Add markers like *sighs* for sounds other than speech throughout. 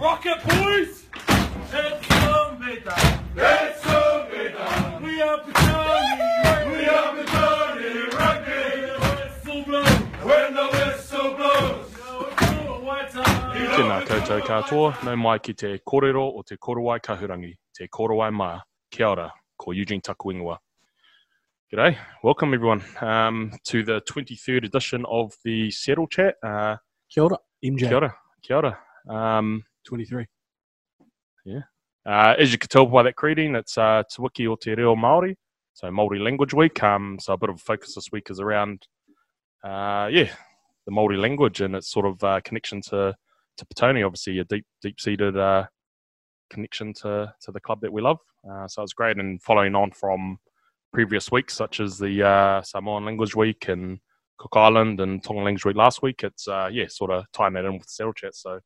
Rocket boys! It's Zombie time! It's Zombie time! We are Petone! We are Petone Rugby! When the whistle blows! When the whistle blows! Now it's all white time! Tēnā koutou katoa, nau mai ki te kōrero o te korowai kahurangi, te korowai mā, kia ora, ko Eugene Takuingoa. G'day, welcome everyone um, to the 23rd edition of the Settle Chat. Uh, Kia ora, MJ. kia ora, kia ora. Um, 23. uh, as you can tell by that greeting, it's uh, Te Wiki o Te Reo Māori, so Māori Language Week. Um, so a bit of focus this week is around, uh, yeah, the Māori language and its sort of uh, connection to to Petone. Obviously, a deep deep seated uh, connection to to the club that we love. Uh, so it's great, and following on from previous weeks, such as the uh, Samoan Language Week and Cook Island and Tonga Language Week last week. It's uh, yeah, sort of tying that in with the Settle Chat. So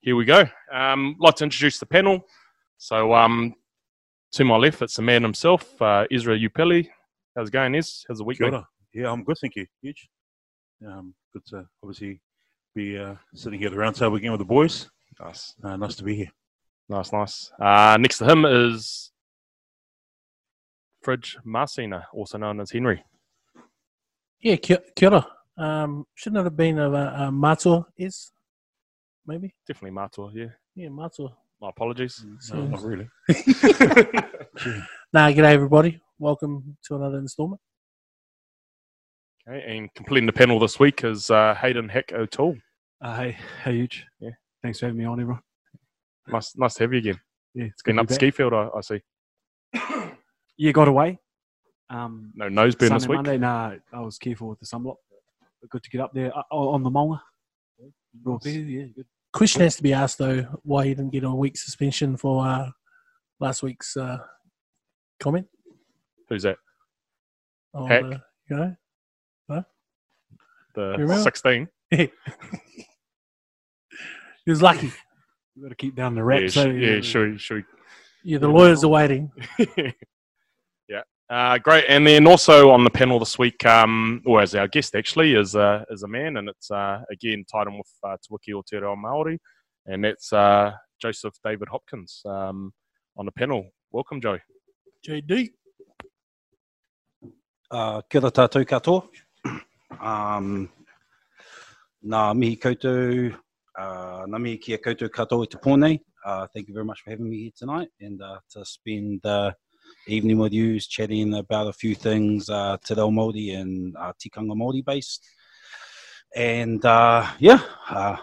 here we go. Um, like to introduce the panel. So um, to my left, it's the man himself, uh, Isra Upeli. How's it going, Is? How's the week Kia been? ora. Yeah, I'm good, thank you. Huge. Um, good to obviously be uh, sitting here at the round table again with the boys. Nice, Uh, nice to be here. nice, nice. Uh, next to him is Fridge Marcina, also known as Henry. Yeah, kia, kia ora. Um, shouldn't it have been a, a matua is? Maybe? Definitely Matua, yeah. Yeah, matua. My apologies. No, not really. *laughs* Nah, g'day everybody. Welcome to another installment. Okay, and completing the panel this week is uh, Hayden Heck O'Toole. Uh, hey, hey, huge. Yeah. Thanks for having me on, everyone. Nice, nice to have you again. Yeah, it's Been good up to the ski field, I, I see. back. *coughs* Yeah, got away. Um, No nose burn Sunday, this week. Monday, nah, I was careful with the sunblock. But good to get up there uh, on the Maunga. Raw beer, yeah, good. Question has to be asked though why he didn't get a week suspension for uh, last week's uh, comment. Who's that? On, Heck. uh, you know? The You 16. *laughs* he was lucky. We've got to keep down the Yeah, rap. sh- so, yeah, should we, should Yeah, the lawyers are waiting. *laughs* we yeah. Uh, great. And then also on the panel this week, um, or as our guest actually, is, uh, is a man, and it's uh, again tied in with uh, Te Wiki o Te Reo Māori, and that's uh, Joseph David Hopkins um, on the panel. Welcome, Joe. JD. Uh, kia ora tātou katoa. Um, nā mihi koutou, uh, nā mihi kia koutou katoa i te pōnei. Uh, thank you very much for having me here tonight and uh, to spend the evening with you chatting about a few things uh, te reo Māori and uh, tikanga Māori based. And uh, yeah, uh,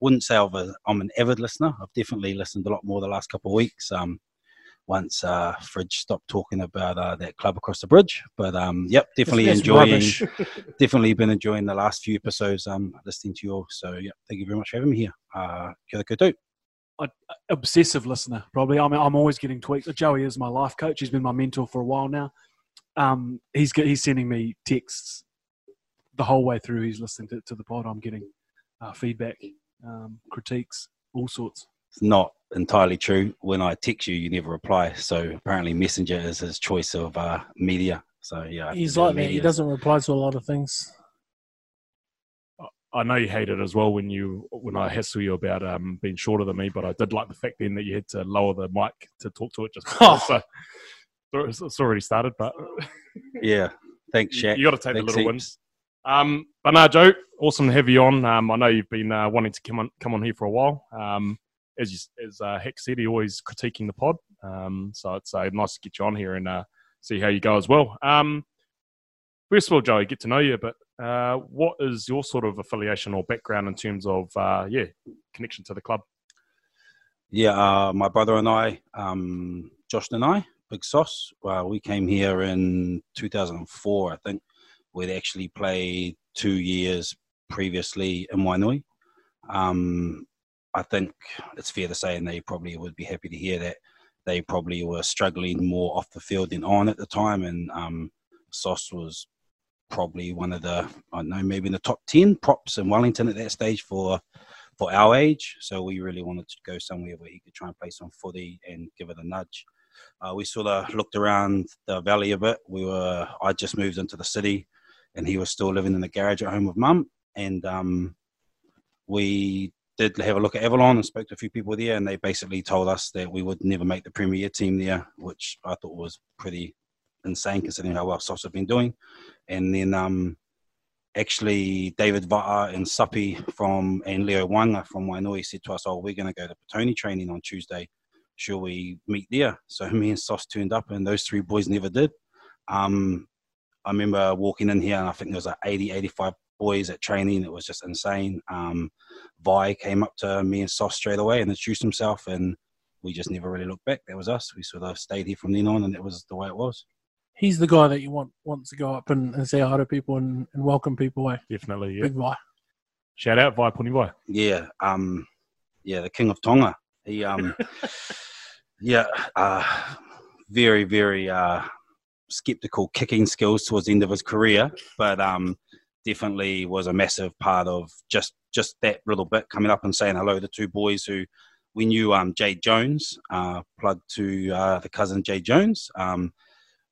wouldn't say I've a, I'm an avid listener. I've definitely listened a lot more the last couple of weeks. Um, once uh, Fridge stopped talking about uh, that club across the bridge. But um, yep, definitely enjoying, *laughs* definitely been enjoying the last few episodes. Um, listening to you all. So yeah, thank you very much for having me here. Uh, kia ora koutou. obsessive listener, probably. I mean, I'm always getting tweets. Joey is my life coach. He's been my mentor for a while now. Um, he's he's sending me texts the whole way through. He's listening to, to the pod. I'm getting uh, feedback, um, critiques, all sorts. It's not entirely true. When I text you, you never reply. So apparently, Messenger is his choice of uh, media. So yeah, I have to He's like that. He doesn't reply to a lot of things. I know you hate it as well when you when I hassle you about um, being shorter than me, but I did like the fact then that you had to lower the mic to talk to it just before, *laughs* so it's, it's already started. But Yeah, thanks, you, Shaq. got to take Thanks the little wins. Um, but no, Joe, awesome to have you on. Um, I know you've been uh, wanting to come on come on here for a while. Um, as you, as uh, Heck said, he always critiquing the pod. Um, so it's uh, nice to get you on here and uh, see how you go as well. Um, first of all, Joe, get to know you, but uh, what is your sort of affiliation or background in terms of uh, yeah connection to the club? Yeah, uh, my brother and I, um, Josh and I, Big Sauce, well, we came here in 2004, I think. We'd actually played two years previously in Wainui. Um, I think it's fair to say, and they probably would be happy to hear that they probably were struggling more off the field than on at the time. And um, Sauce was probably one of the, I don't know, maybe in the top 10 props in Wellington at that stage for for our age. So we really wanted to go somewhere where he could try and play some footy and give it a nudge. Uh, we sort of looked around the valley a bit. We were I just moved into the city, and he was still living in the garage at home with mum. And um, we did have a look at Avalon and spoke to a few people there, and they basically told us that we would never make the Premier team there, which I thought was pretty insane considering how well Soss have been doing. And then um, actually, David Vata and Sapi from and Leo Wanga from Wainui said to us, "Oh, we're going to go to Petone training on Tuesday. Shall we meet there?" So *laughs* me and Soss turned up, and those three boys never did. Um, I remember walking in here, and I think there was like 80, 85 boys at training. It was just insane. Um, Vi came up to me and Soss straight away and introduced himself, and we just never really looked back. That was us. We sort of stayed here from then on, and that was the way it was. He's the guy that you want wants to go up and, and say hi to people and, and welcome people. Eh? Definitely, yeah. Big guy. Shout out, Vai Puni Vai. Yeah, um, yeah, the king of Tonga. He, um, *laughs* yeah, uh, very, very uh, skeptical kicking skills towards the end of his career, but um, definitely was a massive part of just just that little bit coming up and saying hello to two boys who we knew. Um, Jay Jones, uh, plug to uh, the cousin Jay Jones. Um,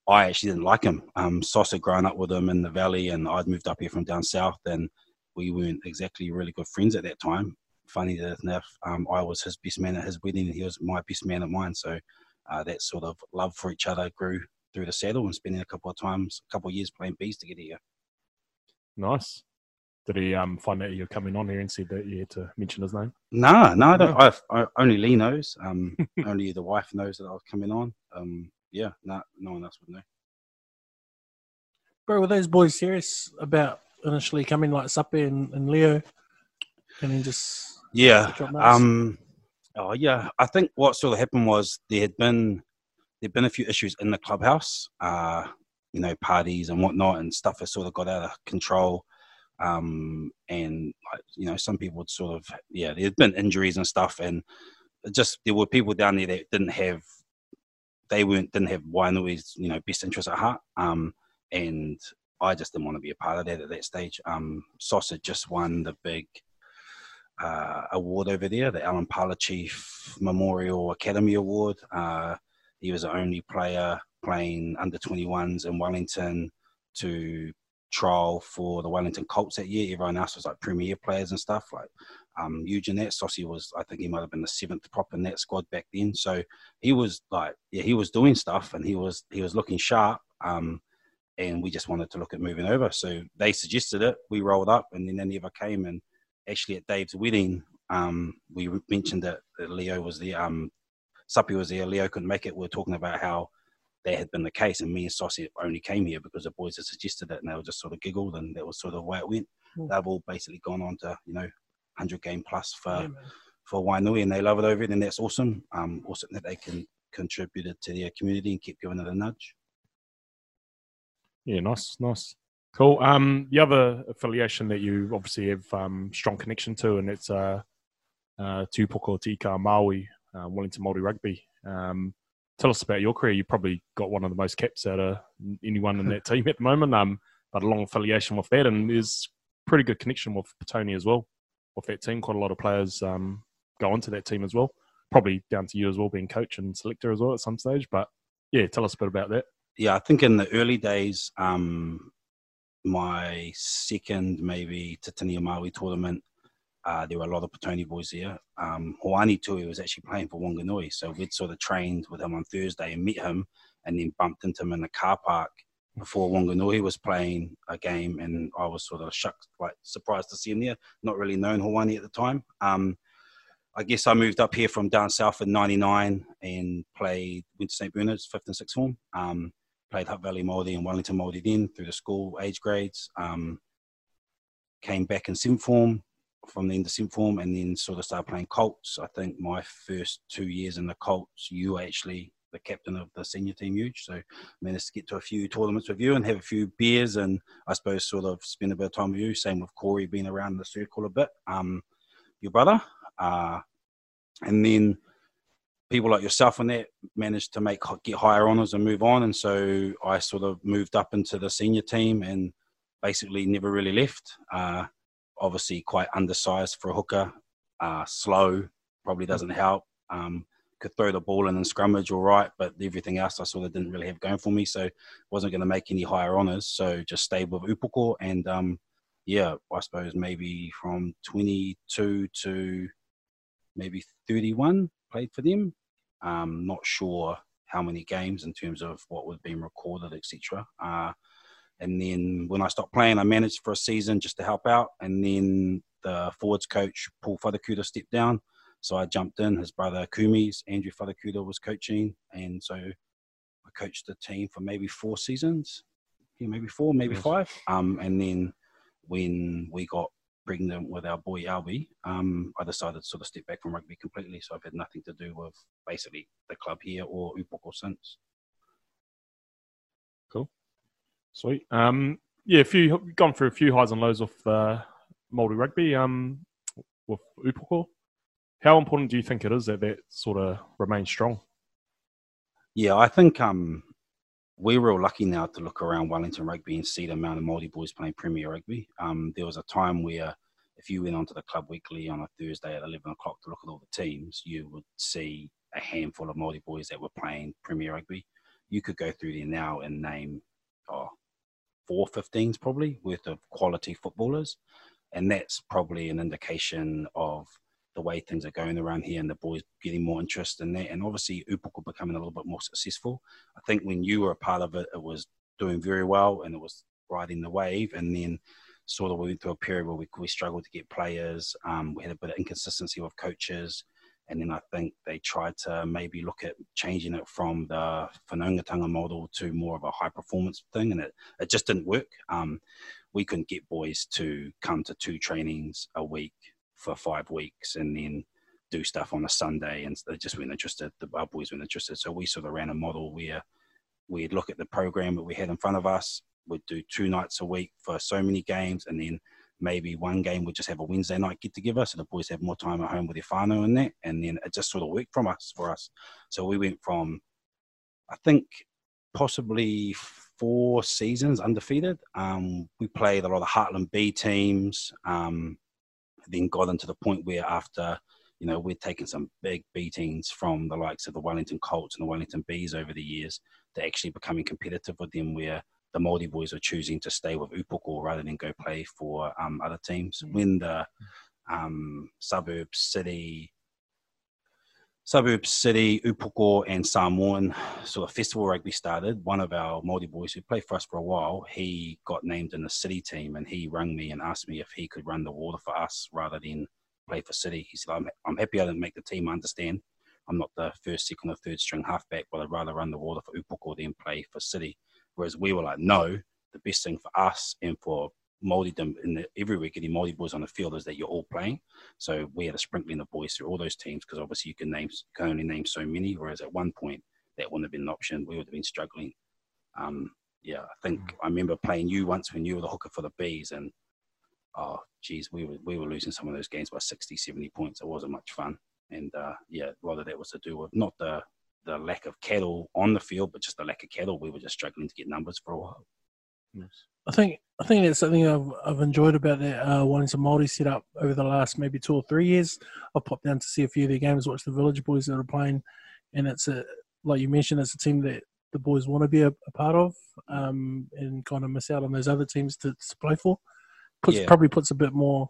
I actually didn't like him. Um, Sauce had grown up with him in the valley, and I'd moved up here from down south, and we weren't exactly really good friends at that time. Funny enough, um, I was his best man at his wedding, and he was my best man at mine. So uh, that sort of love for each other grew through the saddle, and spending a couple of times, a couple of years playing bees to get here. Nice. Did he um, find out you're coming on here and said that you had to mention his name? No, no, I I, only Lee knows. Um, *laughs* only the wife knows that I was coming on. Um, yeah, no, no one else would know. Bro, were those boys serious about initially coming like Sapi and, and Leo? And then just Yeah. Um, oh yeah, I think what sort of happened was there had been there'd been a few issues in the clubhouse, uh, you know, parties and whatnot, and stuff has sort of got out of control. Um, and you know, some people would sort of yeah, there'd been injuries and stuff, and just there were people down there that didn't have they weren't didn't have Wainui's you know best interests at heart. Um, and I just didn't want to be a part of that at that stage. Um, Sauce had just won the big uh, award over there, the Alan Parler Chief Memorial Academy Award. Uh, he was the only player playing under 21s in Wellington to trial for the Wellington Colts that year. Everyone else was like premier players and stuff. Like um, Eugene Nat, Saucy was, I think he might have been the seventh prop in that squad back then. So he was like, yeah, he was doing stuff and he was he was looking sharp. Um, and we just wanted to look at moving over. So they suggested it. We rolled up, and then they never came. And actually, at Dave's wedding, um, we mentioned that, Leo was there. Um, Sapi was there. Leo couldn't make it. We are talking about how that had been the case, and me and Saucy only came here because the boys had suggested it, and they were just sort of giggled, and that was sort of the way it went. Hmm. They've all basically gone on to you know, hundred game plus for Yeah, for Wainui, and they love it over it, and that's awesome. Um, awesome that they can contribute it to their community and keep giving it a nudge. Yeah, nice, nice. Cool. Um, the other affiliation that you obviously have um, strong connection to, and it's uh, uh, Tupoko Tika Maui, uh, Wellington Māori Rugby. Um, tell us about your career. You probably got one of the most caps out of anyone in that *laughs* team at the moment, um, but a long affiliation with that, and there's pretty good connection with Petone as well, with that team. Quite a lot of players um, go into that team as well. Probably down to you as well, being coach and selector as well at some stage. But yeah, tell us a bit about that. yeah, I think in the early days, um, my second maybe Te Tini a Maui tournament, uh, there were a lot of Petone boys there. Um, Hoani Tui was actually playing for Wanganui, so we'd sort of trained with him on Thursday and met him, and then bumped into him in the car park before Wanganui was playing a game, and I was sort of shocked, like surprised to see him there. Not really known Hoani at the time. Um, I guess I moved up here from down south in '99 and played went to St Bernard's fifth and sixth form. Um, played Hutt Valley Māori and Wellington Māori then through the school age grades. Um, came back in sim form from the end of sim form and then sort of started playing Colts. I think my first two years in the Colts, you were actually the captain of the senior team huge. So managed to get to a few tournaments with you and have a few beers and I suppose sort of spend a bit of time with you. Same with Corey being around the circle a bit. Um, your brother. Uh, and then people like yourself and that managed to make get higher honors and move on. And so I sort of moved up into the senior team and basically never really left. Uh, obviously, quite undersized for a hooker, uh, slow, probably doesn't help. Um, could throw the ball in and scrummage all right, but everything else I sort of didn't really have going for me. So wasn't going to make any higher honors. So just stayed with Upoko and um, yeah, I suppose maybe from 22 to maybe 31 played for them. Um, not sure how many games in terms of what was being recorded, etc. Uh, and then when I stopped playing, I managed for a season just to help out. And then the forwards coach, Paul Whadakuta, stepped down. So I jumped in. His brother Kumis, Andrew Whadakuta, was coaching. And so I coached the team for maybe four seasons. Yeah, maybe four, maybe Yes. five. Um, and then when we got pregnant with our boy Albie, um, I decided to sort of step back from rugby completely. So I've had nothing to do with basically the club here or Upoko since. Sweet. Um, yeah, a few gone through a few highs and lows of uh, Māori rugby. Um, with Upoko, how important do you think it is that that sort of remains strong? Yeah, I think um, we're real lucky now to look around Wellington rugby and see the amount of Māori boys playing Premier Rugby. Um, there was a time where if you went onto the club weekly on a Thursday at 11 o'clock to look at all the teams, you would see a handful of Māori boys that were playing Premier Rugby. You could go through there now and name oh, four 15s probably worth of quality footballers. And that's probably an indication of the way things are going around here and the boys getting more interest in that. And obviously, Upoko becoming a little bit more successful. I think when you were a part of it, it was doing very well and it was riding the wave. And then sort of we went through a period where we, we struggled to get players. Um, we had a bit of inconsistency with coaches. And then I think they tried to maybe look at changing it from the Whanaungatanga model to more of a high performance thing. And it, it just didn't work. Um, we couldn't get boys to come to two trainings a week for five weeks and then do stuff on a Sunday, and they just weren't interested. The our boys weren't interested, so we sort of ran a model where we'd look at the program that we had in front of us. We'd do two nights a week for so many games, and then maybe one game would just have a Wednesday night get together, so the boys have more time at home with their whānau and that, and then it just sort of worked from us for us. So we went from, I think, possibly four seasons undefeated. Um, we played a lot of Heartland B teams. Um, then got into the point where after you know we'd taken some big beatings from the likes of the Wellington Colts and the Wellington Bees over the years to actually becoming competitive with them where the Māori boys are choosing to stay with Upoko rather than go play for um, other teams. When the um, suburbs, city, suburbs, city, Upoko, and Samoan sort of festival rugby started, one of our Māori boys who played for us for a while, he got named in the city team and he rang me and asked me if he could run the water for us rather than play for city. He said, I'm, I'm happy I didn't make the team, I understand. I'm not the first, second, or third string halfback, but I'd rather run the water for Upoko than play for city. Whereas we were like, no, the best thing for us and for Māoridom in the, every week getting Māori boys on the field is that you're all playing. So we had a sprinkling of boys through all those teams because obviously you can name can only name so many. Whereas at one point that wouldn't have been an option. We would have been struggling. Um, yeah, I think I remember playing you once when you were the hooker for the bees, and oh, geez, we were we were losing some of those games by 60, 70 points. It wasn't much fun, and uh, yeah, a lot of that was to do with not the the lack of cattle on the field, but just the lack of cattle. We were just struggling to get numbers for a while. I think I think that's something I've, I've enjoyed about that uh, Wellington Māori setup over the last maybe two or three years. I've popped down to see a few of their games, watch the Village Boys that are playing, and it's a like you mentioned, it's a team that the boys want to be a, a part of, um, and kind of miss out on those other teams to, to play for. Puts Yeah. probably puts a bit more,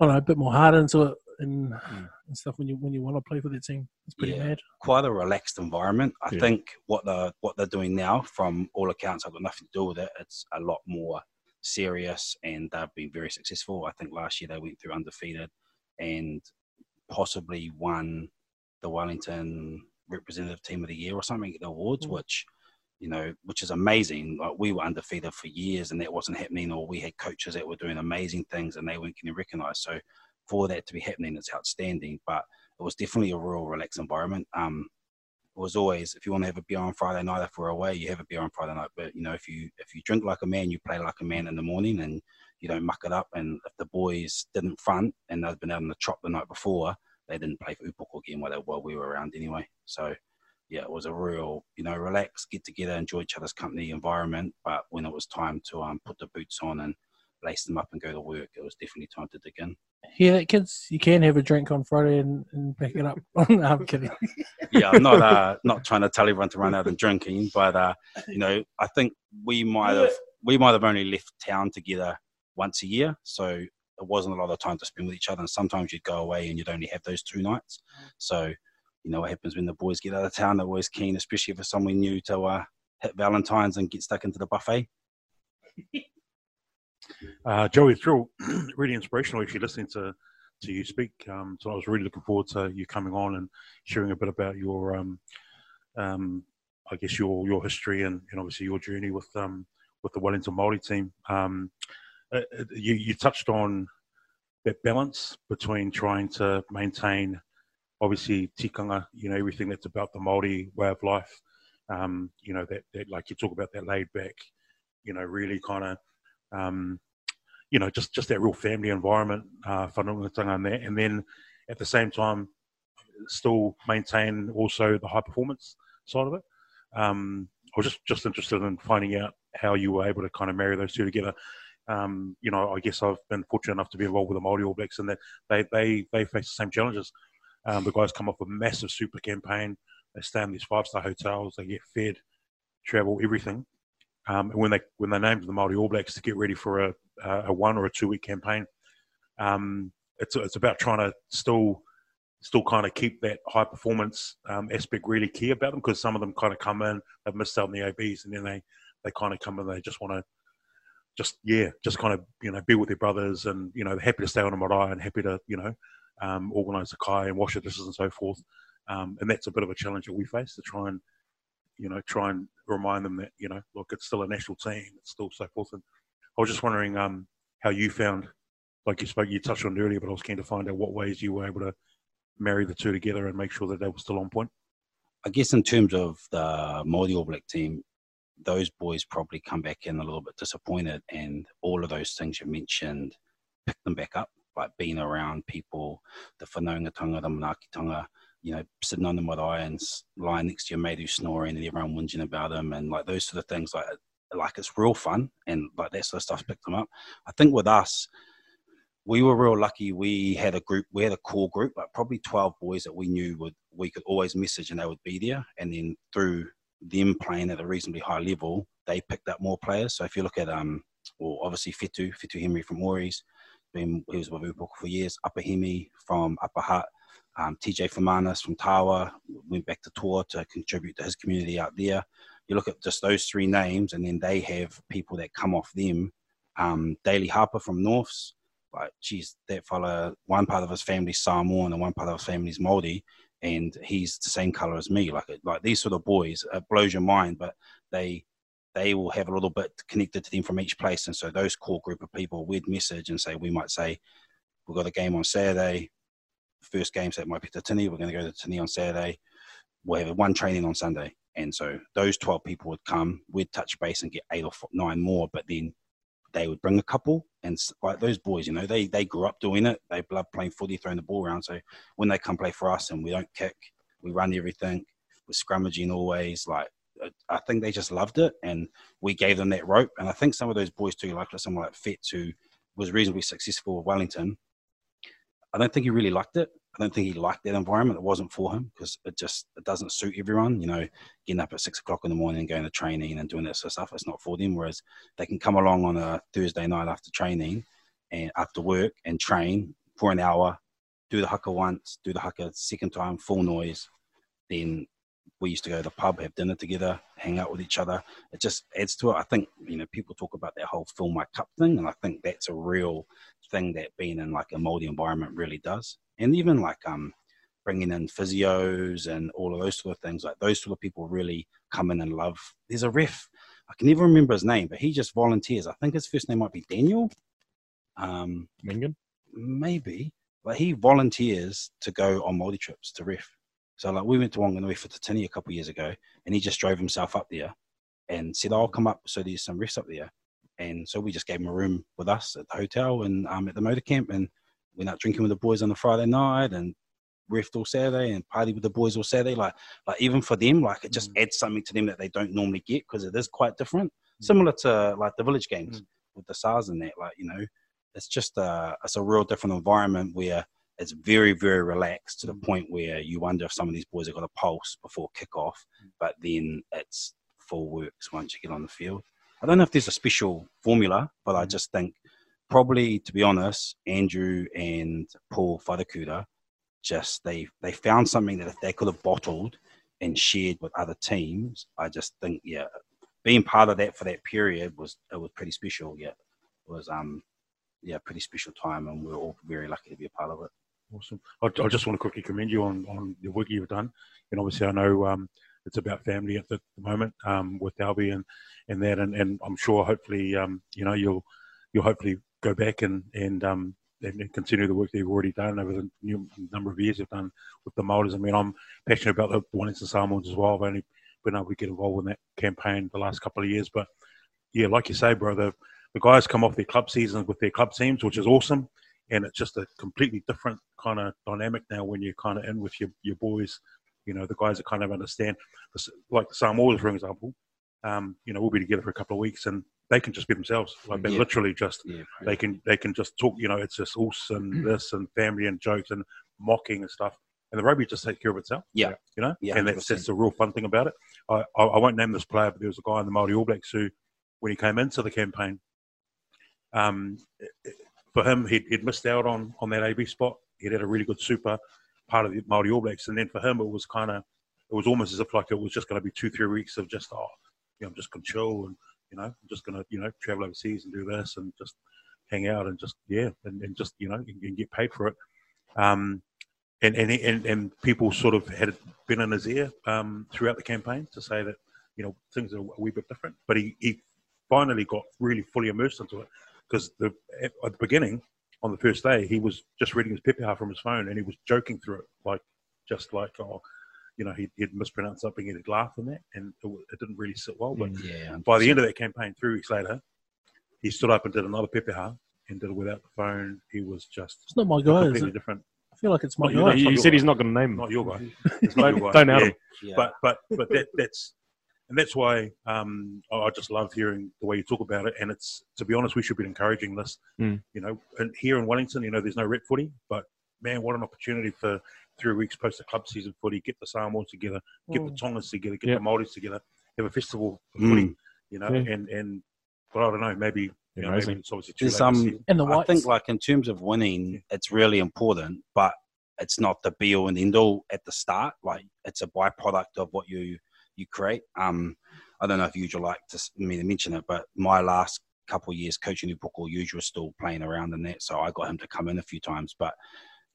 I don't know, a bit more heart into it and, Mm. and stuff when you when you want to play for the team. It's pretty Yeah. mad. quite a relaxed environment. I Yeah. think what the what they're doing now, from all accounts, I've got nothing to do with it. It's a lot more serious, and they've been very successful. I think last year they went through undefeated, and possibly won the Wellington Representative Team of the Year or something at the awards, Mm. which you know, which is amazing. Like we were undefeated for years, and that wasn't happening. Or we had coaches that were doing amazing things, and they weren't getting recognised. So for that to be happening, it's outstanding. But it was definitely a real relaxed environment. Um, it was always if you want to have a beer on Friday night if we're away, you have a beer on Friday night. But you know, if you if you drink like a man, you play like a man in the morning, and you don't muck it up. And if the boys didn't front and they'd been out on the chop the night before, they didn't play for Upoko again while, they, while we were around anyway. So yeah, it was a real you know relax, get together, enjoy each other's company environment. But when it was time to um, put the boots on and lace them up and go to work, it was definitely time to dig in. Yeah, that kids, you can have a drink on Friday and, and back it up. *laughs* no, I'm kidding. yeah, I'm not uh, *laughs* not trying to tell everyone to run out and drinking, but uh, you know, I think we might have we might have only left town together once a year, so it wasn't a lot of time to spend with each other. And sometimes you'd go away and you'd only have those two nights. So, you know what happens when the boys get out of town? They're always keen, especially if it's someone new, to uh, hit Valentine's and get stuck into the buffet. *laughs* Uh, Joey, real, *clears throat* really inspirational actually listening to, to you speak. Um, so I was really looking forward to you coming on and sharing a bit about your, um, um, I guess your your history and, and obviously your journey with um, with the Wellington Māori team. Um, uh, uh, you, you touched on that balance between trying to maintain, obviously, tikanga, you know, everything that's about the Māori way of life. Um, you know, that, that, like you talk about that laid back, you know, really kind of, um, you know, just, just that real family environment, uh, and that. And then at the same time, still maintain also the high performance side of it. Um, I was just, just interested in finding out how you were able to kind of marry those two together. Um, you know, I guess I've been fortunate enough to be involved with the Māori All Blacks, and that they they they face the same challenges. Um, the guys come off a massive super campaign. They stay in these five star hotels. They get fed, travel, everything. Um, when they when they named the Māori All Blacks to get ready for a a one or a two week campaign, um, it's it's about trying to still still kind of keep that high performance um, aspect really key about them because some of them kind of come in, they've missed out on the ABs, and then they they kind of come in, they just want to just yeah, just kind of you know be with their brothers, and you know happy to stay on a marae and happy to you know um, organise the kai and wash the dishes and so forth. Um, and that's a bit of a challenge that we face to try and you know try and remind them that you know look, it's still a national team, it's still so forth. And I was just wondering um, how you found, like you spoke, you touched on earlier, but I was keen to find out what ways you were able to marry the two together and make sure that they were still on point. I guess in terms of the Māori All Black team, those boys probably come back in a little bit disappointed, and all of those things you mentioned pick them back up, like being around people, the whanaungatanga, the manaakitanga, you know, sitting on them with and lying next to your mate who's snoring and everyone whinging about him, and like those sort of things, like like it's real fun, and like that sort of stuff picked them up. I think with us, we were real lucky. We had a group, we had a core group, like probably 12 boys that we knew would, we could always message and they would be there. And then through them playing at a reasonably high level, they picked up more players. So if you look at, um, well, obviously Fitu, Fitu Henry from Warriors, been, he was with Upoko for years, Upper Hemi from Upper Hutt, um, TJ Famanas from Tawa, went back to Tour to contribute to his community out there. You look at just those three names, and then they have people that come off them. Um, Daly Harper from Norths, like, geez, that fella, one part of his family's Samoan and one part of his family's Māori and he's the same color as me. Like like these sort of boys, it blows your mind, but they they will have a little bit connected to them from each place, and so those core group of people we'd message and say we might say we've got a game on Saturday. First game, so it might be to Tini. We're going to go to Tini on Saturday. We'll have one training on Sunday, and so those twelve people would come. We'd touch base and get eight or nine more, but then they would bring a couple and like those boys, you know, they they grew up doing it. They love playing footy, throwing the ball around. So when they come play for us and we don't kick, we run everything, we're scrummaging always. Like uh, I think they just loved it, and we gave them that rope. And I think some of those boys too, like someone like Fitz, who was reasonably successful with Wellington. I don't think he really liked it. I don't think he liked that environment. It wasn't for him because it just it doesn't suit everyone. You know, getting up at six o'clock in the morning and going to training and doing that sort of stuff. It's not for them. Whereas they can come along on a Thursday night after training and after work and train for an hour, do the haka once, do the haka second time, full noise. Then we used to go to the pub, have dinner together, hang out with each other. It just adds to it. I think you know people talk about that whole fill my cup thing, and I think that's a real thing that being in like a moldy environment really does and even like um, bringing in physios and all of those sort of things. Like those sort of people really come in and love. There's a ref. I can never remember his name, but he just volunteers. I think his first name might be Daniel. Um, Mingan? Maybe. But he volunteers to go on multi trips to ref. So like we went to Wanganui for Te Tini a couple of years ago, and he just drove himself up there and said, "I'll come up." So there's some refs up there, and so we just gave him a room with us at the hotel and um, at the motor camp, and went out drinking with the boys on the Friday night and riffed all Saturday and party with the boys all Saturday. Like, like even for them, like it just mm. adds something to them that they don't normally get because it is quite different. Mm. Similar to like the village games mm. with the SARS and that. Like, you know, it's just a it's a real different environment where it's very very relaxed to the mm. point where you wonder if some of these boys have got a pulse before kickoff, mm. but then it's full works once you get on the field. I don't know if there's a special formula, but I just think probably, to be honest, Andrew and Paul Fadakuda just they they found something that if they could have bottled and shared with other teams, I just think yeah, being part of that for that period was it was pretty special. Yeah, it was um yeah pretty special time, and we are all very lucky to be a part of it. Awesome. I, I just want to quickly commend you on, on the work you've done. And obviously, I know um, it's about family at the, the moment um, with Albi and, and that. And, and I'm sure, hopefully, um, you know, you'll you'll hopefully go back and and, um, and continue the work that you've already done over the new number of years you've done with the Maoris. I mean, I'm passionate about the Wellington Samoans as well. I've only been able to get involved in that campaign the last couple of years. But yeah, like you say, bro, the, the guys come off their club seasons with their club teams, which is awesome and it's just a completely different kind of dynamic now when you're kind of in with your, your boys. You know, the guys that kind of understand, like the Samoas, for example. Um, you know, we'll be together for a couple of weeks, and they can just be themselves. Like they Yeah. literally just Yeah, they can they can just talk. You know, it's just us and this and family and jokes and mocking and stuff. And the rugby just takes care of itself. Yeah. you know, Yeah, and that's 100%. that's the real fun thing about it. I, I I won't name this player, but there was a guy in the Māori All Blacks who, when he came into the campaign, um, for him he'd, he'd missed out on on that AB spot. He'd had a really good super part of the Māori All Blacks, and then for him it was kind of it was almost as if like it was just going to be two three weeks of just oh, you know, I'm just going to chill and you know, I'm just going to you know travel overseas and do this and just hang out and just yeah, and, and just you know, and, and get paid for it. Um, and, and and and people sort of had been in his ear um, throughout the campaign to say that you know things are a wee bit different. But he, he finally got really fully immersed into it because the at the beginning on the first day he was just reading his pepeha from his phone and he was joking through it like just like oh you know he'd, he'd mispronounced something and he'd laugh in that and it, it didn't really sit well. But Yeah. by the end of that campaign, three weeks later, he stood up and did another pepeha and did it without the phone. He was just It's not my guy, is completely it? different. I feel like it's my Not you, guy. no, he, not he your said guy. he's not going to name him. Not your guy. *laughs* It's not your guy. Don't out Yeah. him. Yeah. But but but that, that's and that's why um, I I just love hearing the way you talk about it. And it's to be honest, we should be encouraging this. Mm. You know, and here in Wellington, you know, there's no red footy, but man, what an opportunity for three weeks post the club season footy, get the Samoans together, get the Tongas together, get Yeah. the Maoris together, have a festival for Mm. footy. You know, Yeah. and and but I don't know, maybe you know, Amazing. maybe it's obviously too late. this um, season. And the I think, like in terms of winning, it's really important, but it's not the be all and end all at the start. Like it's a byproduct of what you you create. Um, I don't know if you'd like to s- me to mention it, but my last couple of years coaching Upoko, Usual was still playing around in that, so I got him to come in a few times, but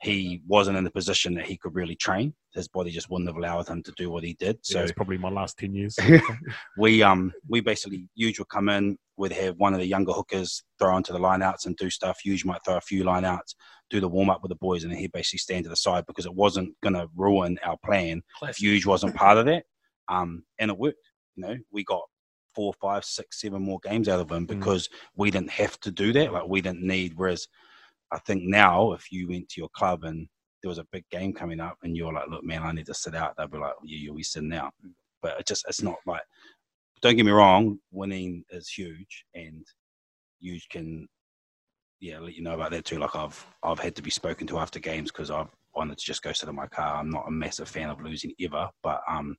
he wasn't in the position that he could really train. His body just wouldn't have allowed him to do what he did. So So it's probably my last ten years. *laughs* we um we basically Huge would come in, we'd have one of the younger hookers throw onto the lineouts and do stuff. Huge might throw a few lineouts, do the warm up with the boys, and then he'd basically stand to the side because it wasn't gonna ruin our plan if Huge wasn't part of that. Um and it worked. You know, we got four, five, six, seven more games out of him because we didn't have to do that. Like we didn't need whereas I think now if you went to your club and there was a big game coming up and you're like, look, man, I need to sit out, they'll be like, yeah, you'll be sitting out. But it just it's not like don't get me wrong, winning is huge and you can yeah, let you know about that too. Like I've I've had to be spoken to after games because I've wanted to just go sit in my car. I'm not a massive fan of losing ever, but um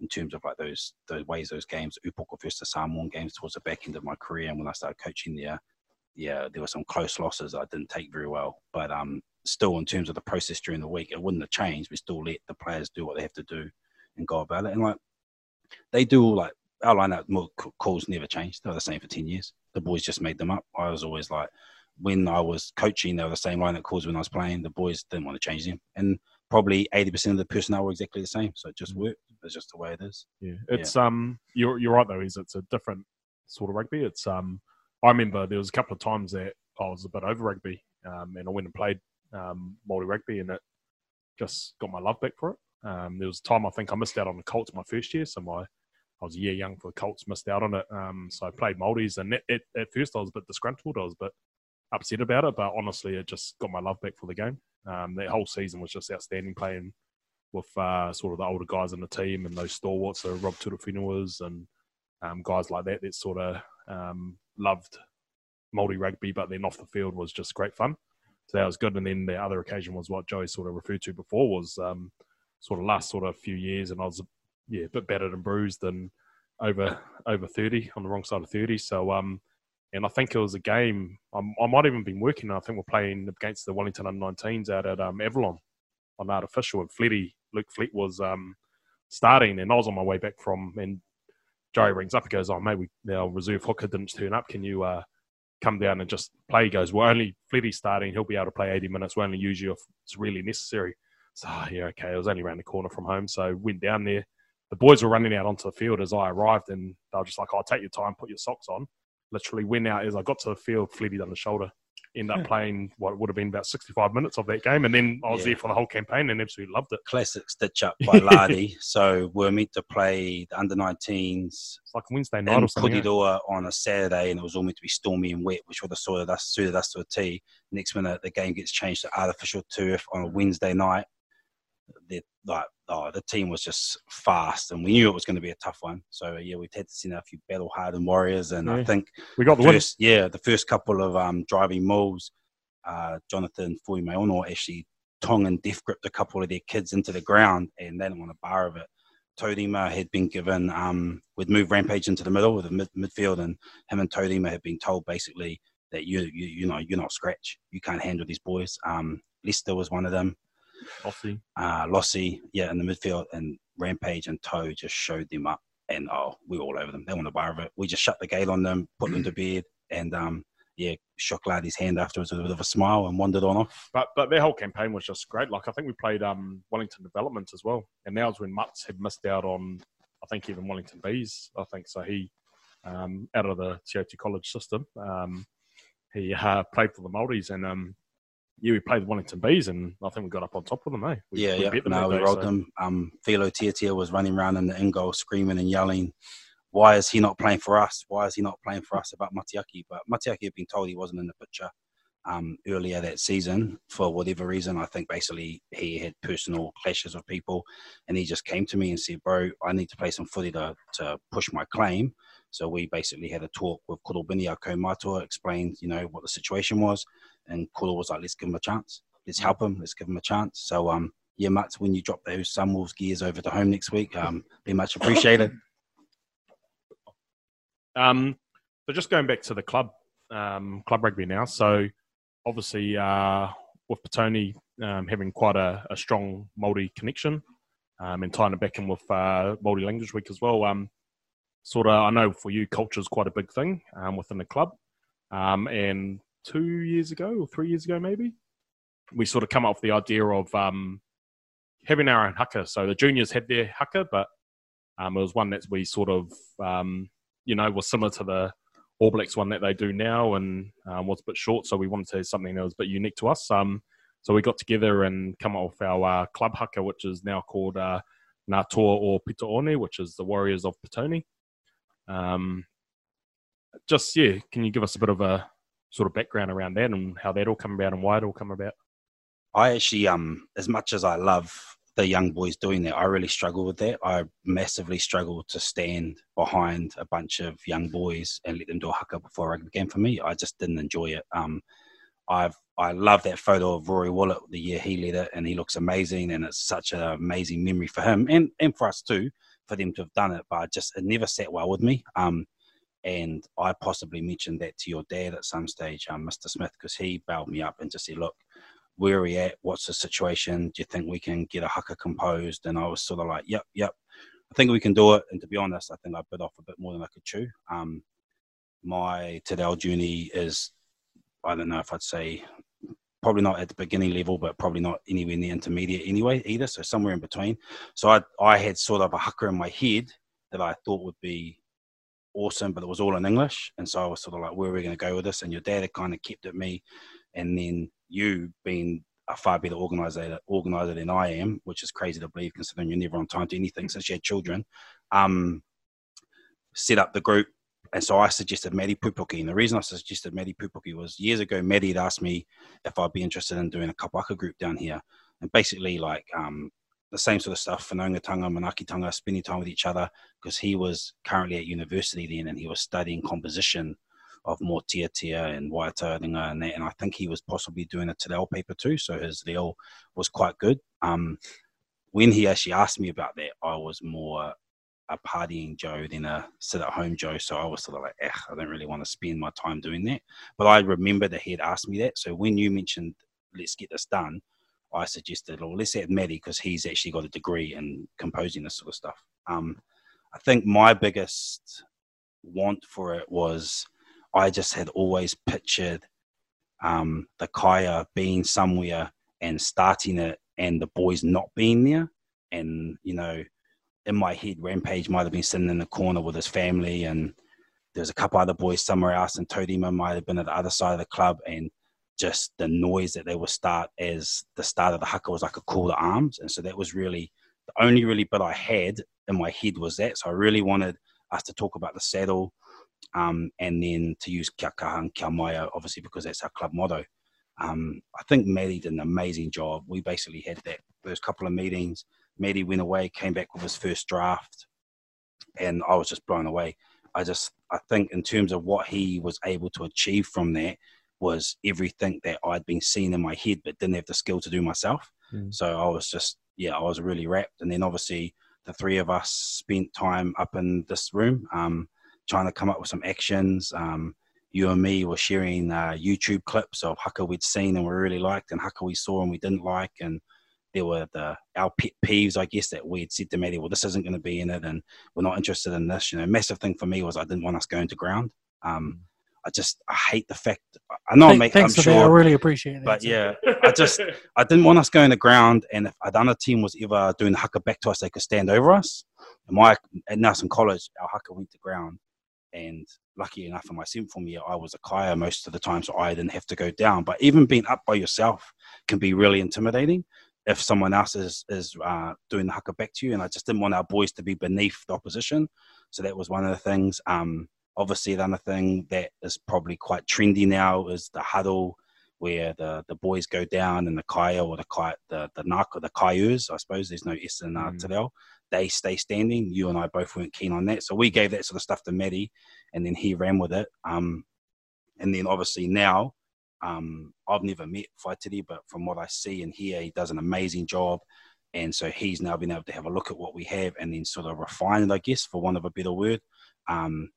in terms of like those those ways those games, Upoko versus Samoan games towards the back end of my career and when I started coaching there, yeah, there were some close losses I didn't take very well. But um still in terms of the process during the week, it wouldn't have changed. We still let the players do what they have to do and go about it. And like they do all like our lineup calls never changed. They were the same for ten years. The boys just made them up. I was always like, when I was coaching, they were the same lineup calls when I was playing. The boys didn't want to change them, and probably eighty percent of the personnel were exactly the same. So it just worked. It's just the way it is. Yeah, it's um, you're you're right though. Is it's a different sort of rugby. It's um, I remember there was a couple of times that I was a bit over rugby, um, and I went and played um, Māori rugby, and it just got my love back for it. Um, there was a time I think I missed out on the Colts my first year, so my I was a year young for the Colts, missed out on it. Um, so I played Māoris, and it, it, at first I was a bit disgruntled. I was a bit upset about it, but honestly, it just got my love back for the game. Um, that whole season was just outstanding playing with uh, sort of the older guys in the team and those stalwarts, so Rob Turufinuas and um, guys like that that sort of um, loved Māori rugby, but then off the field was just great fun. So that was good. And then the other occasion was what Joey sort of referred to before was um, sort of last sort of few years, and I was yeah a bit battered and bruised and over over thirty on the wrong side of thirty. So um, and I think it was a game. I'm, I might even been working. I think we're playing against the Wellington under 19s out at um, Avalon on artificial, and Fletty Luke Flett was um, starting, and I was on my way back from, and Joey rings up and goes, "Oh mate, we, our reserve hooker didn't turn up. Can you uh, come down and just play?" He goes, we're only Fletty starting. He'll be able to play 80 minutes. We only use you if it's really necessary." So oh, yeah, okay. It was only around the corner from home, so went down there. The boys were running out onto the field as I arrived, and they were just like, "I'll oh, take your time, put your socks on." Literally went out as I got to the field. Fletty on the shoulder end up hmm. playing what would have been about 65 minutes of that game. And then I was Yeah. there for the whole campaign and absolutely loved it. Classic stitch up by Lardy. *laughs* so we're meant to play the under 19s It's like Wednesday night in or something. Putidoa on a Saturday, and it was all meant to be stormy and wet, which would have suited us, suited us to a T. Next minute, the game gets changed to artificial turf on a Wednesday night. The, like, oh, the team was just fast, and we knew it was going to be a tough one. So yeah, we've had to send out a few battle hardened warriors, and I think We got the win. first, yeah, the first couple of um, driving moves, uh, Jonathan Fuimaono actually tongue and death gripped a couple of their kids into the ground, and they didn't want a bar of it. Todima had been given, um, would move Rampage into the middle of the mid- midfield, and him and Todima had been told basically that you, you, you know, you're not scratch, you can't handle these boys. Um, Lester was one of them, Aussie. uh, Lossie, yeah, in the midfield, and Rampage and Toe just showed them up, and oh, we were all over them. They want a bar of it. We just shut the gate on them, put them to *laughs* bed, and um, yeah, shook Lardy's hand afterwards with a bit of a smile and wandered on off. But but their whole campaign was just great. Like I think we played um, Wellington Development as well, and that was when Mutts had missed out on I think even Wellington Bees. I think so. He um, out of the TOT college system, um, he uh, played for the Maldives, and um, yeah, we played the Wellington Bees, and I think we got up on top of them. Eh? We, yeah, we yeah. them No, we day, rolled so- them. Um, Filo Tiatia was running around in the end goal, screaming and yelling, "Why is he not playing for us? Why is he not playing for us?" About Matiaki, but Matiaki had been told he wasn't in the picture um, earlier that season for whatever reason. I think basically he had personal clashes with people, and he just came to me and said, "Bro, I need to play some footy to, to push my claim." So we basically had a talk with Kurobini, our co-matua, explained, you know, what the situation was, and Kuro was like, "Let's give him a chance. Let's help him. Let's give him a chance." So um, yeah, Mats, when you drop those Sunwolves gears over to home next week, um, be much appreciated. *laughs* Um, so just going back to the club, um, club rugby now. So obviously, uh, with Petone um, having quite a, a strong Māori connection, um, and tying it back in with uh, Māori Language Week as well. Um, sort of, I know for you, culture is quite a big thing um, within the club. Um, and two years ago, or three years ago, maybe, we sort of come up with the idea of um, having our own haka. So the juniors had their haka, but um, it was one that we sort of um, you know, was similar to the All Blacks one that they do now and um, was a bit short. So we wanted to have something that was a bit unique to us. Um, so we got together and come up with our uh, club haka, which is now called uh, or Pitaone, which is the Warriors of Petone. Um, just, yeah, can you give us a bit of a sort of background around that and how that all come about and why it all come about? I actually, um, as much as I love the young boys doing that, I really struggle with that. I massively struggle to stand behind a bunch of young boys and let them do a haka before a rugby game. For me, I just didn't enjoy it. Um, I've I love that photo of Rory Willett the year he led it, and he looks amazing, and it's such an amazing memory for him and and for us too, for them to have done it. But I just it never sat well with me. Um, and I possibly mentioned that to your dad at some stage, um, Mr. Smith, because he bailed me up and just said, look where are we at? What's the situation? Do you think we can get a haka composed? And I was sort of like, yep, yep. I think we can do it. And to be honest, I think I bit off a bit more than I could chew. Um, my Tadel journey is, I don't know if I'd say probably not at the beginning level, but probably not anywhere near intermediate anyway either. So somewhere in between. So I, I had sort of a haka in my head that I thought would be awesome, but it was all in English. And so I was sort of like, where are we going to go with this? And your dad had kind of kept at me. And then you being a far better organizer, organizer than I am, which is crazy to believe considering you're never on time to anything since you had children, um, set up the group. And so I suggested Maddie Pupuki. And the reason I suggested Maddie Pupuki was years ago, Maddie had asked me if I'd be interested in doing a kapa haka group down here. And basically, like, um, the same sort of stuff, Whanaungatanga, Manaakitanga, spending time with each other, because he was currently at university then and he was studying composition of mōteatea and Waitaringa and that. And I think he was possibly doing a Te paper too. So his reo was quite good. Um, when he actually asked me about that, I was more a partying Joe than a sit at home Joe. So I was sort of like, eh, I don't really want to spend my time doing that. But I remember that he had asked me that. So when you mentioned, let's get this done, I suggested, or let's add Matty because he's actually got a degree in composing this sort of stuff. Um, I think my biggest want for it was I just had always pictured um, the kaea being somewhere and starting it and the boys not being there. And, you know, in my head, Rampage might have been sitting in the corner with his family, and there's a couple other boys somewhere else, and Todima might have been at the other side of the club, and just the noise that they would start as the start of the haka was like a call to arms, and so that was really the only really bit I had in my head was that. So I really wanted us to talk about the saddle, um, and then to use kia kaha and kia maia, obviously because that's our club motto. Um, I think Matty did an amazing job. We basically had that first couple of meetings Matty went away, came back with his first draft, and I was just blown away. I just, I think, in terms of what he was able to achieve from that, was everything that I'd been seeing in my head, but didn't have the skill to do myself. Mm. So I was just, yeah, I was really wrapped. And then obviously the three of us spent time up in this room, um, trying to come up with some actions. Um, you and me were sharing uh, YouTube clips of haka we'd seen and we really liked, and haka we saw and we didn't like, and there were the our pet peeves, I guess, that we had said to Matty, well, this isn't going to be in it, and we're not interested in this. You know, massive thing for me was I didn't want us going to ground. Um, I just I hate the fact. I know, Thank- mate, Thanks I'm for that. I really appreciate it. but yeah, I just I didn't want us going to ground, and if another team was ever doing the haka back to us, they could stand over us. And my at Nelson College, our haka went to ground, and lucky enough, in my seventh form year, I was a kaea most of the time, so I didn't have to go down. But even being up by yourself can be really intimidating if someone else is is uh, doing the haka back to you. And I just didn't want our boys to be beneath the opposition, so that was one of the things. Um, obviously, the other thing that is probably quite trendy now is the huddle where the, the boys go down and the kaea or the kai the the naka the kayus I suppose there's no s uh, Mm. Te they stay standing. You and I both weren't keen on that, so we gave that sort of stuff to Matty, and then he ran with it. Um, and then obviously now, um, I've never met Faitiri, but from what I see and hear, he does an amazing job. And so he's now been able to have a look at what we have and then sort of refine it, I guess, for one of a better word. Um,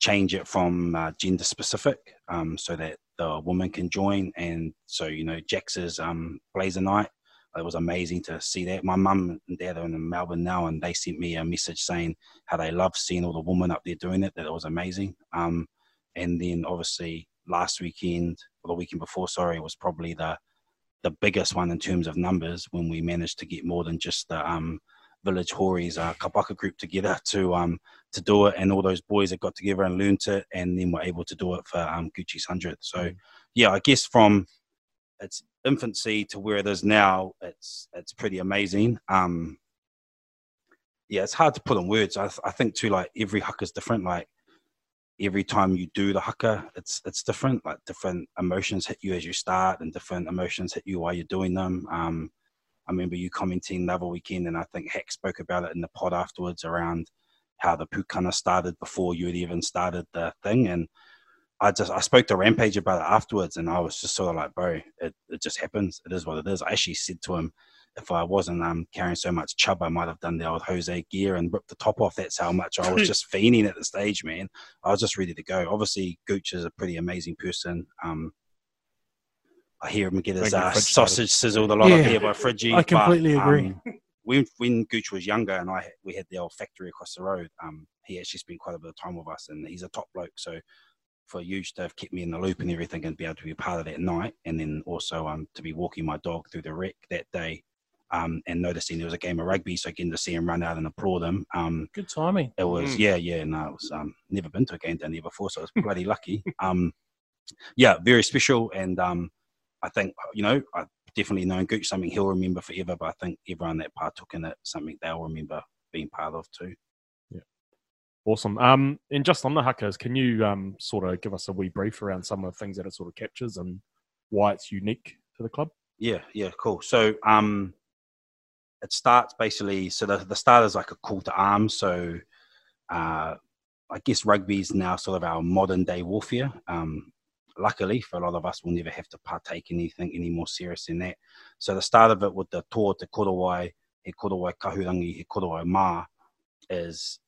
change it from uh, gender specific um, so that the woman can join. And so, you know, Jax's um, Blazer Night, it was amazing to see that. My mum and dad are in Melbourne now, and they sent me a message saying how they love seeing all the women up there doing it, that it was amazing. Um, and then obviously last weekend, or the weekend before, sorry, was probably the the biggest one in terms of numbers when we managed to get more than just the um, village Horis uh, kapa haka group together to um, to do it, and all those boys that got together and learnt it, and then were able to do it for um, Gucci's hundredth. So, yeah, I guess from its infancy to where it is now, it's it's pretty amazing. Um, yeah, it's hard to put in words. I, th- I think too, like every haka is different. Like every time you do the haka, it's it's different. Like different emotions hit you as you start, and different emotions hit you while you're doing them. Um, I remember you commenting the other weekend, and I think Hack spoke about it in the pod afterwards around how the pukana started before you had even started the thing. And I just I spoke to Rampage about it afterwards, and I was just sort of like, bro, it, it just happens. It is what it is. I actually said to him, if I wasn't um, carrying so much chub, I might have done the old Hosea Gear and ripped the top off. That's how much I was *laughs* just fiending at the stage, man. I was just ready to go. Obviously, Gooch is a pretty amazing person. Um, I hear him get his uh, sausage sizzled a lot up Yeah. here by Fridgie. I completely but, agree. um, when when Gooch was younger and I we had the old factory across the road, um, he actually spent quite a bit of time with us, and he's a top bloke. So for you to have kept me in the loop and everything, and be able to be a part of that night, and then also um to be walking my dog through the rec that day, um, and noticing there was a game of rugby, so getting to see him run out and applaud him, um, Good timing. it was Mm. yeah, yeah. No, it was um never been to a game down there before, so I was bloody lucky. *laughs* Um, yeah, very special, and um, I think you know I definitely known Gooch something he'll remember forever. But I think everyone that partook in it something they'll remember being part of too. Yeah, awesome. Um, and just on the hackers, can you um, sort of give us a wee brief around some of the things that it sort of captures and why it's unique to the club? Yeah, yeah, cool. So um, it starts basically. So the the start is like a call to arms. So uh, I guess rugby is now sort of our modern day warfare. Um, luckily for a lot of us, we'll never have to partake in anything any more serious than that. So the start of it with the tour te korowai, he korowai kahurangi, he korowai mā, is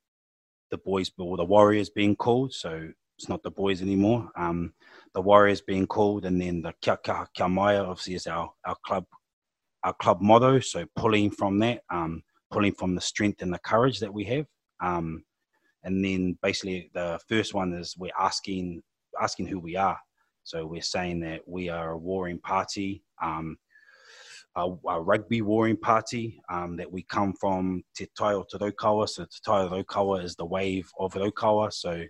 the boys or the Warriors being called. So it's not the boys anymore. Um, the Warriors being called, and then the Kia, Kia, Kia Maia obviously is our, our club our club motto. So pulling from that, um, pulling from the strength and the courage that we have. Um, and then basically the first one is we're asking asking who we are. So we're saying that we are a warring party, um, a, a, rugby warring party, um, that we come from Te Tai o. So Te Tai o is the wave of Raukawa. So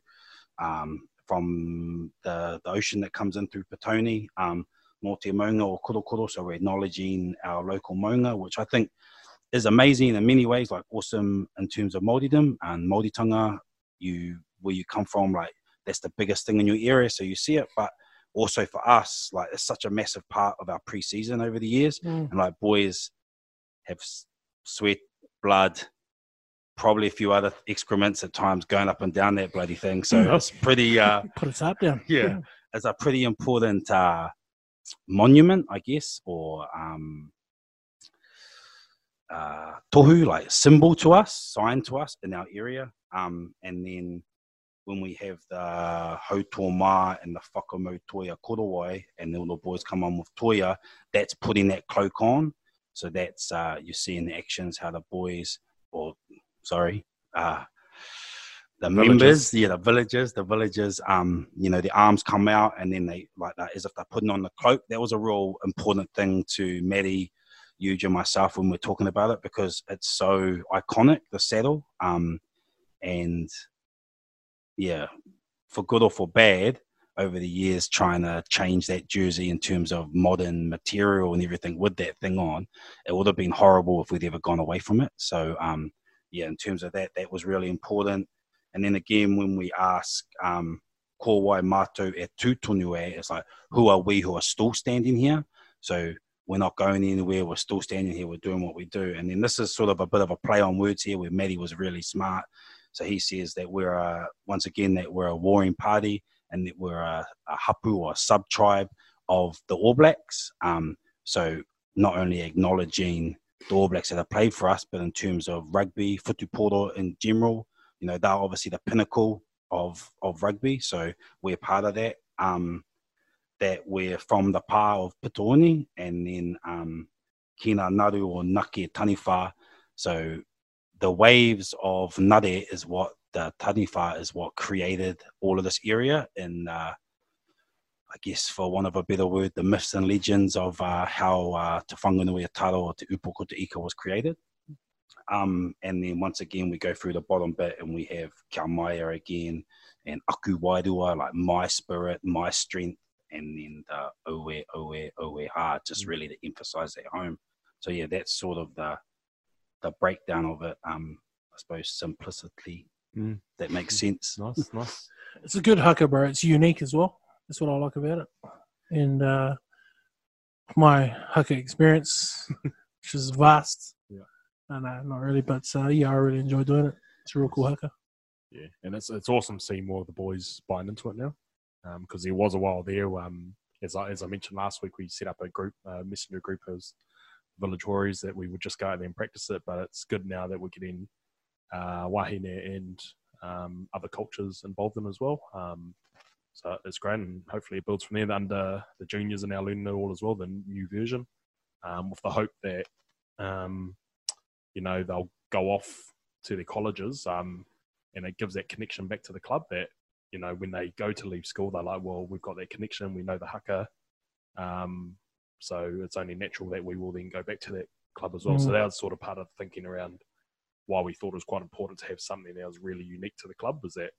um, from the, the ocean that comes in through Petone, um, Nō Te Maunga or Korokoro. So we're acknowledging our local maunga, which I think is amazing in many ways, like awesome in terms of Māoridom and Māoritanga, you where you come from, like that's the biggest thing in your area, so you see it. But also for us, like it's such a massive part of our preseason over the years, Mm. and like boys have sweat, blood, probably a few other excrements at times going up and down that bloody thing. So it's pretty, uh, *laughs* Put a tap down. yeah, it's a pretty important uh, monument, I guess, or um, uh, tohu, like symbol to us, sign to us in our area. Um, and then when we have the Hautoma and the Whakamo Toia Korowai, and all the boys come on with Toya, that's putting that cloak on. So that's, uh, you see in the actions how the boys, or sorry, uh, the Villagers. members, yeah, the villagers, the villagers, um, you know, the arms come out and then they like that as if they're putting on the cloak. That was a real important thing to Matty, Huge, and myself when we're talking about it because it's so iconic, the saddle. Um, and yeah, for good or for bad, over the years, trying to change that jersey in terms of modern material and everything with that thing on, it would have been horrible if we'd ever gone away from it. So, um, yeah, in terms of that, that was really important. And then again, when we ask, um, ko wai mātou e tūtonu e, it's like, who are we who are still standing here? So we're not going anywhere, we're still standing here, we're doing what we do. And then this is sort of a bit of a play on words here where Matty was really smart. So he says that we're, a, once again, that we're a warring party and that we're a, a hapu or a sub tribe of the All Blacks. Um, so not only acknowledging the All Blacks that have played for us, but in terms of rugby, futuporo in general, you know, they're obviously the pinnacle of, of rugby. So we're part of that. Um, that we're from the pa of Pitooni and then um, Kina Naru or Ngake Taniwha. So the waves of Nare is what the Taniwha is what created all of this area in uh, I guess for want of a better word, the myths and legends of uh, how uh, Te Whanganui-a-Tara or Te Upoko Te Ika was created. Um, and then once again, we go through the bottom bit and we have Kia Maia again and Aku Wairua, like my spirit, my strength, and then the Oe, Oe, Oe Ha, just really to emphasize that home. So yeah, that's sort of the the breakdown of it. Um, I suppose simplicity. Mm. That makes sense. Nice, *laughs* nice. It's a good haka, bro. It's unique as well. That's what I like about it. And uh, my haka experience, *laughs* which is vast. Yeah. I know, not really, but uh, yeah, I really enjoy doing it. It's a real cool haka. Yeah, and it's it's awesome seeing more of the boys buying into it now, because there was a while there. Um, as I as I mentioned last week, we set up a group, uh, messenger group as Village Warriors that we would just go out there and practice it. But it's good now that we're getting uh, wahine and um, other cultures involved in as well. Um, so it's great, and hopefully it builds from there. Under the juniors are now learning it all as well, the new version, um, with the hope that um, you know they'll go off to their colleges. Um, and it gives that connection back to the club that you know when they go to leave school they're like well we've got that connection we know the haka um, so it's only natural that we will then go back to that club as well so Mm. that was sort of part of thinking around why we thought it was quite important to have something that was really unique to the club was that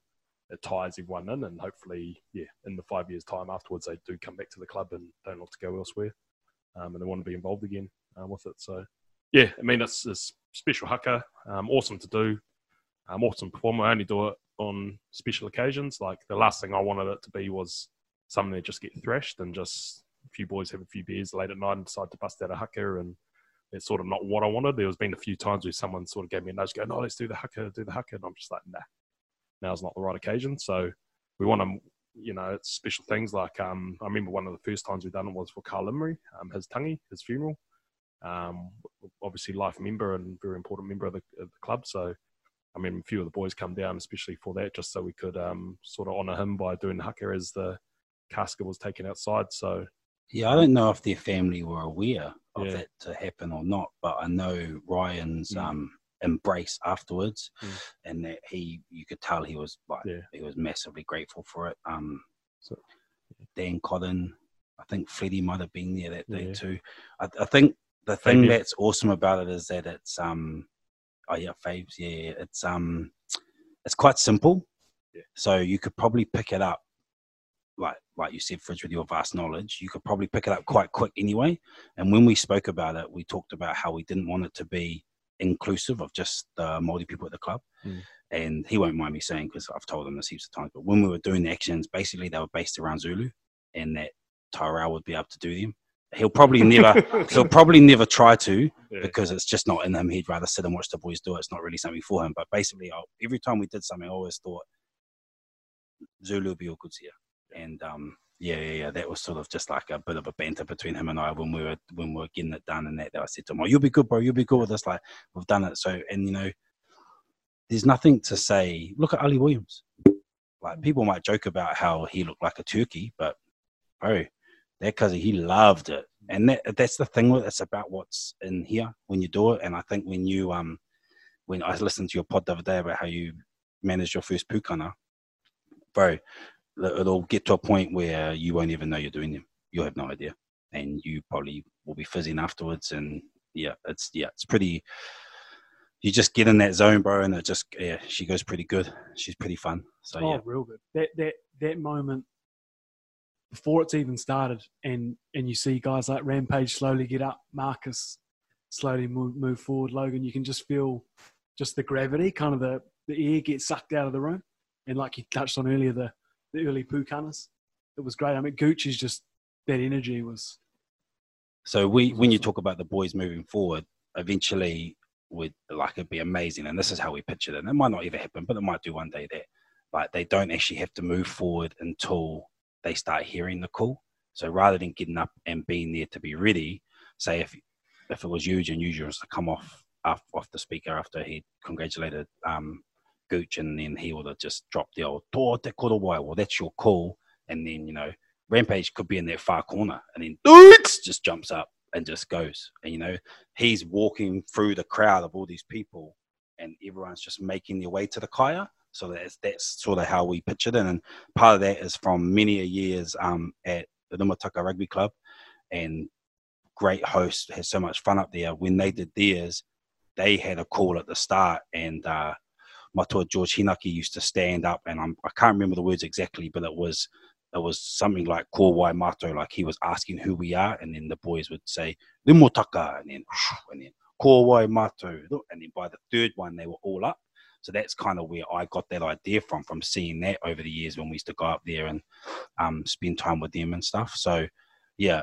it ties everyone in and hopefully yeah in the five years time afterwards they do come back to the club and don't look to go elsewhere um, and they want to be involved again uh, with it so yeah i mean it's, a special haka um, awesome to do um, awesome performer. I only do it on special occasions. Like the last thing I wanted it to be was something that just get thrashed and just a few boys have a few beers late at night and decide to bust out a haka and it's sort of not what I wanted. There has been a few times where someone sort of gave me a nudge, go, no, let's do the haka, do the haka. And I'm just like, nah, now's not the right occasion. So we want to, you know, it's special things like, um, I remember one of the first times we done it was for Carl Imrie, um, his tangi, his funeral. Um, obviously life member and very important member of the, of the club. So I mean, a few of the boys come down, especially for that, just so we could um, sort of honour him by doing haka as the casket was taken outside. So Yeah, I don't know if their family were aware of Yeah. that to happen or not, but I know Ryan's Mm. um, embrace afterwards, Mm. and that he, you could tell he was like, Yeah. he was massively grateful for it. Um, So- Dan Codden, I think Freddie might have been there that day Yeah. too. I, I think the thing Fabian. that's awesome about it is that it's um, oh yeah, Faves, yeah, yeah, it's um, it's quite simple. Yeah. So you could probably pick it up like like you said, Fridge, with your vast knowledge, you could probably pick it up quite quick anyway. And when we spoke about it, we talked about how we didn't want it to be inclusive of just the Māori people at the club. Mm. And he won't mind me saying because I've told him this heaps of times. But when we were doing the actions, basically they were based around Zulu, and that Tyrell would be able to do them. He'll probably *laughs* never, he'll probably never try to Yeah. because it's just not in him. He'd rather sit and watch the boys do it. It's not really something for him. But basically, I, every time we did something, I always thought Zulu will be all good here. And um, yeah, yeah, yeah, that was sort of just like a bit of a banter between him and I when we were when we were getting it done. And that, that I said to him, "Oh, you'll be good, bro. You'll be good with this. Like we've done it." So, and you know, there's nothing to say. Look at Ali Williams. Like people might joke about how he looked like a turkey, but bro, that because he loved it, and that, that's the thing with it's about what's in here when you do it. And I think when you um when I listened to your pod the other day about how you managed your first pukana, bro, it'll get to a point where you won't even know you're doing them. You'll have no idea, and you probably will be fizzing afterwards. And yeah, it's yeah, it's pretty. You just get in that zone, bro, and it just yeah, she goes pretty good. She's pretty fun. So oh, yeah, real good. That that that moment before it's even started, and and you see guys like Rampage slowly get up, Marcus slowly move, move forward, Logan. You can just feel just the gravity, kind of the the air gets sucked out of the room, and like you touched on earlier, the the early pukanas. It was great. I mean, Gooch is just that energy was. So we, when you talk about the boys moving forward, eventually would like it'd be amazing. And this is how we picture it. And it might not ever happen, but it might do one day that like they don't actually have to move forward until they start hearing the call. So rather than getting up and being there to be ready, say if if it was Huge and was to come off off, off the speaker after he congratulated um, Gooch and then he would have just dropped the old "Tō te korowai," well that's your call. And then, you know, Rampage could be in that far corner and then just jumps up and just goes. And you know, he's walking through the crowd of all these people, and everyone's just making their way to the kaea. So that's that's sort of how we pictured it. And part of that is from many a years um, at the Numataka Rugby Club, and great host has so much fun up there. When they did theirs, they had a call at the start, and uh, Matua George Hinaki used to stand up, and I'm, I can't remember the words exactly, but it was it was something like Ko Wai Mato, like he was asking who we are, and then the boys would say Limotaka, and then *laughs* and then Ko Wai Mato, and then by the third one they were all up. So that's kind of where I got that idea from, from seeing that over the years when we used to go up there and um, spend time with them and stuff. So yeah,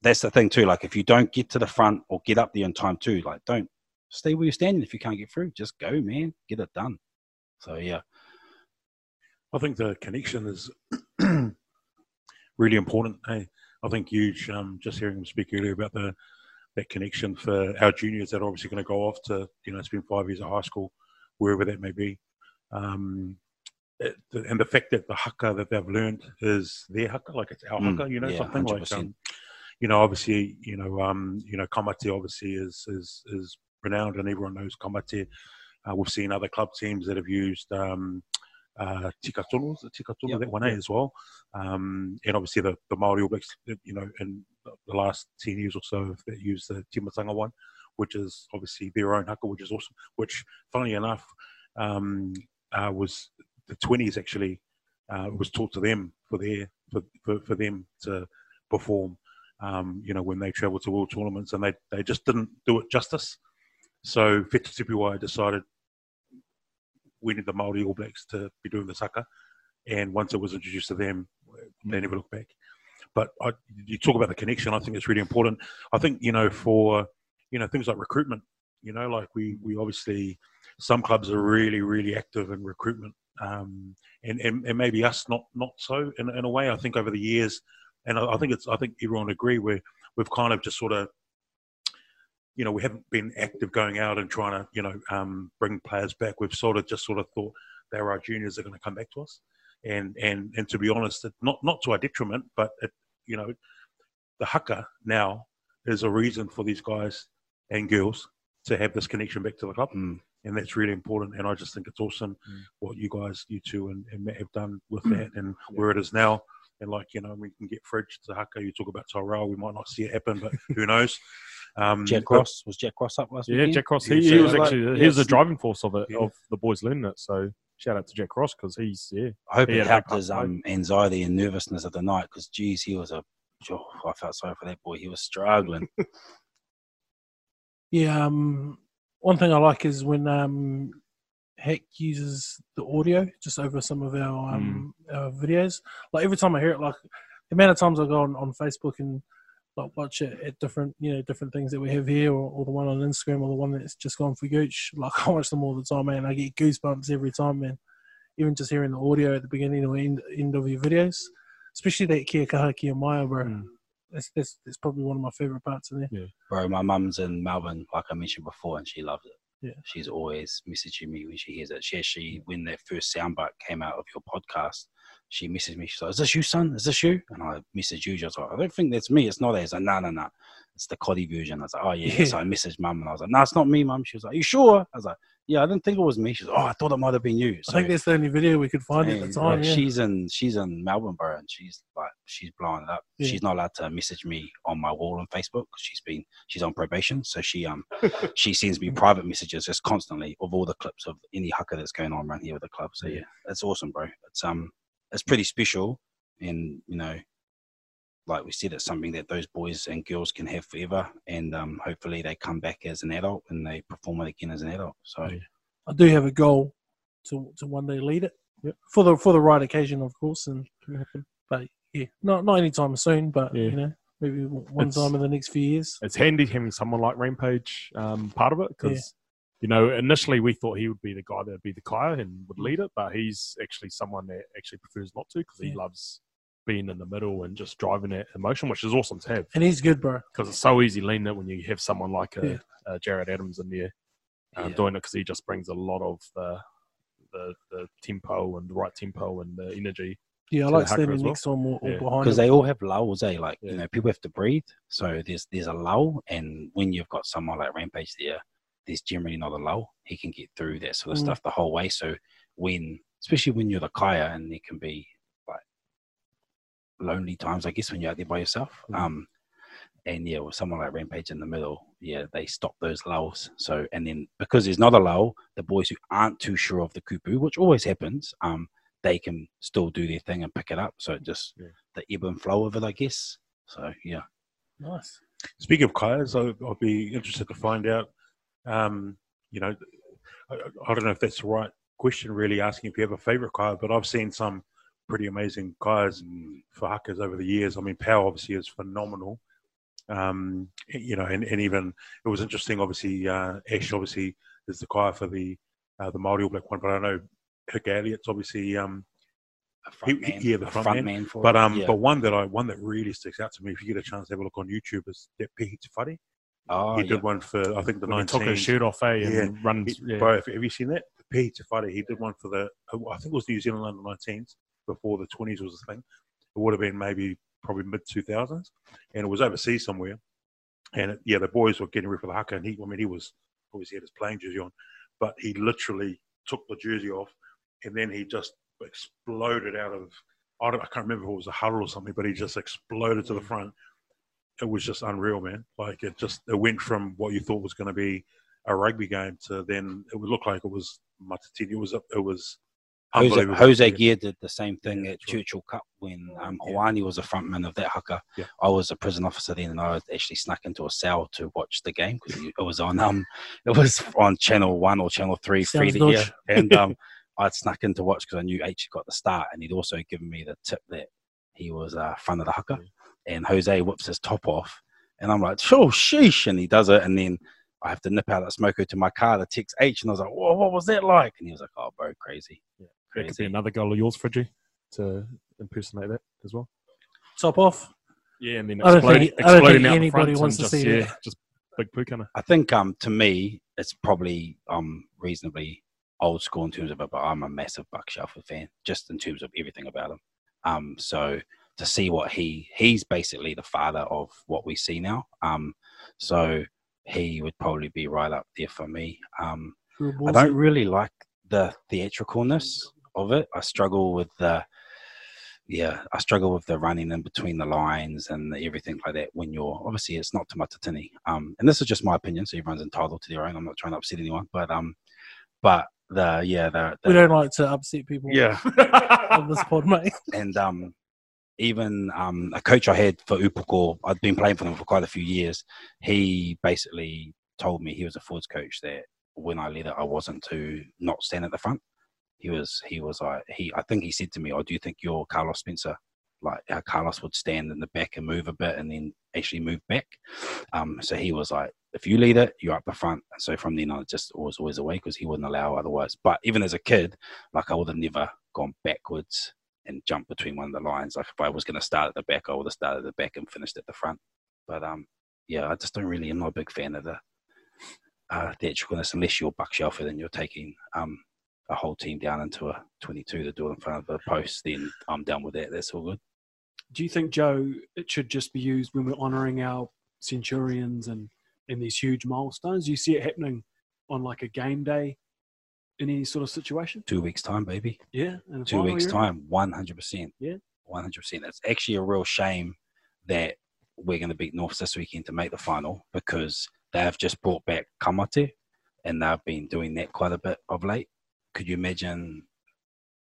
that's the thing too. Like if you don't get to the front or get up there in time too, like don't stay where you're standing if you can't get through. Just go, man, get it done. So yeah, I think the connection is *clears throat* really important. Hey, I think huge. Um, just hearing him speak earlier about the that connection for our juniors that are obviously going to go off to you know spend five years at high school, wherever that may be. Um, it, and the fact that the haka that they've learned is their haka, like it's our Mm, haka, you know, yeah, something like 100%. um, you know, obviously, you know, um, you know, Ka Mate obviously is is is renowned, and everyone knows Ka Mate. Uh, we've seen other club teams that have used um, uh, Tika Tonu, Tika Tonu, Yep, that one eh, as well. Um, and obviously the, the Māori All Blacks, you know, in the last 10 years or so, that used the Timatanga one, which is obviously their own haka, which is awesome. Which, funnily enough, um, uh, was the 20s actually uh, was taught to them for their for, for, for them to perform. Um, you know, when they travel to world tournaments, and they, they just didn't do it justice. So Whetū Tipiwai decided we need the Maori All Blacks to be doing the saka, and once it was introduced to them, they never looked back. But I, you talk about the connection. I think it's really important. I think you know for you know things like recruitment. You know, like we we obviously some clubs are really really active in recruitment, um, and, and and maybe us not not so in, in a way. I think over the years, and I, I think it's I think everyone agree we we've kind of just sort of you know, we haven't been active going out and trying to, you know, um, bring players back. We've sort of just sort of thought they're our juniors are going to come back to us, and and and to be honest, it, not not to our detriment, but it, you know, the haka now is a reason for these guys and girls to have this connection back to the club, Mm. and that's really important. And I just think it's awesome Mm. what you guys, you two, and, and Matt have done with that, and where it is now. And like you know, we can get Fridge to haka. You talk about Tyrell, we might not see it happen, but who knows? *laughs* Um, Jack but- Ross was Jack Cross up last Yeah, weekend? Jack Ross. Yeah, He, he was actually yeah, he was the driving force of it Yeah. of the boys learning it. So shout out to Jack Cross because he's yeah. I hope He it had helped his um, anxiety and nervousness of the night because, geez, he was a. Oh, I felt sorry for that boy. He was struggling. *laughs* Yeah, um, one thing I like is when um, Heck uses the audio just over some of our um, our videos. Like every time I hear it, like the amount of times I go on, on Facebook and like watch it at different you know different things that we have here, or, or the one on Instagram, or the one that's just gone for Gooch. Like *laughs* I watch them all the time, man. I get goosebumps every time, man. Even just hearing the audio at the beginning or end, end of your videos, especially that Kia Kaha Kia Maia, bro. Mm. That's, that's that's probably one of my favorite parts in there. Bro, my mum's in Melbourne, like I mentioned before, and she loves it. Yeah. She's always messaging me when she hears it. She actually, when that first soundbite came out of your podcast, she messaged me. She's like, "Is this you, son? Is this you?" And I messaged you. She was like, "I don't think that's me. It's not." She's like, "No, no, no. It's the Coddy version." I was like, "Oh yeah." Yeah. So *laughs* I messaged mum, and I was like, "No, it's not me, mum." She was like, "You sure?" I was like, "Yeah, I didn't think it was me." She's like, "Oh, I thought it might have been you." I think that's the only video we could find at the time. like, yeah. She's in she's in Melbourne, bro, and she's like she's blowing it up. Yeah. She's not allowed to message me on my wall on Facebook she's been she's on probation. So she um *laughs* she sends me private messages just constantly of all the clips of any haka that's going on around here with the club. So yeah, that's awesome, bro. It's um it's pretty special, and you know. Like we said, it's something that those boys and girls can have forever, and um, hopefully they come back as an adult and they perform it again as an adult. So Yeah. I do have a goal to to one day lead it for the for the right occasion, of course. And but yeah, not not anytime soon, but Yeah. you know, maybe one It's- time in the next few years. It's handy having someone like Rampage um, part of it because you know initially we thought he would be the guy that would be the Kaea and would lead it, but he's actually someone that actually prefers not to because he Yeah. loves being in the middle and just driving that emotion, which is awesome to have And he's good, bro. because it's so easy leaning it when you have someone like a, Yeah. a Jared Adams in there um, Yeah. doing it because he just brings a lot of the, the the tempo and the right tempo and the energy. Yeah, I like standing as well. next to him or, or Yeah. behind because they all have lulls, eh? Like Yeah. you know, people have to breathe. So there's there's a lull, and when you've got someone like Rampage there, there's generally not a lull. He can get through that sort of Mm. stuff the whole way. So when, especially when you're the Kaea, and there can be like lonely times, I guess, when you're out there by yourself. Mm. Um, and yeah, with someone like Rampage in the middle, yeah, they stop those lulls. So and then because there's not a lull, the boys who aren't too sure of the kupu, which always happens, um, they can still do their thing and pick it up. So it just Yeah. the ebb and flow of it, I guess. So yeah, Nice. Speaking of Kaeas, I- I'll be interested to find out. Um, you know, I, I don't know if that's the right question, really asking if you have a favourite Kaea, but I've seen some pretty amazing Kaeas for Hakas over the years. I mean, Power obviously is phenomenal. Um, you know, and, and even it was interesting. Obviously, uh, Ash obviously is the Kaea for the uh, the Māori All Black one, but I know Hika Elliot's obviously um, front He- man, yeah, the a front man. for But um, yeah. but one that I one that really sticks out to me, if you get a chance to have a look on YouTube, is that Pihi Tafari. Oh, he yeah. did one for I think the he took his shirt off, eh, and Yeah. runs. He- Yeah. Bro, have, you seen that? Peter Tafari. He did one for the uh, I think it was New Zealand under 19s before the 20s was a thing. It would have been maybe probably mid 2000s, and it was overseas somewhere. And it, yeah, the boys were getting ready for the haka, and he I mean he was obviously had his playing jersey on, but he literally took the jersey off, and then he just exploded out of I, don't, I can't remember if it was a huddle or something, but he just exploded to the front. It was just unreal, man. Like it just it went from what you thought was going to be a rugby game to then it would look like it was Matatini. It was it was Hosea. Hosea Gear did the same thing Yeah, at that's right. Churchill Cup when um, Yeah. Hawani was a frontman of that haka. Yeah. I was a prison officer then, and I actually snuck into a cell to watch the game because it was on um, *laughs* it was on channel one or channel three, free to hear, and um, *laughs* I'd snuck in to watch because I knew H got the start, and he'd also given me the tip that he was uh, front of the haka, and Hosea whips his top off, and I'm like, sure, sheesh, and he does it, and then. I have to nip out that smoko to my car to text H, and I was like, "Whoa, what was that like?" And he was like, "Oh, bro, crazy, That could be another goal of yours, Fridgie, to impersonate that as well. Top off. Yeah, and then I don't exploding, think- I don't exploding think out the anybody front wants to just, see yeah, that. just big pukana. I think um to me it's probably um reasonably old school in terms of it, but I'm a massive Buck Shelford fan, just in terms of everything about him. Um, so to see what he he's basically the father of what we see now. Um, so he would probably be right up there for me. Um, I don't really like the theatricalness of it. I struggle with the yeah, I struggle with the running in between the lines and the, everything like that. When you're obviously it's not to Matatini, um, and this is just my opinion, so everyone's entitled to their own. I'm not trying to upset anyone, but um, but the yeah the, the We don't like to upset people yeah, *laughs* on this pod, mate. and um, even um, a coach I had for Upoko, I'd been playing for them for quite a few years. He basically told me he was a forwards coach that when I led it, I wasn't to not stand at the front. He was he was like he I think he said to me, "Oh, do think you're Carlos Spencer?" Like how Carlos would stand in the back and move a bit and then actually move back. Um, so he was like, if you lead it, you're up the front. So from then on, it just was always away because he wouldn't allow otherwise. But even as a kid, like I would have never gone backwards and jump between one of the lines. Like if I was going to start at the back, I would have started at the back and finished at the front. But um, yeah, I just don't really. I'm not a big fan of the uh, theatricalness unless you're Buck Shelford and you're taking um a whole team down into a 22 to do it in front of the post. Then I'm done with that. That's all good. Do you think, Joe, it should just be used when we're honouring our centurions and, and these huge milestones? Do you see it happening on like a game day in any sort of situation? Two weeks time, baby. Yeah. two weeks time 100% Yeah. 100% it's actually a real shame that we're going to beat north this weekend to make the final because they have just brought back Ka Mate and they've been doing that quite a bit of late could you imagine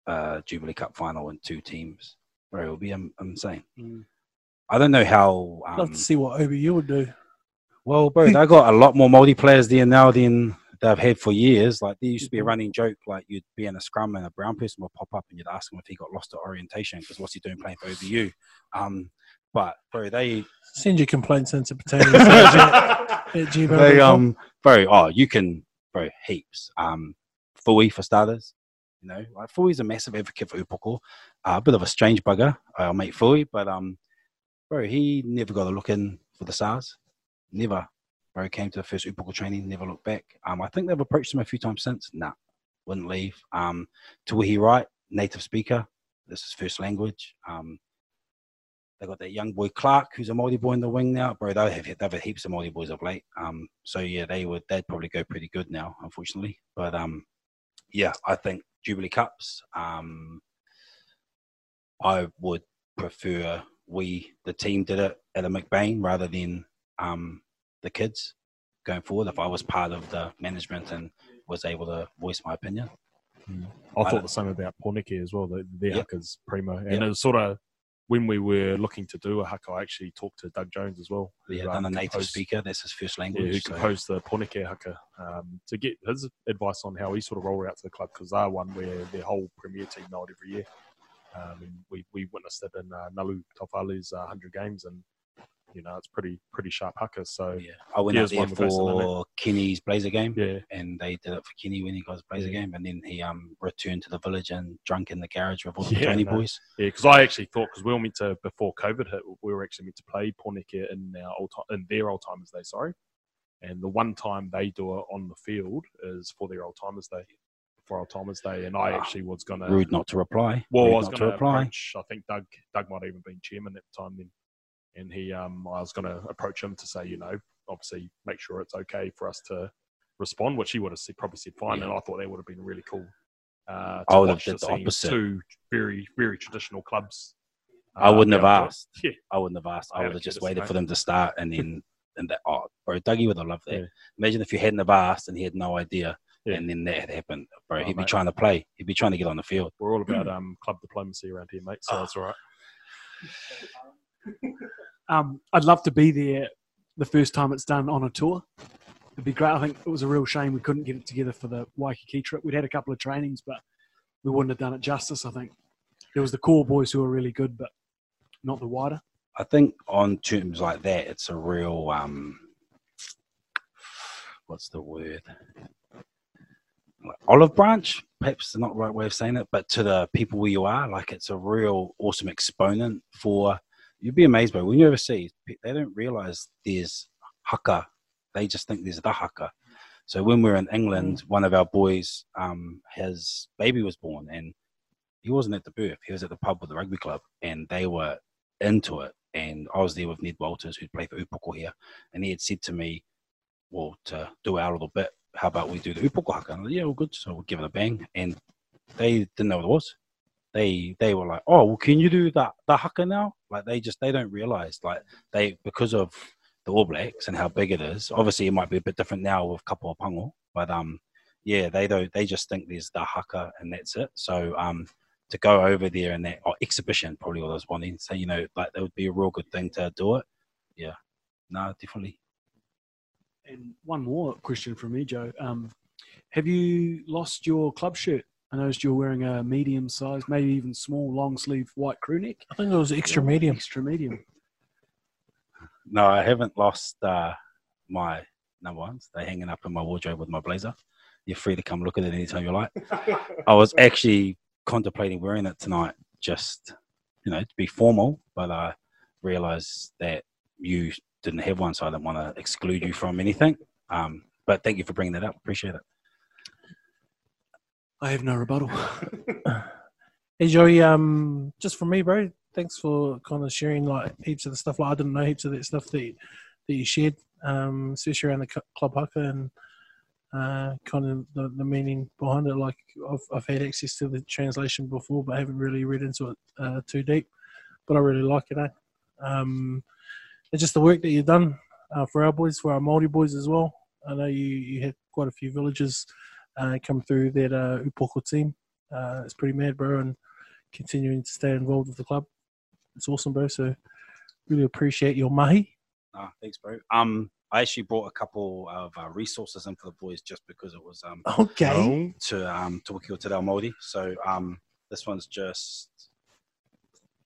a jubilee cup final in two teams bro it would be um, insane Mm. i don't know how um, Love to see what OBU would do. well, bro, they got a lot more multi players there now than they've had for years. Like there used to be a running joke, like you'd be in a scrum and a brown person would pop up and you'd ask him if he got lost at orientation because what's he doing playing for OBU? Um, but bro, they Send your complaints into potatoes at *laughs* gmail.com. they um, bro, oh, you can, bro, heaps. Um, Fui for starters. You know, like Fui's a massive advocate for Upoko. Uh, a bit of a strange bugger, our mate Fui, but um, bro, he never got a look in for the SARS. Never. Bro came to the first Upoko training, never looked back. Um, I think they've approached him a few times since. Nah, wouldn't leave. Um, Tuahi Wright, native speaker. This is first language. Um, they got that young boy Clark, who's a Māori boy in the wing now. Bro, they have they've had heaps of Māori boys of late. Um, so yeah, they would they'd probably go pretty good now, unfortunately. But um, yeah, I think Jubilee Cups. Um, I would prefer we the team did it at a McBain rather than um, the kids going forward. If I was part of the management and was able to voice my opinion, I I- thought the same about Poneke as well. The, their Yep. haka's primo, and Yep. it was sort of when we were looking to do a haka. I actually talked to Doug Jones as well. who, yeah, um, a native composed- speaker. That's his first Yeah, language. who so- composed the Poneke haka um, to get his advice on how he sort of rolled out to the club because they're one where their whole premier team know it every year. Um, and we, we witnessed it in uh, Nalu Tofalu's uh, 100 games, and you know it's pretty pretty sharp haka. So yeah, I went out there one of the best in for Kenny's Blazer game. yeah, and they did it for Kenny when he got his Blazer Yeah. game, and then he um returned to the village and drunk in the garage with all the Yeah, Tony no. boys. Yeah, because I actually thought because we were meant to before COVID hit, we were actually meant to play Poneke in our old time, in their old timers day. Sorry, and the one time they do it on the field is for their old timers day, for old timers day, and I Ah, actually was gonna Rude not to reply. Well, Rude I was going to reply. approach. I think Doug Doug might have even been chairman at the time then, and he um I was going to approach him to say you know obviously make sure it's okay for us to respond, which he would have said, probably said fine, Yeah. and I thought that would have been really cool. Uh, I would have did the opposite. Two very very traditional clubs. I uh, wouldn't have be to- asked. *laughs* Yeah, I wouldn't have asked. I Out would have just waited mate. for them to start, and then *laughs* and that. Oh, bro, Dougie would have loved that. Yeah. Imagine if you hadn't have asked and he had no idea, Yeah. and then that had happened, bro. Oh, he'd be trying to play. He'd be trying to get on the field. we're all about *clears throat* um club diplomacy around here, mate. So Oh. that's all right. *laughs* Um, I'd love to be there the first time it's done on a tour. It'd be great. I think it was a real shame we couldn't get it together for the Waikiki trip. We'd had a couple of trainings, but we wouldn't have done it justice. I think there was the core boys who were really good, but not the wider. I think on terms like that, it's a real um, what's the word? Olive branch, perhaps not the right way of saying it, but to the people where you are, like it's a real awesome exponent for. You'd be amazed by when you're overseas. They don't realize there's haka they just think there's the haka. So when we were in England, one of our boys, um, his baby was born, and he wasn't at the birth. He was at the pub with the rugby club, and they were into it. And I was there with Ned Walters, who'd played for Upoko here, and he had said to me, "Well, to do our little bit, how about we do the Upoko haka?" And I was like, yeah, well, good. So we'll give it a bang, and they didn't know what it was. They they were like, "Oh, well, can you do that the haka now?" Like they just they don't realize like they because of the All Blacks and how big it is. Obviously, it might be a bit different now with of pango, but um, yeah, they don't. They just think there's the haka and that's it. So um, to go over there and that or exhibition probably what I was wanting. So you know, like that would be a real good thing to do it. Yeah, no, definitely. And one more question from me, Joe. Um, have you lost your club shirt? I noticed you're wearing a medium size, maybe even small, long sleeve white crew neck. I think it was extra medium. Extra medium. No, I haven't lost uh, my number ones. They're hanging up in my wardrobe with my blazer. You're free to come look at it anytime you like. *laughs* I was actually contemplating wearing it tonight, just you know, to be formal, but I realised that you didn't have one, so I didn't want to exclude you from anything. Um, but thank you for bringing that up. Appreciate it. I have no rebuttal. Hey Joey, um, just from me, bro. Thanks for kind of sharing like heaps of the stuff. Like I didn't know heaps of that stuff that that you shared, um, especially around the club haka and uh, kind of the, the meaning behind it. Like I've I've had access to the translation before, but I haven't really read into it uh, too deep. But I really like it. Eh? Um, and just the work that you've done uh, for our boys, for our Māori boys as well. I know you you had quite a few villages uh, come through that uh, Upoko team. Uh, it's pretty mad, bro, and continuing to stay involved with the club. It's awesome, bro. So really appreciate your mahi. Ah, thanks, bro. Um, I actually brought a couple of uh, resources in for the boys just because it was um Okay. to um to Wiki Te Reo Māori. So um this one's just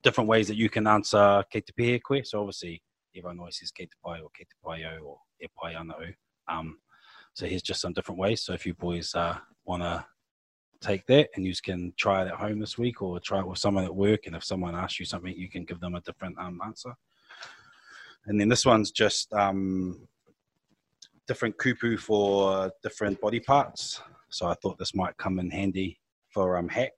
different ways that you can answer Kei Te Pehe koe. So obviously everyone always says Kei Te Pai or Kei Te Pai o or E Pai ana o. Um, so here's just some different ways. So if you boys uh, want to take that and you can try it at home this week or try it with someone at work and if someone asks you something you can give them a different um, answer. And then this one's just um, different kupu for different body parts. So I thought this might come in handy for um, hack.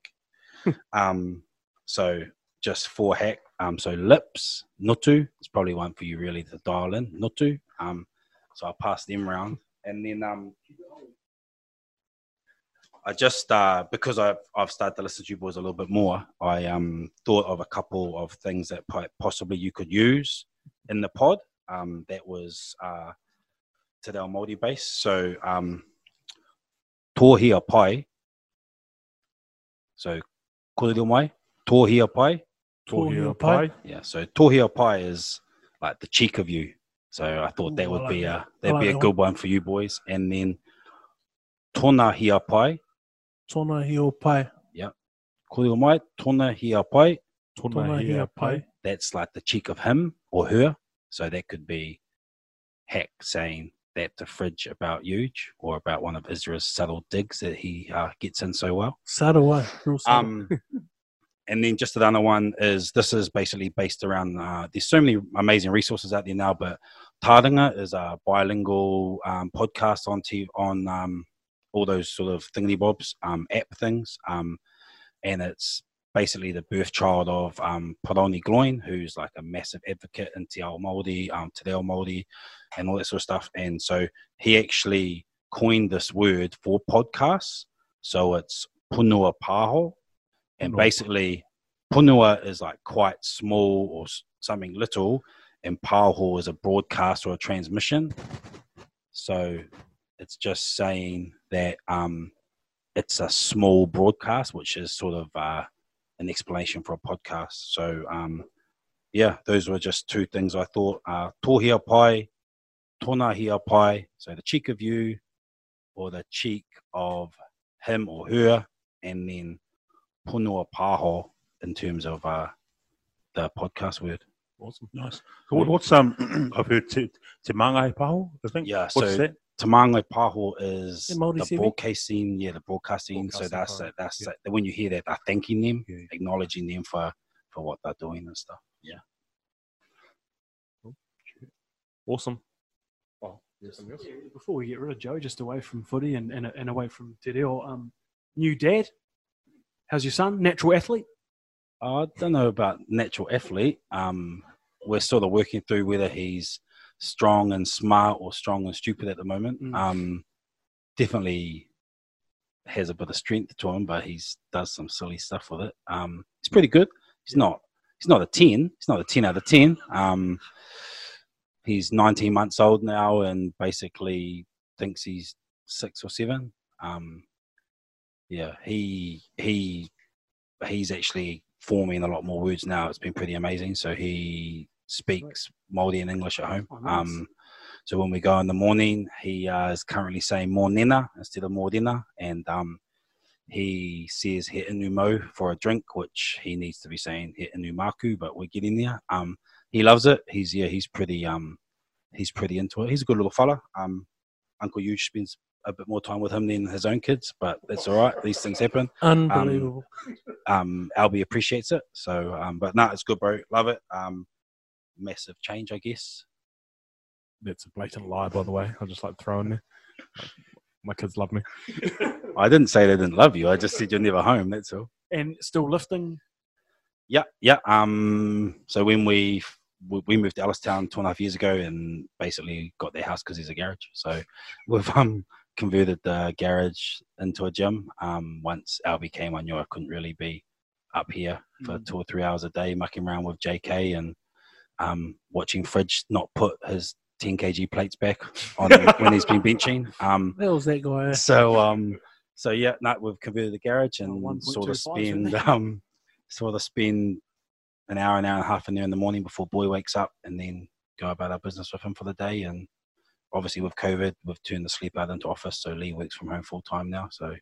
*laughs* um, so just for hack. Um, so lips, ngutu. It's probably one for you really to dial in. Ngutu. Um, so I'll pass them round. And then um, I just uh, because I've I've started to listen to you boys a little bit more. I um thought of a couple of things that possibly you could use in the pod. Um, that was uh, Te Reo Māori base. So um, tōhia pai. So kōrero mai, tōhia pai. Tōhia pai. Yeah, so tōhia pai is like the cheek of you. So I thought Ooh, that would like be that. a that'd I be a good one for you boys. And then tōna hia pai, Tōna hio pai. kōrero mai, tōna hia pai. Tōna hia pai. That's like the cheek of him or her. So that could be Hack saying that to Fridge about Huge or about one of Israel's subtle digs that he uh, gets in so well. Subtle way. Real subtle. Um, *laughs* and then just another one is this is basically based around. Uh, there's so many amazing resources out there now, but Taringa is a bilingual um, podcast on TV, on um, all those sort of thingy bobs um, app things, um, and it's basically the birth child of um, Paraone Gloyne, who's like a massive advocate in Te Ao Māori, um, Te Reo Māori, and all that sort of stuff. And so he actually coined this word for podcasts. So it's punua paho, and Punua. basically punua is like quite small or something little, and paho is a broadcast or a transmission. So it's just saying that um, it's a small broadcast, which is sort of uh, an explanation for a podcast. So um, yeah, those were just two things I thought. Uh, tōhia pai, tōna hia pai, so the cheek of you, or the cheek of him or her, and then punua paho in terms of uh, the podcast word. Awesome, nice. So what, what's um? *clears throat* I've heard te, te mangai paho. I think. Yeah, What's so that? Te Māngai Paho is The Māori the broadcasting, yeah, the broadcasting. so that's part, it. That's yeah. it. When you hear that, they're thanking them, Yeah. acknowledging them for for what they're doing and stuff. Yeah. Awesome. Something else? Before we get rid of Joe, just away from footy and, and, and away from Te Reo, um, new dad. How's your son? Natural athlete? I don't know about natural athlete. Um, we're sort of working through whether he's strong and smart or strong and stupid at the moment. Mm. Um, definitely has a bit of strength to him, but he does some silly stuff with it. Um, he's pretty good. He's not. He's not a ten. He's not a ten out of ten. Um, he's 19 months old now and basically thinks he's six or seven. Um, yeah, he he he's actually forming a lot more words now. It's been pretty amazing. So he speaks Māori and English at home. Oh, nice. Um, so when we go in the morning, he uh, is currently saying mornena instead of morena, and um, he says he inu mo for a drink, which he needs to be saying he inu maku, but we're getting there. Um, he loves it. He's yeah, he's pretty um, he's pretty into it. He's a good little fella. Um, Uncle Huge spends a bit more time with him than his own kids, but that's all right. These things happen Unbelievable. um, Albie appreciates it. So, um, but no, it's good, bro. Love it. Um, massive change, I guess. That's a blatant lie, by the way. I'll just like throw in there. My kids love me. *laughs* I didn't say they didn't love you. I just said you're never home. That's all. And still lifting? Yeah, yeah. Um, so when we we we moved to Ellistown two and a half years ago, and basically got their house because there's a garage. So *laughs* we've um converted the garage into a gym. Um, once Albie came, I knew I couldn't really be up here for Mm. two or three hours a day mucking around with JK and um, watching Fridge not put his 10 kg plates back on *laughs* when he's been benching. Um, that was that guy. so um, so yeah, no, we've converted the garage and Oh, sort of spend *laughs* um, sort of spend an hour, an hour and a half in there in the morning before boy wakes up, and then go about our business with him for the day. And obviously with COVID, we've turned the sleep out into office, so Lee works from home full time now. So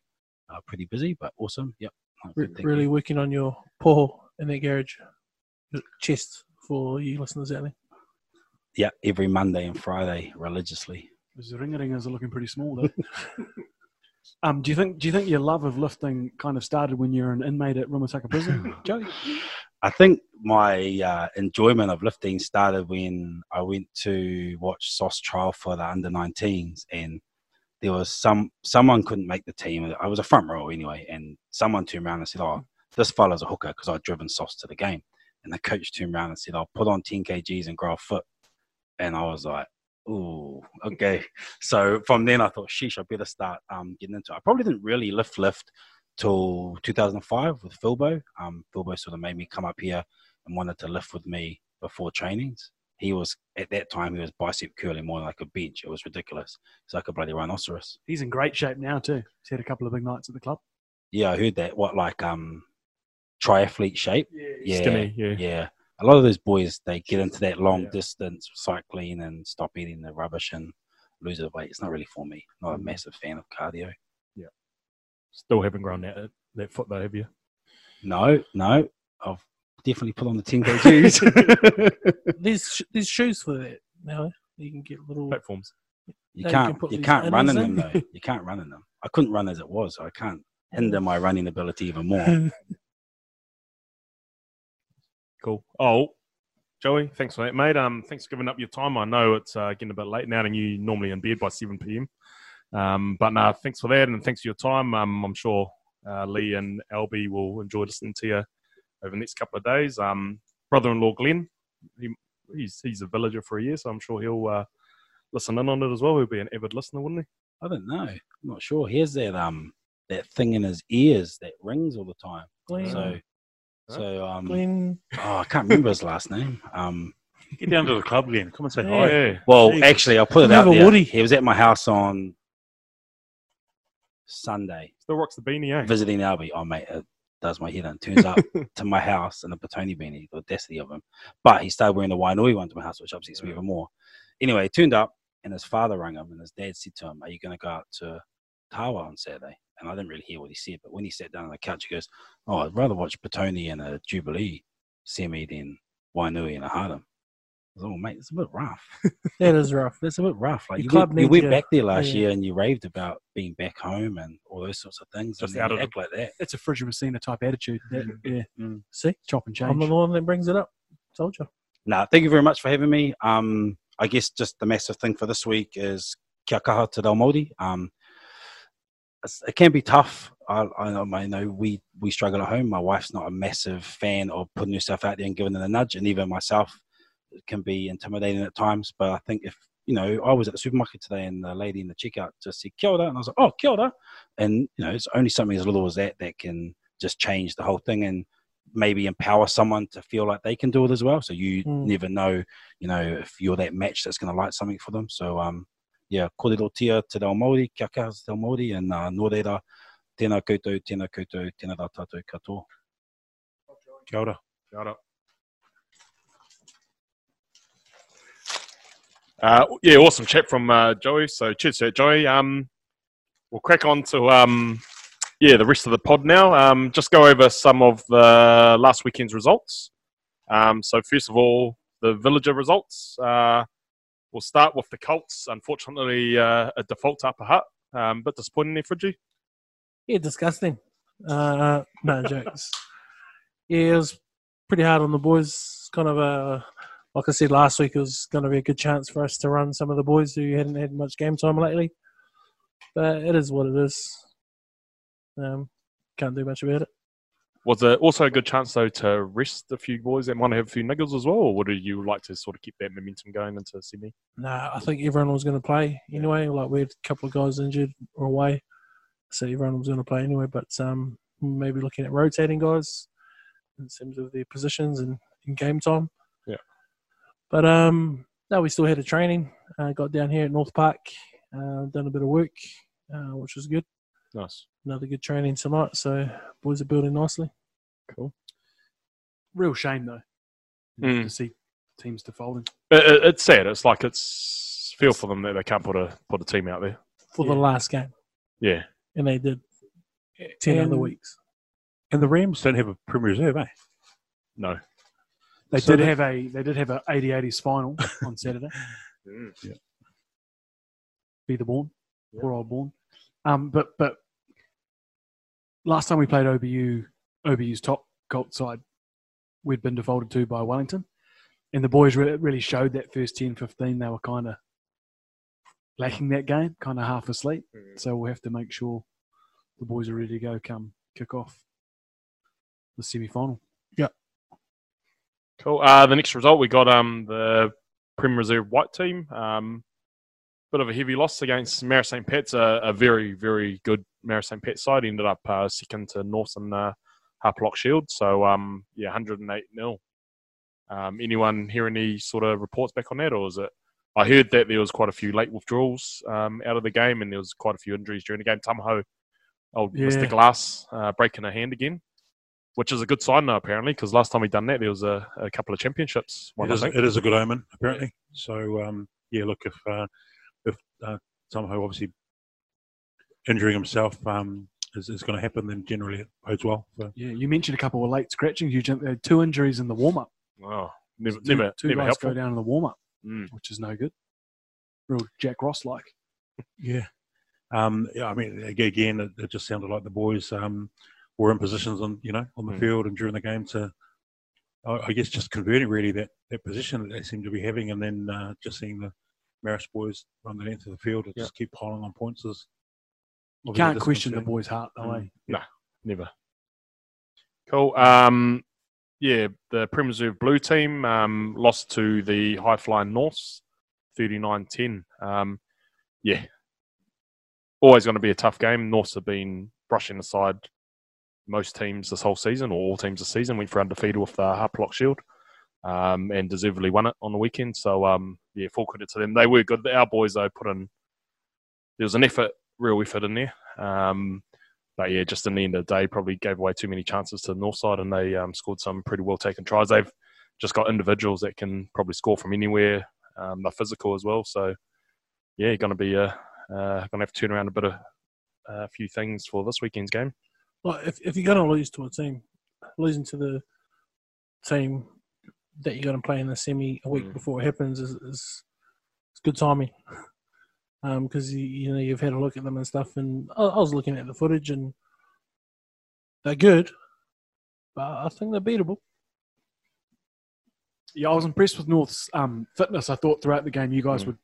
uh, pretty busy, but awesome. Yep. Re- really you. working on your paw in that garage. Chest for you listeners out there. Yeah, every Monday and Friday religiously. Those ring-a-ringers are looking pretty small, though. *laughs* um, do you think? Do you think your love of lifting kind of started when you were an inmate at Rimutaka Prison, *laughs* Joey? I think my uh, enjoyment of lifting started when I went to watch Sauce trial for the under 19s, and there was some someone couldn't make the team. I was a front row anyway, and someone turned around and said, "Oh, this fella's a hooker," because I'd driven Sauce to the game. And the coach turned around and said, "I'll put on 10 kgs and grow a foot," and I was like. Ooh, okay. *laughs* So from then I thought, sheesh, I better start um, getting into it. I probably didn't really lift lift till 2005 with Philbo. Um, Philbo sort of made me come up here and wanted to lift with me before trainings. He was at that time he was bicep curling more like a bench. It was ridiculous. It's like a bloody rhinoceros. He's in great shape now too. He's had a couple of big nights at the club. Yeah, I heard that. What like um triathlete shape? Yeah, Skinny, yeah. yeah. A lot of those boys they get into that long Yeah. distance cycling and stop eating the rubbish and lose their weight. It's not really for me. Not a massive fan of cardio. Still haven't grown that, that foot, though, have you? No, no. I've definitely put on the 10 kgs. *laughs* *laughs* There's sh- there's shoes for that now. You can get little. Platforms. You Yeah, you can can't. put You can't run in them in. though. *laughs* You can't run in them. I couldn't run as it was. So I can't hinder my running ability even more. Cool. Oh, Joey, thanks for that, mate. Um, thanks for giving up your time. I know it's uh, getting a bit late now, and you normally in bed by seven pm. Um, but no, thanks for that, and thanks for your time. Um, I'm sure uh, Lee and Albie will enjoy listening to you over the next couple of days. Um, brother-in-law Glenn, he, he's he's a villager for a year, so I'm sure he'll uh, listen in on it as well. He'll be an avid listener, wouldn't he? I don't know. I'm not sure. He has that um that thing in his ears that rings all the time. Glenn, So Huh? so um Glenn, oh I can't remember his last name. Um Get down to the club again. Come and say Yeah. hi. yeah. well actually I'll put it Have out a there. Woody. He was at my house on Sunday Still rocks the beanie, eh? visiting Albie. Oh mate, it does my head in. Turns up *laughs* to my house in a Petone beanie, the audacity of him. But he started wearing the Wainui one to my house, which upsets me even more. Anyway, he turned up and his father rang him and his dad said to him, Are you gonna go out to Tawa on Saturday? And I didn't really hear what he said, but when he sat down on the couch, he goes, Oh, I'd rather watch Petone and a Jubilee semi than Wainui and a Hardham. I was, oh mate, it's a bit rough. *laughs* that is rough. That's It's a bit rough. Like Your you club went, you went you- back there last yeah. year and you raved about being back home and all those sorts of things. Just and then out of the- act like that. It's a Fridge Messina type attitude. That, yeah, see. chop and change. I'm the one that brings it up. Told you. No, thank you very much for having me. Um, I guess just the massive thing for this week is kia kaha te reo Māori. Um, it can be tough. I, I, know- I know we, we struggle at home. My wife's not a massive fan of putting herself out there and giving it a nudge, and even myself it can be intimidating at times. But I think if you know, I was at the supermarket today, and the lady in the checkout just said "kia ora," and I was like, "Oh, kia ora," and you know, it's only something as little as that that can just change the whole thing and maybe empower someone to feel like they can do it as well. So you Mm. never know, you know, if you're that match that's going to light something for them. So um, yeah, kōrero tia te reo Māori, kia kaha te reo Māori, and uh, nō reira, tēnā koutou, tēnā koutou, tēnā rā tātou katoa. Kia ora. Kia ora. Uh, yeah, awesome chat from uh, Joey. So cheers, to Joey. Um, we'll crack on to um, yeah the rest of the pod now. Um, just go over some of the last weekend's results. Um, so first of all, the Villager results. Uh, we'll start with the Colts. Unfortunately, uh, a default upper hut. Um, bit disappointing there, Fridgie. Yeah, disgusting. Uh, no *laughs* jokes. Yeah, it was pretty hard on the boys. Kind of a, like I said last week, it was going to be a good chance for us to run some of the boys who hadn't had much game time lately. But it is what it is. Um, can't do much about it. Was it also a good chance though to rest a few boys that might have a few niggles as well, or would you like to sort of keep that momentum going into Sydney? Nah, I think everyone was going to play anyway. Like we had a couple of guys injured or away, so everyone was going to play anyway. But um, maybe looking at rotating guys in terms of their positions and in game time. Yeah. But um, no, we still had a training. Uh, got down here at North Park, uh, done a bit of work, uh, which was good. Nice. Another good training tonight. So boys are building nicely. Cool. Real shame though Mm. to see teams defaulting. It, it, it's sad. It's like it's feel for them that they can't put a put a team out there. for the last game, Yeah. and they did ten other weeks. And the Rams don't have a Premier Reserve, eh? No. They So did the- have a they did have a 80-80s final on Saturday. *laughs* Yeah. Be the born, Yeah. poor old born. Um, but but last time we played OBU, OBU's top Colt side, we'd been defaulted to by Wellington, and the boys re- really showed that first 10, 15, They were kind of lacking that game, kind of half asleep. So we'll have to make sure the boys are ready to go come kick off the semi final. Cool. Uh, the next result we got um the Prem Reserve White team. Um, bit of a heavy loss against Marist St. Pat's, a, a very very good Marist St. Pat side. Ended up uh, second to Northern uh, Harplock Shield. So um yeah, 108 nil. Um, anyone hear any sort of reports back on that, or is it? I heard that there was quite a few late withdrawals um, out of the game, and there was quite a few injuries during the game. Tamaho, old Mr. Glass, uh, breaking a hand again, which is a good sign now apparently, because last time we done that, there was a, a couple of championships. One, It I is, think. it is a good omen, apparently. So, um, yeah, look, if uh, if uh, somehow obviously injuring himself um, is, is going to happen, then generally it bodes well. So, Yeah, you mentioned a couple of late scratchings. You jumped, had two injuries in the warm up. Oh, never, two, never, two never guys helpful. go down in the warm up, Mm. which is no good. Real Jack Ross like. yeah. Um, yeah, I mean, again, it, it just sounded like the boys um, were in positions on you know on the Mm. field and during the game to, I I guess, just converting really that, that position that they seem to be having, and then uh, just seeing the Marist boys run the length of the field and Yeah. just keep piling on points is. You can't question the boys' heart, though. eh? Mm. Never. Cool. Um, yeah, the Prem Reserve Blue team um, lost to the High Flying Norths, 39-10. Um, yeah, always going to be a tough game. Norths have been brushing aside most teams this whole season, or all teams this season. Went for undefeated with the Harplock Shield, um, and deservedly won it on the weekend. So um, yeah, full credit to them. They were good. Our boys though put in. There was an effort, real effort in there. Um, but yeah, just in the end of the day, probably gave away too many chances to the north side, and they um, scored some pretty well taken tries. They've just got individuals that can probably score from anywhere. Um, they're physical as well, so yeah, going to be uh, uh, going to have to turn around a bit of a few things for this weekend's game. Like if, if you're going to lose to a team, losing to the team that you're going to play in the semi a week Mm. before it happens is, is, is good timing. *laughs* Because you, you know you've had a look at them and stuff, and I, I was looking at the footage and they're good, but I think they're beatable. Yeah, I was impressed with North's um, fitness. I thought throughout the game you guys Mm. would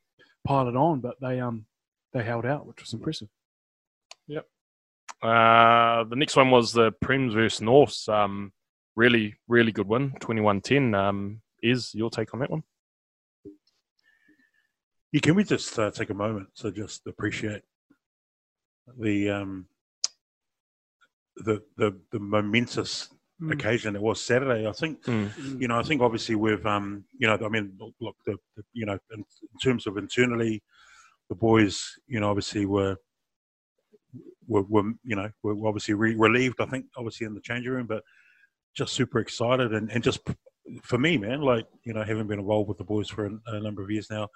pile it on, but they um they held out, which was impressive. Uh, the next one was the Prems versus Norths. Um, really, really good win, 21-10. Um, is your take on that one? Yeah, can we just uh, take a moment to just appreciate the um, the the, the momentous Mm. occasion it was Saturday? I think Mm. you know. I think obviously we've um, you know. I mean, look, look the, the you know, in, in terms of internally, the boys, you know, obviously were were, were you know were obviously re- relieved. I think obviously in the changing room, but just super excited and and just for me, man, like you know, having been involved with the boys for a, a number of years now,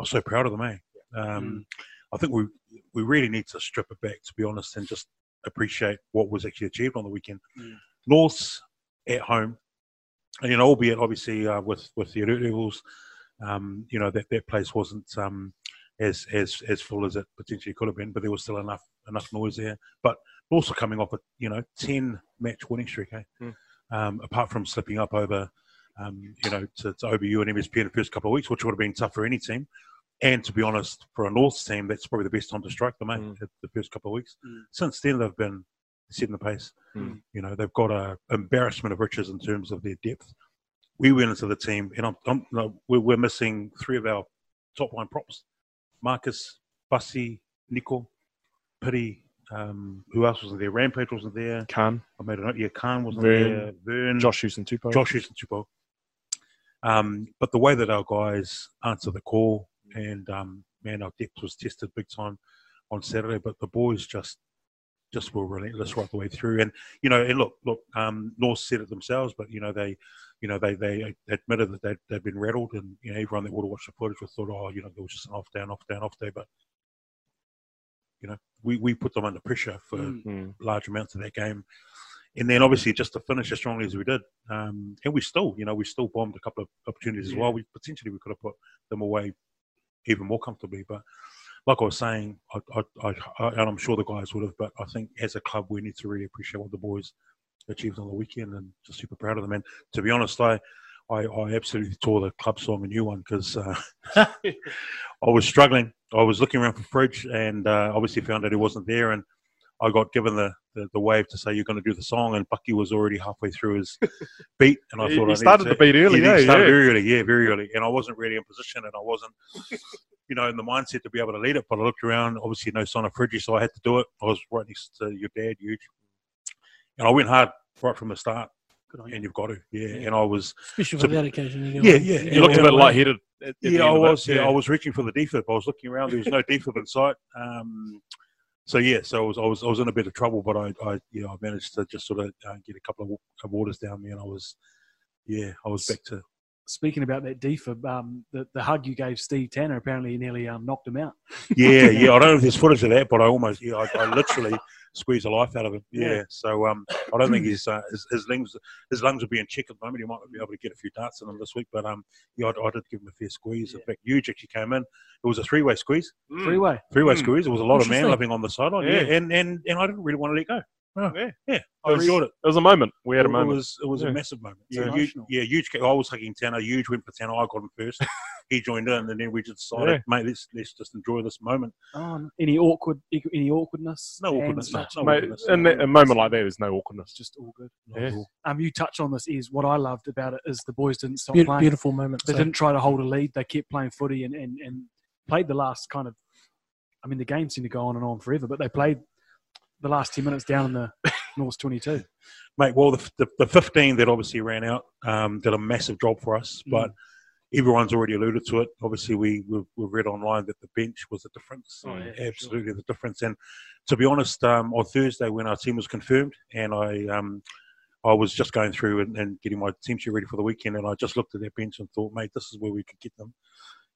I'm so proud of them, eh? Um, I think we we really need to strip it back, to be honest, and just appreciate what was actually achieved on the weekend. Mm. North's at home, and you know, albeit obviously uh, with with the elite levels, um, you know that that place wasn't um, as as as full as it potentially could have been, but there was still enough enough noise there. But also coming off a you know ten match winning streak, eh? Mm. Um, apart from slipping up over. Um, you know, to, to OBU and MSP in the first couple of weeks, which would have been tough for any team. And to be honest, for a North team, that's probably the best time to strike them, eh? Mm. the first couple of weeks. Mm. Since then, they've been setting the pace. Mm. You know, they've got a embarrassment of riches in terms of their depth. We went into the team, and I'm, I'm, no, we're, we're missing three of our top line props: Marcus, Bussy, Nico, Pity. Um, who else wasn't there? Rampage wasn't there. Khan, I made a note. Yeah, Khan wasn't Vern. there. Vern, Josh Houston Tupo. Josh Houston Tupo. Um, but the way that our guys answer the call and um, man, our depth was tested big time on Saturday. But the boys just just were relentless right the way through. And you know, and look, look, um, North said it themselves, but you know they, you know they they admitted that they'd, they'd been rattled, and you know everyone that would have watched the footage would thought, oh, you know, there was just an off down, off down, off day. But you know, we we put them under pressure for Mm. Mm. large amounts of that game. And then obviously just to finish as strongly as we did, um, and we still, you know, we still bombed a couple of opportunities as well. We potentially we could have put them away even more comfortably, but like I was saying, I, I, I, I, and I'm sure the guys would have, but I think as a club we need to really appreciate what the boys achieved on the weekend, and just super proud of them. And to be honest, I, I, I absolutely tore the club song a new one because uh, *laughs* I was struggling. I was looking around for fridge, and uh, obviously found out he wasn't there, and I got given the, the, the wave to say you're going to do the song, and Bucky was already halfway through his *laughs* beat, and I He- thought he I started to, the beat early, He, yeah, he started yeah. very early, yeah, very early, and I wasn't really in position, and I wasn't, you know, in the mindset to be able to lead it. But I looked around, obviously no sign of Fridgie, so I had to do it. I was right next to your dad, huge, and I went hard right from the start. You. And you've got to, yeah. And I was, Especially So- for that occasion. You yeah, yeah. You looked a bit lightheaded. At, at yeah, I was. Yeah, I was reaching for the defib. I was looking around. There was no defib in sight. Um, so yeah, so I was, I was, I was in a bit of trouble, but I, I, you know, I managed to just sort of uh, get a couple of, of waters down me, and I was, yeah, I was back to. Speaking about that defib, um, the, the hug you gave Steve Tanner apparently nearly um, knocked him out. Yeah, yeah. I don't know if *laughs* there's footage of that, but I almost, yeah, I, I literally squeezed the life out of him. Yeah. Yeah. So um, I don't think his, uh, his his lungs his lungs will be in check at the moment. He might not be able to get a few darts in him this week, but um, yeah, I, I did give him a fair squeeze. In fact, huge actually came in. It was a three way squeeze. Mm. Three way. Three way Mm. squeeze. There was a lot of man Interesting. loving on the sideline. Yeah. Yeah. and and and I didn't really want to let go. Yeah. Yeah, I was- enjoyed it. It was a moment. We had a It moment. was it was Yeah. a massive moment. It's Yeah, huge, yeah, huge. I was hugging Tanner. Huge went for Tanner. I got him first. *laughs* he joined in, and then we just decided, Yeah. mate, let's let's just enjoy this moment. Oh, any awkward, any awkwardness? No awkwardness. No, touched? no Mate, awkwardness. in that- a moment like that, there's no awkwardness. Just all good. Not Yeah. all. Um, you touch on this is what I loved about it is the boys didn't stop Beau- playing. beautiful moment. They so- didn't try to hold a lead. They kept playing footy and, and, and played the last kind of. I mean, the game seemed to go on and on forever, but they played the last ten minutes down in the North twenty two. Mate, well, the, the, the 15 that obviously ran out um, did a massive job for us, but everyone's already alluded to it. Obviously, we, we, we read online that the bench was the difference. Oh, yeah, Absolutely the difference. And to be honest, um, on Thursday when our team was confirmed, and I um, I was just going through and, and getting my team sheet ready for the weekend, and I just looked at that bench and thought, mate, this is where we could get them.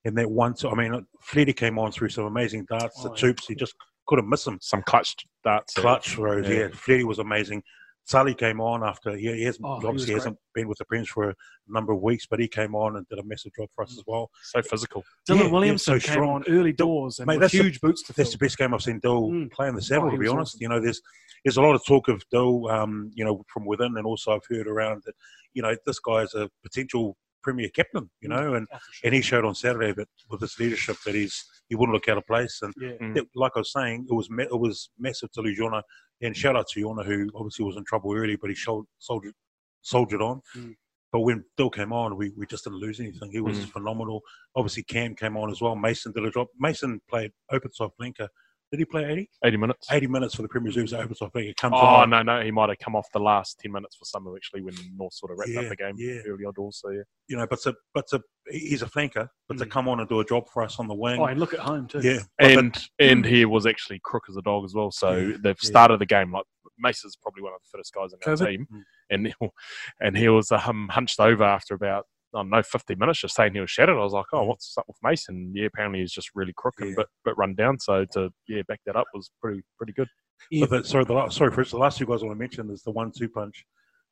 And that one, I mean, Fletty came on through some amazing darts, the Oh, yeah. toops, he just couldn't miss him. Some clutch that uh, clutch throws. Yeah. Yeah, Fletty was amazing. Sally came on after he, he hasn't Oh, he obviously was hasn't been with the Prens for a number of weeks, but he came on and did a massive job for us as well. So physical. Dylan Yeah, yeah, so came strong. on early doors and Mate, that's the- huge boots to fill. That's the best game I've seen Dill Mm. play in the saddle. Oh, to be honest, awesome. you know, there's there's a lot of talk of Dill, um, you know, from within, and also I've heard around that, you know, this guy is a potential premier kept captain, you know, and and he showed on Saturday that with his leadership that he's he wouldn't look out of place. And Yeah. Mm. it- like I was saying, it was ma- it was massive to lose Yona, and shout out to Yona who obviously was in trouble early, but he showed, soldiered soldiered on. Mm. But when Bill came on, we, we just didn't lose anything. He was Mm. phenomenal. Obviously, Cam came on as well. Mason did a job. Mason played open soft flanker. Did he play 80? 80 minutes. 80 minutes for the Premier Reserves at open side flanker. Comes Oh, on. no, no. He might have come off the last 10 minutes for Summer, actually, when North sort of wrapped Yeah, up the game yeah. early on doors. So, yeah. You know, but to, but to, he's a flanker, but to Mm. come on and do a job for us on the wing. Oh, and look at home too. yeah. But- And and he was actually crook as a dog as well. So Yeah, they've started the game like Mason's probably one of the fittest guys in our COVID. team, Mm. and he, *laughs* and he was um, hunched over after about I don't know 50 minutes, just saying he was shattered. I was like, oh, what's up with Mason? Yeah, apparently he's just really crooked, and Yeah. bit bit run down. So to yeah back that up was pretty pretty good. Yeah. But the, sorry, the last, sorry, first, the last two guys I want to mention is the one-two punch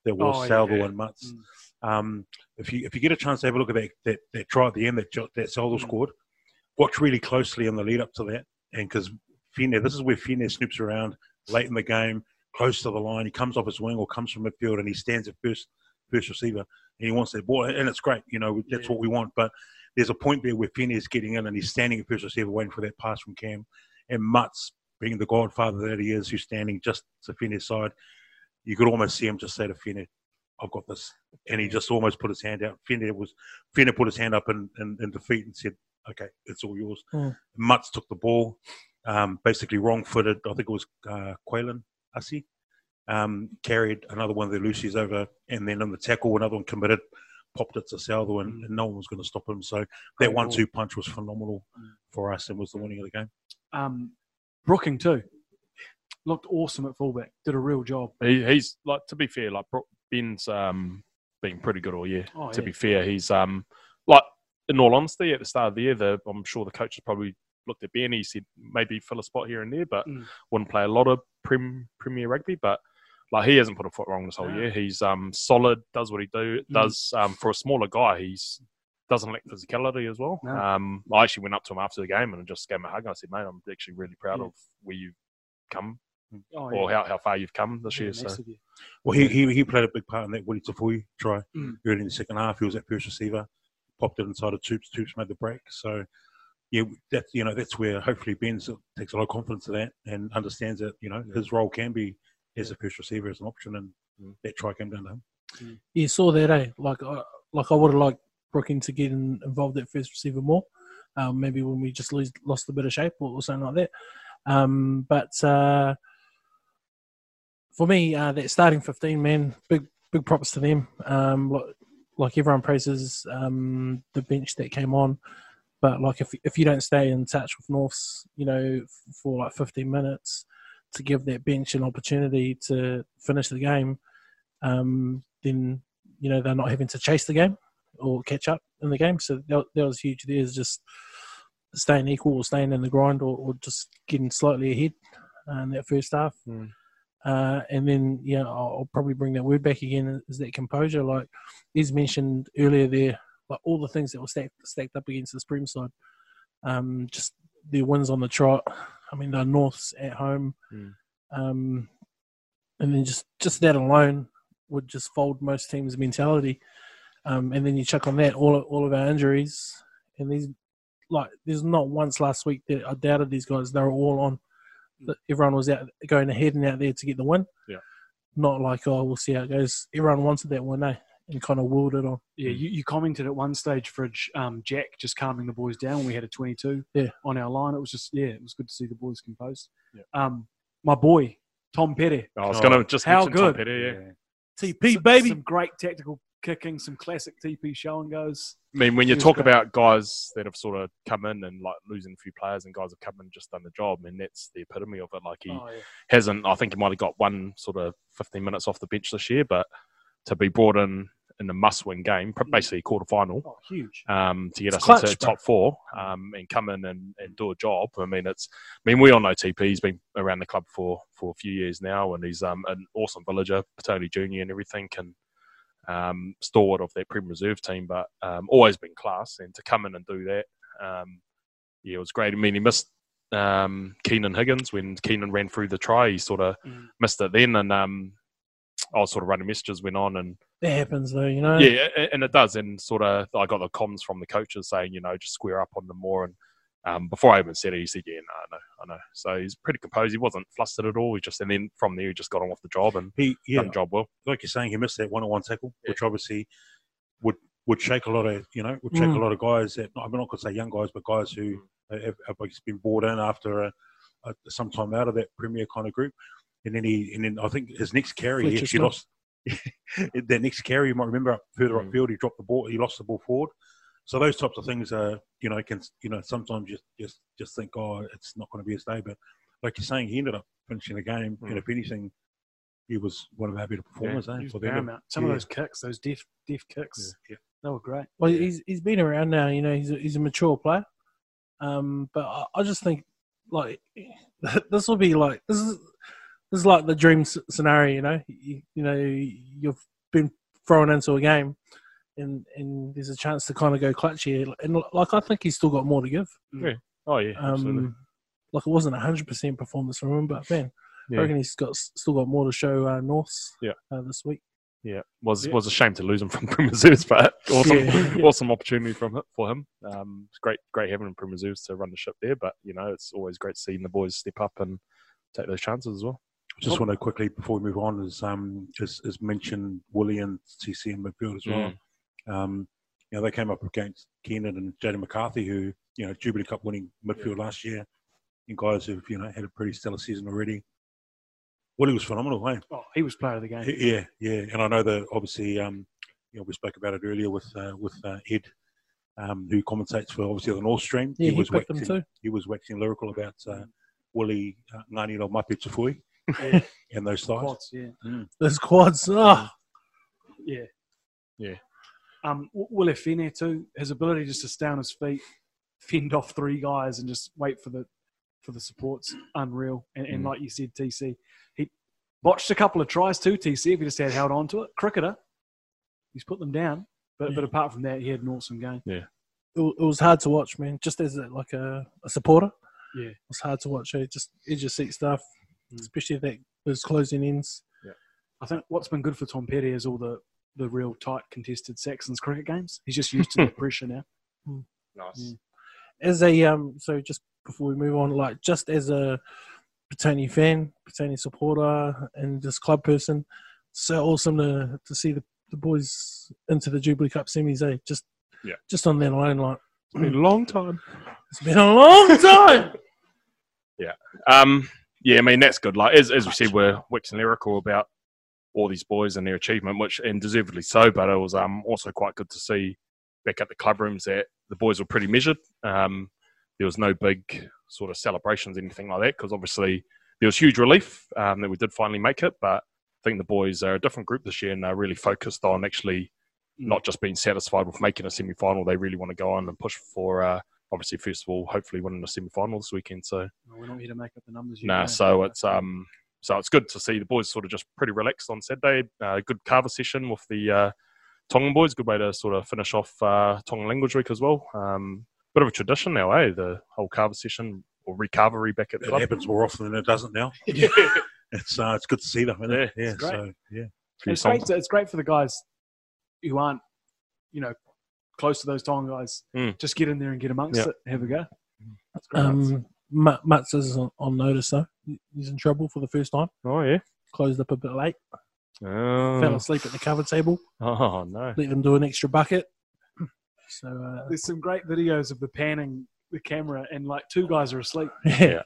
that was Oh, yeah, Salvo yeah. and Mutz. Mm. Um, if you if you get a chance to have a look at that that, that try at the end that Jo- that Salvo Mm. scored, watch really closely in the lead up to that, and because Fine, this is where Fine snoops around late in the game, close to the line. He comes off his wing or comes from midfield, and he stands at first first receiver, and he wants that ball, and it's great. You know, that's Yeah. what we want. But there's a point there where Fine is getting in, and he's standing at first receiver, waiting for that pass from Cam, and Mutz being the godfather that he is, who's standing just to Finney's side, you could almost see him just say to Finney, I've got this. And he just almost put his hand out. Finney was Finney put his hand up in, in, in defeat and said, Okay, it's all yours. Mm. Mutz took the ball, um, basically wrong footed. I think it was uh, Quaylen Hussey. Um, carried another one of the Lucy's over, and then on the tackle, another one committed, popped it to Salvo, and, and no one was going to stop him. So that one two punch was phenomenal Mm. for us and was the winning of the game. Um, Brooking too looked awesome at fullback. Did a real job. He, he's like to be fair, like Bro- Ben's um, been pretty good all year. Oh, to yeah. be fair, he's um like in all honesty, at the start of the year, the, I'm sure the coaches probably looked at Ben. He said maybe fill a spot here and there, but Mm. wouldn't play a lot of prem, Premier rugby. But like he hasn't put a foot wrong this whole No. year. He's um solid, does what he do, Mm. does um for a smaller guy. He's doesn't lack physicality as well. No. Um, I actually went up to him after the game and just gave him a hug. I said, mate, I'm actually really proud Yeah. of where you've come Oh, or how, how far you've come this Yeah, year. So. Well, he, he he played a big part in that Willie Tafui try Mm. early in the second half. He was at first receiver, popped it inside of Toops. Toops made the break. So, yeah, that you know that's where hopefully Ben takes a lot of confidence in that and understands that you know his role can be as a first receiver as an option, and Mm. that try came down to him. You saw that, eh? Like, I like I would have liked Brooking to get in, involved at first receiver more. Um, maybe when we just lose, lost a bit of shape or, or something like that. Um, but uh, for me, uh, that starting fifteen man, big big props to them. Um, like, like everyone praises um, the bench that came on, but like if if you don't stay in touch with Norths, you know, for like fifteen minutes to give that bench an opportunity to finish the game, um, then you know they're not having to chase the game or catch up in the game. So that, that was huge. There's just staying equal or staying in the grind or, or just getting slightly ahead uh, in that first half. Mm. Uh, and then yeah, I'll, I'll probably bring that word back again. Is that composure? Like he's mentioned earlier there, like all the things that were stacked stacked up against the Supreme side. Um, just their wins on the trot. I mean, the Norths at home, Mm. um, and then just just that alone would just fold most teams' mentality. Um, and then you chuck on that all of, all of our injuries, and these like there's not once last week that I doubted these guys. They were all on. Everyone was out going ahead and out there to get the win. Yeah. Not like oh we'll see how it goes. Everyone wanted that win, eh? And kind of willed it on. Yeah, you, you commented at one stage, Fridge, um, Jack just calming the boys down. We had a 22 Yeah. on our line. It was just, yeah, it was good to see the boys composed. Yeah. Um, my boy, Tom Petty. I was Oh, going to just how mention Tom good. Petty, yeah. TP Some- baby. Some great tactical kicking, some classic TP show and goes. I mean, when you talk great. about guys that have sort of come in and like losing a few players and guys have come in and just done the job, I mean, that's the epitome of it. Like he Oh, yeah. hasn't, I think he might have got one sort of 15 minutes off the bench this year, but to be brought in in a must win game, pr- basically quarter final, oh, huge. um, to get It's us clutch, into bro. top four um, and come in and, and do a job. I mean, it's. I mean, we all know TP. He's been around the club for for a few years now, and he's um, an awesome villager, Petone Junior, and everything, and um, stalwart of that Prem Reserve team. But um, always been class, and to come in and do that, um, yeah, it was great. I mean, he missed. Um, Keenan Higgins when Keenan ran through the try, he sort of Mm. missed it then, and um, I was sort of running messages went on, and It happens though, you know. Yeah, and it does. And sort of, I got the comms from the coaches saying, you know, just square up on them more. And um, before I even said it, he said, yeah, no, no, I know. So he's pretty composed. He wasn't flustered at all. He just, and then from there, he just got on off the job and He yeah, done the job well. like you're saying, he missed that one-on-one tackle, Yeah. which obviously would would shake a lot of you know would shake Mm. a lot of guys that I'm not going to say young guys, but guys who have, have been brought in after a, a, some time out of that premier kind of group. And then he and then I think his next carry he actually Smith. lost. That next carry you might remember up further Mm. upfield he dropped the ball he lost the ball forward. So those types of things are you know can you know sometimes just just just think oh it's not going to be his day, but like you're saying he ended up finishing the game Mm. and if anything he was one of our better performers. eh, He was for them. paramount. Some of those kicks, those deaf deaf kicks, Yeah. they were great. Well, he's he's been around now. You know, he's a, he's a mature player. Um, but I, I just think like *laughs* this will be like this is this is like the dream scenario. You know, you, you know you've been thrown into a game, and and there's a chance to kind of go clutch here. And like I think he's still got more to give. Yeah. Oh, yeah, absolutely. Um, like it wasn't a hundred percent performance from him, but man, Yeah. I reckon he's got still got more to show uh, Norths. Yeah. uh, this week. Yeah, was Yeah. was a shame to lose him *laughs* from Primozeus, but *laughs* awesome, Yeah. *laughs* awesome opportunity from hi- for him. Um, it's great, great having Primozeus to run the ship there. But you know, it's always great seeing the boys step up and take those chances as well. Just want to quickly before we move on is um is, is mention Woolley and CC in midfield as well. Um, you know they came up against Keenan and Jaden McCarthy, who you know Jubilee Cup winning midfield last year, and guys who've you know had a pretty stellar season already. Woolley was phenomenal, hey? Oh, he was player of the game. Yeah, yeah, and I know that obviously um you know we spoke about it earlier with uh, with uh, Ed. Um, who commentates for obviously the North Stream? Yeah, he was picked them waxing, too. he was waxing lyrical about uh, Woolley uh, Ngani Mapi Tafui Yeah. *laughs* and those thighs. Quads, yeah. Those quads. Oh, Yeah. Yeah. Um, W- Will Fine too, his ability just to stay on his feet, fend off three guys, and just wait for the for the supports, unreal. And, and Mm. like you said, TC, he botched a couple of tries too. TC, if he just had held on to it, cricketer, he's put them down. But but apart from that, he had an awesome game. it, it was hard to watch, man. Just as a, like a, a supporter, Yeah. it was hard to watch. eh? Just edge of seat stuff, Mm. especially that those closing ends. Yeah. I think what's been good for Tom Petty is all the the real tight contested Saxons cricket games. He's just used to the *laughs* pressure now. Nice. As a um, so just before we move on, like just as a Petone fan, Petone supporter, and just club person, so awesome to to see the, the boys into the Jubilee Cup semis. Eh? Just Yeah. just on that line, like It's been a long time. it's been a long time. *laughs* Yeah. Um, yeah, I mean that's good. Like as, as we said, we're waxing lyrical about all these boys and their achievement, which and deservedly so. But it was um also quite good to see back at the club rooms that the boys were pretty measured. Um, there was no big sort of celebrations, anything like that, because obviously there was huge relief um, that we did finally make it. But I think the boys are a different group this year, and they're really focused on actually not just being satisfied with making a semi final. They really want to go on and push for. Uh, Obviously, first of all, hopefully winning the semi-final this weekend. So, We're not here to make up the numbers. you Nah, know. so it's um, so it's good to see the boys sort of just pretty relaxed on Saturday. Uh, good kava session with the uh, Tongan boys. Good way to sort of finish off uh, Tongan Language Week as well. Um, bit of a tradition now, eh? The whole kava session or recovery back at the It club. happens more often than it doesn't now. *laughs* Yeah. *laughs* It's uh, it's good to see them. Isn't it? Yeah, yeah. it's great. So yeah, it's great. To, it's great for the guys who aren't, you know, close to those Tongan guys. Mm. Just get in there and get amongst Yeah. it. Have a go. That's great. Um, Ma- Mats is on, on notice though. He's in trouble for the first time. Oh yeah. Closed up a bit late. Oh, Fell asleep at the kava table. oh no. Let them do an extra bucket. So uh, There's some great videos of the panning the camera and like two guys are asleep. *laughs* yeah, Yeah,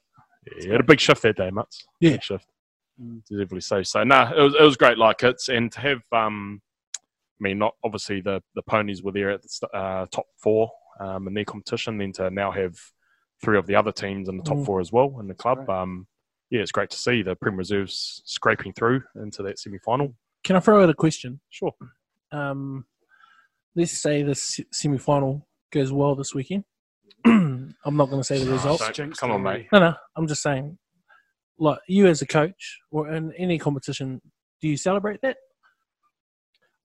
he had a big shift that day, Mats. Yeah. Big shift. Mm. Deservedly so. So no, it was it was great. Like it's and to have um, I mean, not obviously the the ponies were there at the uh, top four um, in their competition. Then to now have three of the other teams in the top Mm. four as well in the club. Right. Um, yeah, it's great to see the Prem Reserves scraping through into that semi final. Can I throw out a question? Sure. Um, let's say the semi-final goes well this weekend. *clears throat* I'm not going to say the result. Don't- come on, mate. No, no. I'm just saying, like you as a coach or in any competition, do you celebrate that?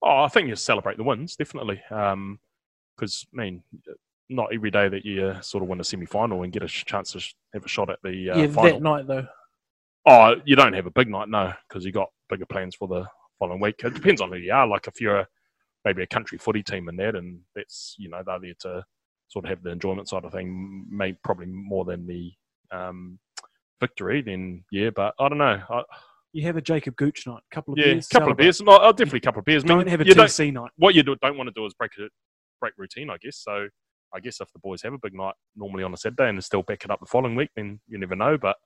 Oh, I think you celebrate the wins definitely. Because I mean, not every day that you sort of win a semi final and get a chance to sh- have a shot at the uh, yeah, final. that night though. Oh, you don't have a big night, no, because you got bigger plans for the following week. It depends on who you are. Like if you're maybe a country footy team and that, and that's you know they're there to sort of have the enjoyment side of thing, maybe probably more than the um, victory. Then yeah, but I don't know. I, You have a Jacob Gooch night, a couple of yeah, beers. couple of beers. No, oh, definitely a couple of beers. I mean, Don't have a you TC night. what you do, don't want to do is break it, break routine, I guess. So I guess if the boys have a big night normally on a Saturday and they still back it up the following week, then you never know. But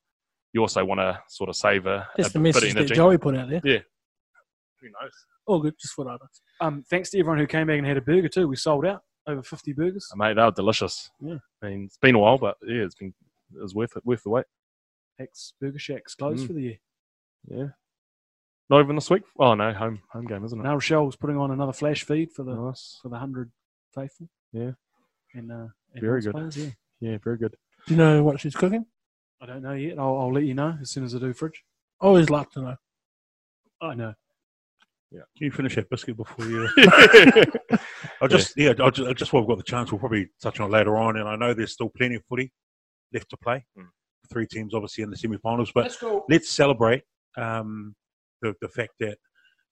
you also want to sort of save a, That's a the bit of message that energy. Joey put out there. Yeah. Who knows? All good, just for others. Um, thanks to everyone who came back and had a burger too. We sold out over 50 burgers. Uh, Mate, they were delicious. Yeah. I mean, it's been a while, but yeah, it's been it was worth it, worth the wait. Ex Burger Shack's closed Mm. for the year. Yeah. Not even this week. Oh no, home home game, isn't it? Now Rochelle's putting on another flash feed for the Nice. for the hundred faithful. Yeah. And, uh, and Very good. Players, yeah. Yeah, very good. Do you know what she's cooking? I don't know yet. I'll, I'll let you know as soon as I do fridge. I always like to know. I know. Yeah. Can you finish that biscuit before you? *laughs* I just yeah, I just, just while we've got the chance, we'll probably touch on it later on. And I know there's still plenty of footy left to play. Mm. Three teams obviously in the semi-finals, but Let's go. let's celebrate um, the the fact that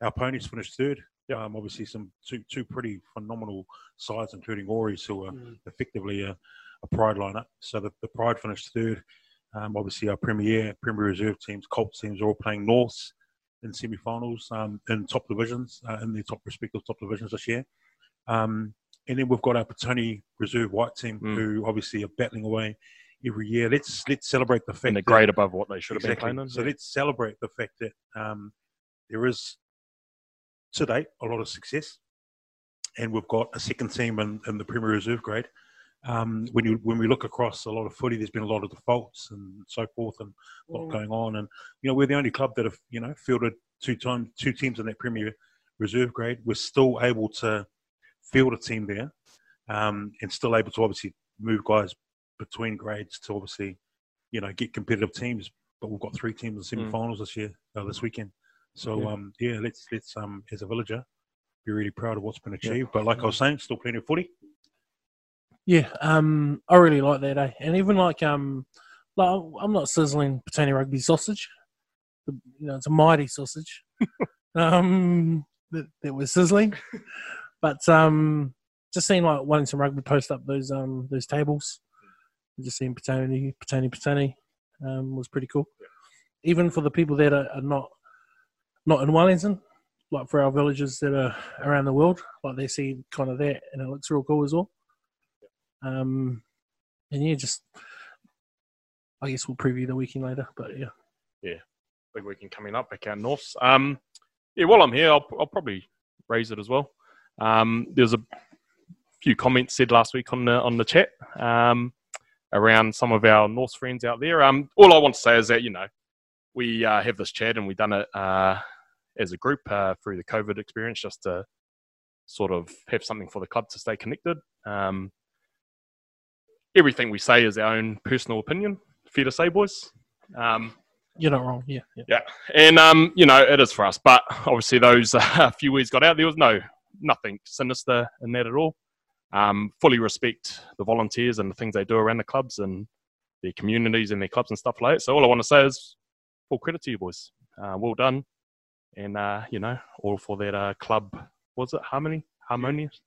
our ponies finished third. Um, obviously, some two two pretty phenomenal sides, including Auries, who are Mm. effectively a, a Pride lineup. So the, the Pride finished third. Um, obviously, our Premier Premier Reserve teams, Colts teams, are all playing Norths in semi-finals um, in top divisions, uh, in their top respective top divisions this year. Um, and then we've got our Petone Reserve White team, Mm. who obviously are battling away every year. Let's let's celebrate the fact and they're that great above what they should have been playing in. So let's celebrate the fact that um, there is, to date, a lot of success, and we've got a second team in, in the Premier Reserve grade. Um, when you when we look across a lot of footy, there's been a lot of defaults and so forth, and a lot going on. And you know, we're the only club that have you know fielded two times two teams in that Premier Reserve grade. We're still able to field a team there, um, and still able to obviously move guys between grades to obviously you know get competitive teams but we've got three teams in semi-finals this year, uh, this weekend. So Yeah. um, yeah, let's let's um, as a villager, be really proud of what's been Yeah. achieved. But like I was saying, still plenty of footy. Yeah, um, I really like that, eh? And even like, um, like I'm not sizzling Petone rugby sausage. The- You know, it's a mighty sausage. *laughs* um, that, that was sizzling, *laughs* but um, just seeing like Wellington Rugby post up those um those tables. Just seeing Petone, Petone, Petone, um, was pretty cool. Even for the people that are, are not not in Wellington, like for our villagers that are around the world, like they see kind of that, and it looks real cool as well. Um, and yeah, just I guess we'll preview the weekend later, but yeah, yeah, big weekend coming up back out north. Um, yeah, while I'm here, I'll, I'll probably raise it as well. Um, there's a few comments said last week on the on the chat um, around some of our Norse friends out there. Um, all I want to say is that you know we uh, have this chat and we've done it uh, as a group uh, through the COVID experience, just to sort of have something for the club to stay connected. Um, everything we say is our own personal opinion. Fair to say, boys. Um, you're not wrong. Yeah, yeah. yeah, and um, you know it is for us, but obviously those *laughs* uh, few words got out. There was no nothing sinister in that at all. Um, fully respect the volunteers and the things they do around the clubs and their communities and their clubs and stuff like that. So all I want to say is full credit to you boys. Uh, well done, and uh, you know all for that uh, club. Was it harmony? Harmonious.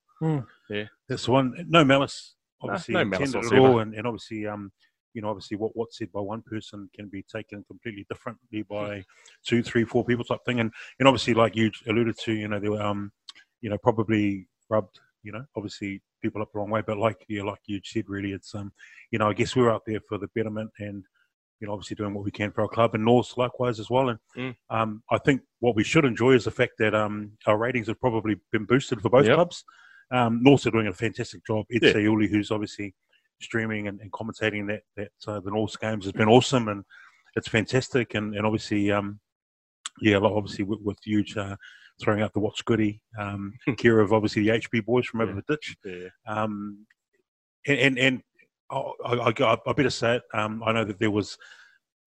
Yeah. That's one. No malice, obviously, no malice at all, and, and obviously, um, you know, obviously, what what's said by one person can be taken completely differently *laughs* by two, three, four people, type thing. And and obviously, like you alluded to, you know, there were, um, you know, probably rubbed, you know, obviously people up the wrong way. But like you, like you said, really, it's um, you know, I guess we're out there for the betterment and. You know, obviously doing what we can for our club, and North likewise as well. And Mm. um, I think what we should enjoy is the fact that um, our ratings have probably been boosted for both Yep. clubs. Um, are doing a fantastic job. Ed Yeah. Sayuli, who's obviously streaming and, and commentating that that uh, the Norths games has been awesome and it's fantastic. And, and obviously, um, yeah, obviously with, with huge uh, throwing out the what's goody, um, *laughs* care of obviously the HB boys from over Yeah. the ditch. Yeah. Um, and and, and I, I, I, I better say it. Um, I know that there was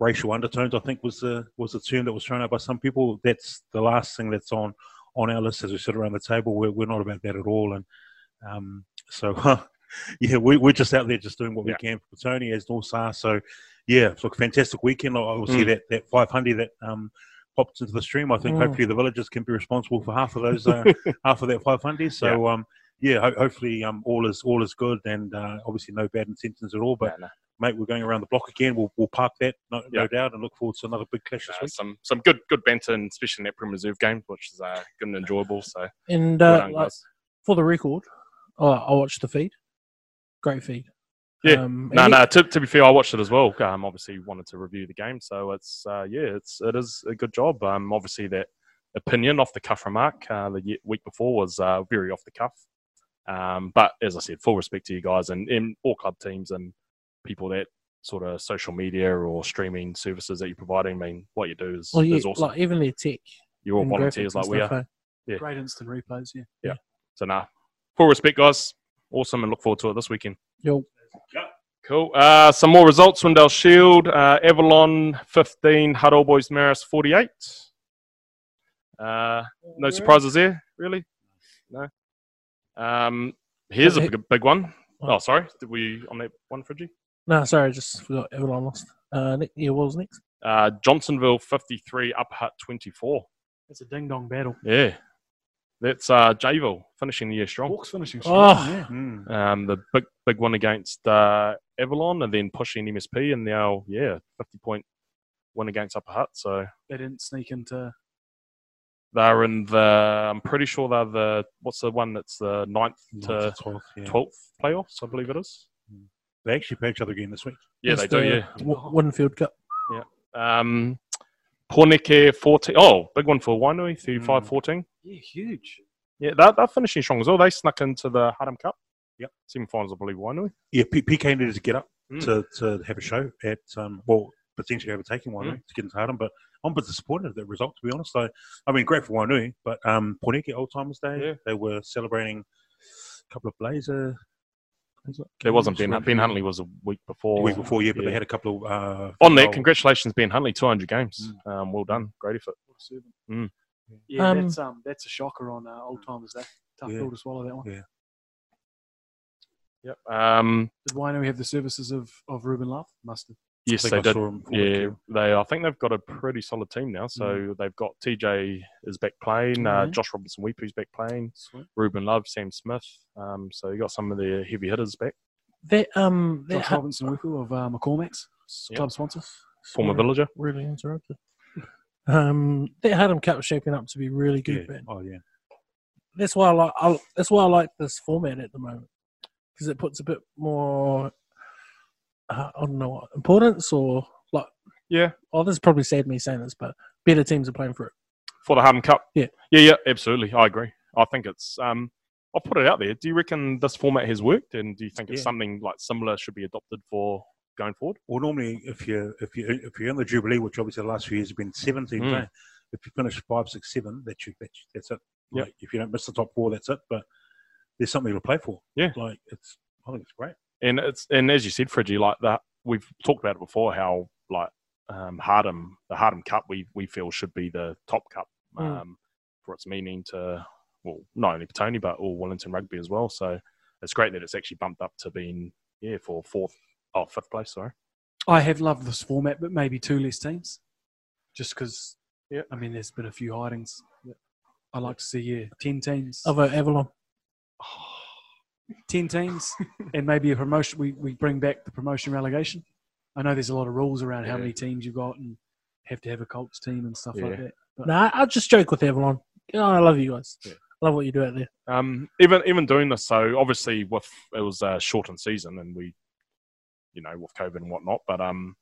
racial undertones. I think was the was the term that was thrown out by some people. That's the last thing that's on on our list as we sit around the table. We're, we're not about that at all. And um, so *laughs* yeah, we, we're just out there just doing what Yeah. we can for Tony as North are. So yeah, it's a fantastic weekend. Obviously Mm. that that five hundred that um, popped into the stream. I think Mm. hopefully the villagers can be responsible for half of those, uh, *laughs* half of that five hundred. So um, yeah, ho- hopefully um, all is all is good, and uh, obviously no bad intentions at all. But Yeah, no. mate, we're going around the block again. We'll we'll park that, no, no doubt, and look forward to another big clash this Uh, week. some some good good banter, and especially in that Prem Reserve game, which is uh, good and enjoyable. So And well uh, done, like, for the record, I watched the feed. Great feed. Yeah. Um, No, and no. To, to be fair, I watched it as well. Um, obviously wanted to review the game, so it's uh, yeah, it's it is a good job. Um, obviously that opinion off the cuff remark uh, the week before was uh, very off the cuff. Um, but as I said, full respect to you guys and, and all club teams and people that sort of social media or streaming services that you're providing. I mean, what you do is, Well, yeah, is awesome. like even their tech. you're all volunteers like we are. eh? Yeah. Great instant replays, yeah. So nah, full respect, guys. Awesome, and look forward to it this weekend. Yo, Cool. Uh, some more results. Swindale Shield, uh, Avalon 15, Hutt Old Boys Marist 48. Uh, no surprises there, really? No. Um, here's a big, big one. Oh, sorry. Did we on that one, Friggy? no, sorry, I just forgot. Everyone lost. Uh, ne- yeah, what was next? Uh, Johnsonville 53, Upper Hutt 24. It's a ding dong battle. Yeah. That's uh, Jayville finishing the year strong. Hawks finishing Oh. strong, yeah. Mm. Um, the big big one against uh, Avalon and then pushing MSP and now, yeah, 50 point win against Upper Hutt. So They didn't sneak into They're in the. I'm pretty sure they're the. What's the one that's the ninth to Ninth to 12th, yeah. twelfth playoffs? I believe it is. They actually play each other again this week. Yeah, It's they do. Yeah. W- Woodenfield Cup. Yeah. Um, Poneke 14. Oh, big one for Wainui, 35 14. Yeah, huge. Yeah, they're, they're finishing strong as well. They snuck into the Hardham Cup. Yep. Semi finals, I believe, Wainui. Yeah, P- PK needed to get up Mm. to, to have a show at, um, well, potentially overtaking Wainui Mm. to get into Hardham, but I'm a bit disappointed at that result, to be honest. So, I mean, great for Wainui, but um, Poneke Old Timers Day, Yeah. they were celebrating a couple of Blazer. There wasn't Ben. games, Ben Huntley was a week before. The week before, yeah, but yeah. they had a couple of. Uh, On that, female- congratulations, Ben Huntley, 200 games. Um, well done. Great effort. Mm. Yeah, Um, that's um that's a shocker on uh, old timers That Tough Yeah. pill to swallow that one. Yeah. Yep. Um, Did Wino have the services of, of Ruben Love? Must have. yes, I they I did. saw 'em for the Yeah, they. I think they've got a pretty solid team now. So they've got TJ is back playing, uh, Mhm. Josh Robinson Weepu's back playing, Sweet. Ruben Love, Sam Smith. Um, so you got some of the heavy hitters back. That um, that Josh ha- Robinson Weepu of uh, McCormack's Yep. club sponsor. Former Sorry, villager. Really interrupted. Um, that Hardham Cup is shaping up to be really good, Yeah. Oh, yeah. That's why I like. I, that's why I like this format at the moment because it puts a bit more. Uh, I don't know what importance or like. Yeah. Oh, this is probably sad me saying this, but better teams are playing for it. For the Hardham Cup. Yeah. Yeah, yeah, absolutely. I agree. I think it's. Um, I'll put it out there. Do you reckon this format has worked, and do you think it's Yeah. something like similar should be adopted for going forward? Well, normally, if you if you if you're in the Jubilee, which obviously the last few years have been 17, Mm. if you finish five, six, seven, that's you, that's, that's it. Yep. Like, if you don't miss the top four, that's it. But there's something to play for. Yeah. like it's I think it's great. and it's and as you said, Fridgie, like that we've talked about it before. How like um, Hardham, the Hardham Cup, we we feel should be the top cup um, Mm. for its meaning to well, not only Tony but all Wellington rugby as well. So it's great that it's actually bumped up to being yeah for fourth, oh fifth place. Sorry. I have loved this format, but maybe two less teams. Just because, Yeah. I mean, there's been a few hidings. I like to see, yeah, 10 teams. I vote Avalon. *sighs* 10 teams and maybe a promotion. We, we bring back the promotion relegation. I know there's a lot of rules around how many teams you've got and have to have a Colts team and stuff like that. But Nah, I just joke with Avalon. You know, I love you guys. Yeah. I love what you do out there. Um, even even doing this, so obviously with it was a shortened season, and we, you know, with COVID and whatnot, but um,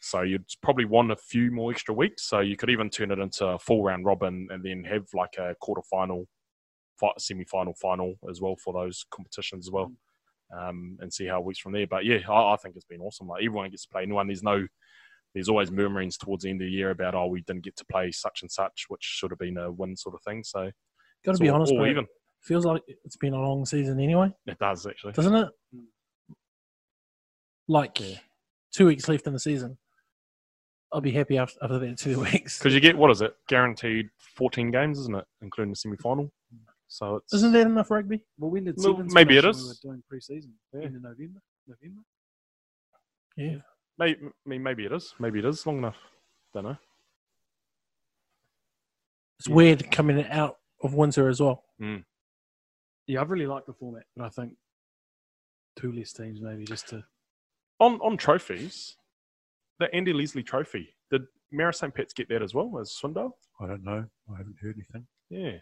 so you'd probably want a few more extra weeks. So you could even turn it into a full round robin, and then have like a quarter final, semi final, final as well for those competitions as well, um, and see how it works from there. But yeah, I, I think it's been awesome. Like everyone gets to play. No one, there's no. There's always murmurings towards the end of the year about oh we didn't get to play such and such, which should have been a win sort of thing. So Got to be all- honest, all even. Feels like it's been a long season anyway, It does actually. doesn't it? Like Yeah. two weeks left in the season. I'll be happy after, after that two *laughs* weeks. Because you get what is it? Guaranteed fourteen games, isn't it, including the semi-final? So it's Isn't that enough rugby? well, when did Well, maybe finish it when is. We were doing pre-season Yeah. end of November. November. Yeah. Maybe, I mean, maybe it is. Maybe it is long enough. Don't know. it's weird coming out of winter as well. Hmm. Yeah, I've really liked the format, but I think two less teams maybe just to. On on trophies, the Andy Leslie Trophy. Did Marist St. Pat's get that as well as Swindale? I don't know. I haven't heard anything. Yeah.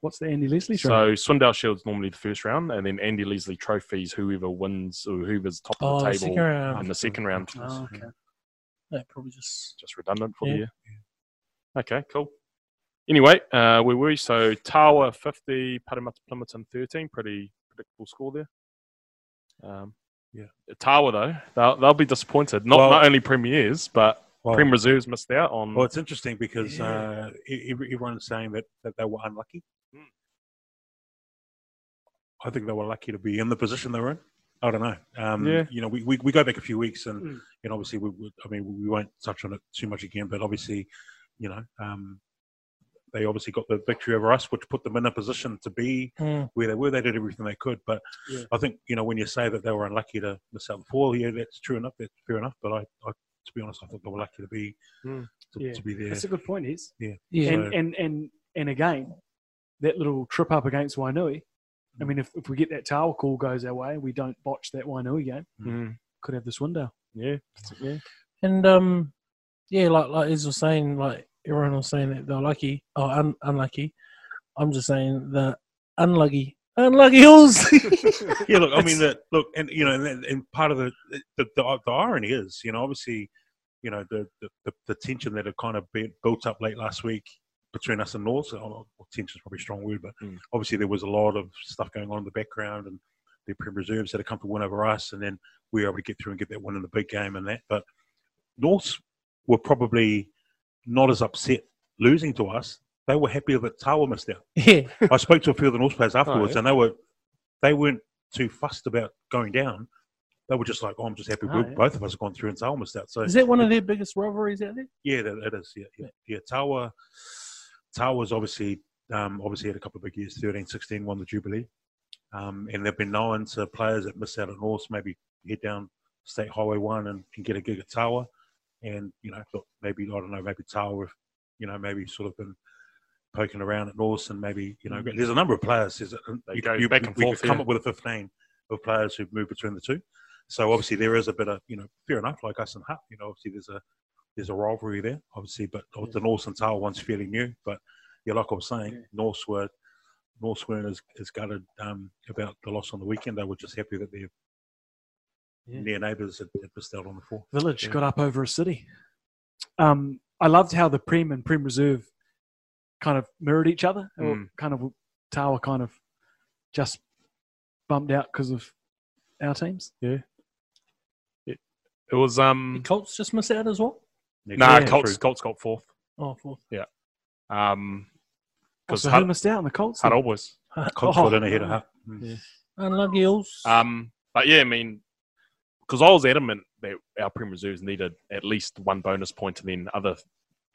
What's the Andy Leslie show? So Swindale Shield's normally the first round, and then Andy Leslie trophies whoever wins or whoever's top of Oh, the the table second round. in the second round. Oh, okay. Yeah, probably just Just redundant for Yeah. the year. Okay, cool. Anyway, uh, where were we? So Tawa 50, Paremata Plimmerton 13. Pretty predictable score there. Um, Yeah. Tawa, though, they'll, they'll be disappointed. Not, Well- not only premiers, but Well, Prem Reserves missed out on. well, it's interesting because Yeah. uh, every- everyone's saying that, that they were unlucky. Hmm. I think they were lucky to be in the position they were in. I don't know. Um, Yeah. You know, we, we, we go back a few weeks and, Mm. and obviously, we, we, I mean, we won't touch on it too much again, but obviously, you know, um, they obviously got the victory over us, which put them in a position to be mm, where they were. They did everything they could. But Yeah. I think, you know, when you say that they were unlucky to miss out the fall, yeah, that's true enough. That's fair enough. But I, I to be honest, I thought they were lucky to be Mm. to, Yeah. to be there. That's a good point, is. yeah. And, and and and again, that little trip up against Wainui. I mean, if, if we get that tower call goes our way, we don't botch that Wainui game. Mm, Could have this window. yeah, yeah. And um, yeah, like like Iz was saying, like everyone was saying that they're lucky or un- unlucky. I'm just saying that unlucky, unlucky Hills. *laughs* yeah, look, I mean, that look, and you know, and, and part of the the, the the irony is, you know, obviously, you know, the the, the, the tension that had kind of been built up late last week between us and North. Oh, well, tension is probably a strong word, but Mm. obviously there was a lot of stuff going on in the background, and the Prem Reserves had a comfortable win over us, and then we were able to get through and get that win in the big game and that. But North were probably not as upset losing to us. They were happy that Tawa missed out. *laughs* yeah, I spoke to a few of the North players afterwards, yeah. and they were they weren't too fussed about going down. They were just like, "Oh, I'm just happy Oh, we yeah. both of us have gone through and Tawa missed out." So is that one of their biggest rivalries out there? yeah, that, it is. Yeah, yeah, yeah. Tawa, Tawa's obviously um, obviously had a couple of big years. 13, 16, won the Jubilee, um, and they've been known to players that miss out at North maybe head down State Highway One and, and get a gig at Tawa, and you know, look, maybe I don't know, maybe Tawa, have, you know, maybe sort of been poking around at and maybe you know, there's a number of players. There's a, They you, go you, back and we forth, could come yeah. up with a 15 of players who've moved between the two. So obviously there is a bit of you know fair enough, like us and Hutt. You know, obviously there's a there's a rivalry there, obviously, but the North and Tawa one's fairly new. But yeah, like I was saying, Yeah. North were North weren't as, as gutted um, about the loss on the weekend. They were just happy that their Yeah. near neighbours had, had missed out on the fourth. Village Yeah. got up over a city. Um, I loved how the Prem and Prem Reserve kind of mirrored each other. Or Mm. kind of Tawa kind of just bumped out because of our teams. Yeah. It it was The um Colts just miss out as well. nah Yeah. Colts Colts got fourth. Oh, fourth. Um because So who missed out on the Colts? Hutt then? Always. Colts Oh. got in ahead of Hutt. Mm. Yeah. Unlucky Hills. Um, but yeah, I mean, because I was adamant that our Prem Reserves needed at least one bonus point and then other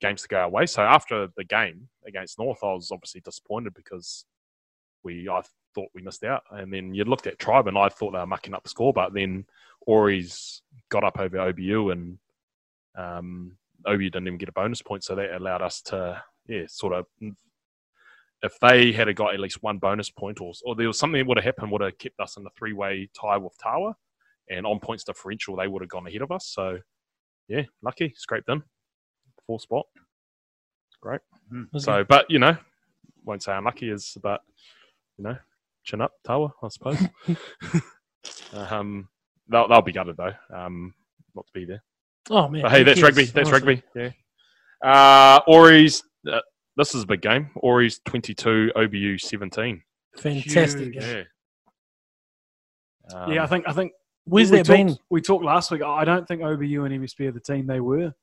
games to go our way. So after the game against North, I was obviously disappointed because we I thought we missed out. And then you looked at Tribe and I thought they were mucking up the score, but then Ori's got up over OBU and um, OBU didn't even get a bonus point, so that allowed us to yeah sort of. If they had got at least one bonus point, or, or there was something that would have happened, would have kept us in a three-way tie with Tawa, and on points differential, they would have gone ahead of us. So, yeah, lucky, scraped in, fourth spot. Great. Mm. Okay. So, but you know, won't say unlucky is, but you know, chin up, Tawa, I suppose. *laughs* *laughs* um, they'll, they'll be gutted though, um, not to be there. oh man. But hey, who that's cares, rugby. That's honestly. rugby. Yeah. Uh, Ori's. Uh, this is a big game. Ori's twenty-two, OBU seventeen. Fantastic. Huge. Yeah. Um, yeah, I think I think Where's we that talked, been? We talked last week. I don't think OBU and MSP are the team they were,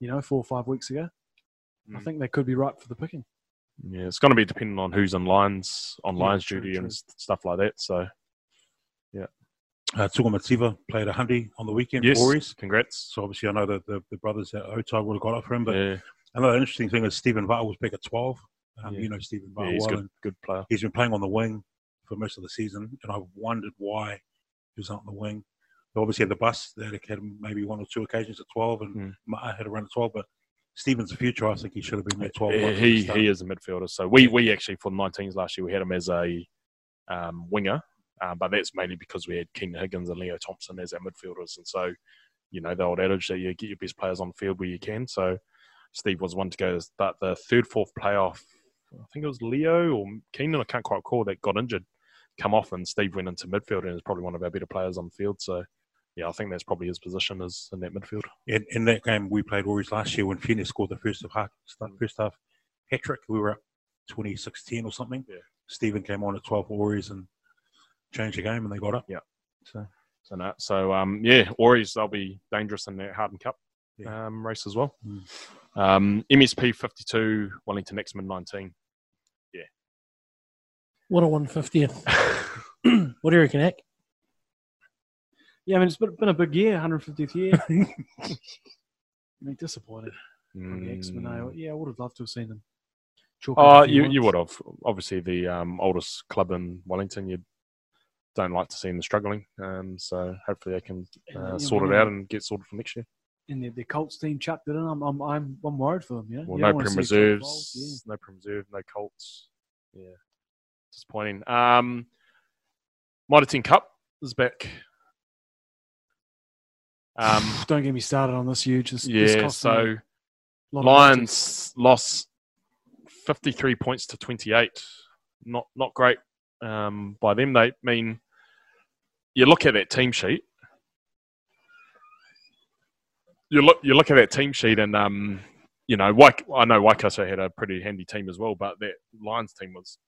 you know, four or five weeks ago. I Mm. think they could be ripe for the picking. Yeah, it's going to be depending on who's on lines, on Yeah, lines true, duty and true. s- stuff like that. So, yeah. Uh, Tuga played a hundy on the weekend yes, for Ories. congrats. So obviously I know that the, the brothers at Otai would have got up for him. But yeah, another interesting thing is Stephen Var was back at 12. Um, Yeah. You know Stephen yeah, he's well. good, good player. he's been playing on the wing for most of the season, and I've wondered why he was out on the wing. They obviously had the bus that had him maybe one or two occasions at 12, and Mm. Had a run at 12, but Stephen's the future. I think he should have been there 12 He months. he, he is a midfielder. So we we actually for the 19s last year we had him as a um, winger, um, but that's mainly because we had Keenan Higgins and Leo Thompson as our midfielders, and so you know the old adage that you get your best players on the field where you can. So Steve was one to go, but the third fourth playoff, I think it was Leo or Keenan, I can't quite recall that got injured, come off, and Steve went into midfield and is probably one of our better players on the field. So. Yeah, I think that's probably his position is in that midfield. In, in that game we played Warriors last year when Finney scored the first half, first half hat trick, we were up 26-10 or something. Yeah. Stephen came on at 12 for Warriors and changed the game and they got up. Yeah. So So no, so um, yeah, Ories they'll be dangerous in that Hardham Cup Yeah. um, race as well. Mm. Um, MSP fifty two, Wellington Exmouth nineteen. What a 150th. *laughs* what do you reckon, Eck? Yeah, I mean, it's been, been a big year, 150th year. *laughs* I mean, disappointed. on the X-Men. I- Yeah, I would have loved to have seen them. chalk Oh, you wins. you would have obviously the um, oldest club in Wellington. You don't like to see them struggling, um, so hopefully they can uh, yeah, sort when it out and get sorted for next year. And the, the Colts team chucked it in. I'm, I'm, I'm, I'm worried for them. You know? Well, You no don't wanna Prem reserves, no Prem reserve, no Colts. Yeah, disappointing. Um, 10 Cup is back. Um. *sighs* Don't get me started on this huge. This, this yeah, me so a lot of Lions lost 53 points to 28. Not not great um, by them. They mean you look at that team sheet. You look you look at that team sheet and um, you know, Waik, I know Waikato had a pretty handy team as well, but that Lions team was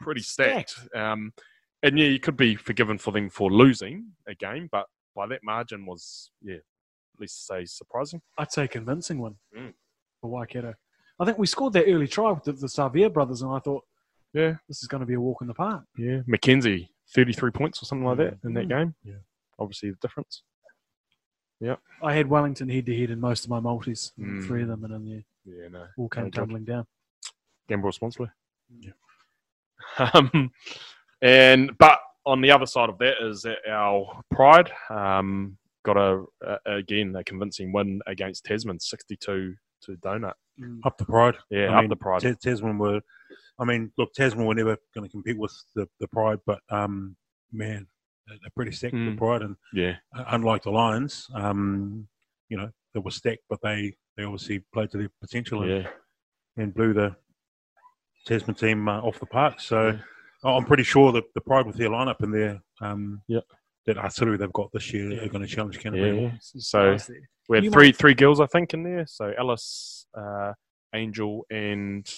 pretty stacked. Um, and yeah, you could be forgiven for them for losing a game, but by that margin was yeah, at least say surprising. I'd say convincing one Mm. for Waikato. I think we scored that early try with the, the Savea brothers, and I thought, Yeah. this is going to be a walk in the park. Yeah, McKenzie, 33 points or something like that in that Mm. game. Yeah. Obviously, the difference. Yeah, I had Wellington head to head in most of my multis, Mm. three of them, and then yeah, Yeah, no. all came No tumbling down. Gamble responsibly. Yeah. Um, and but on the other side of that is that our Pride um, got a, a again a convincing win against Tasman, 62 to Donut. up the pride. Yeah, I up mean, the Pride. Ta- Tasman were, I mean, look, Tasman were never going to compete with the, the Pride, but um, man, they're they're pretty stacked Mm. the Pride, and yeah, uh, unlike the Lions, um, you know, they were stacked, but they they obviously played to their potential and, yeah, and blew the Tasman team uh, off the park. So I'm pretty sure that the Pride with their lineup and their um, Yeah. that artillery they've got this year are going to challenge Canterbury. yeah. So Nice we had You three might- three girls, I think, in there. So Alice, uh, Angel, and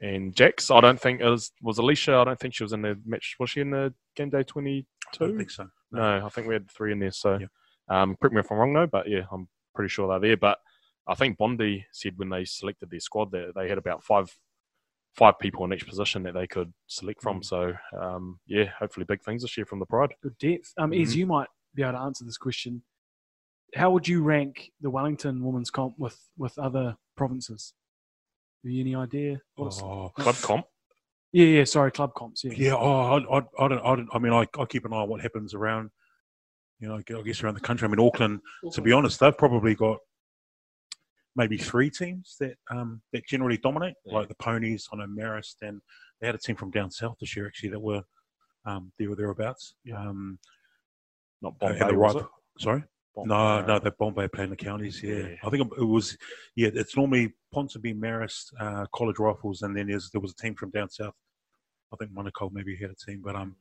and Jax. I don't think it was was Alicia. I don't think she was in the match. Was she in the game day twenty two? I don't think so. No, I think we had three in there. So, Yeah. um, correct me if I'm wrong though, but yeah, I'm pretty sure they're there. But I think Bondi said when they selected their squad that they had about five five people in each position that they could select from. So, um, yeah, hopefully big things this year from the Pride. Good depth. Um, Ez, Mhm. you might be able to answer this question. How would you rank the Wellington women's comp with, with other provinces? Have you any idea? What's- Oh, Club comp. Yeah, yeah. Sorry, club comps. Yeah. Yeah, oh, I, I, I don't, I don't. I mean, I, I keep an eye on what happens around, you know, I guess around the country. I mean, Auckland. To be honest, they've probably got maybe three teams that um, that generally dominate, Yeah. like the Ponies. I know Marist, and they had a team from down south this year actually that were um, there or thereabouts. Um, Not Bombay, and the was right-? Sorry. Bom- No, no, the Bombay playing the counties. Yeah. Yeah. I think it was. Yeah, it's normally Ponsonby, Marist, uh, College Rifles, and then there's, there was a team from down south. I think Monaco maybe had a team, but um,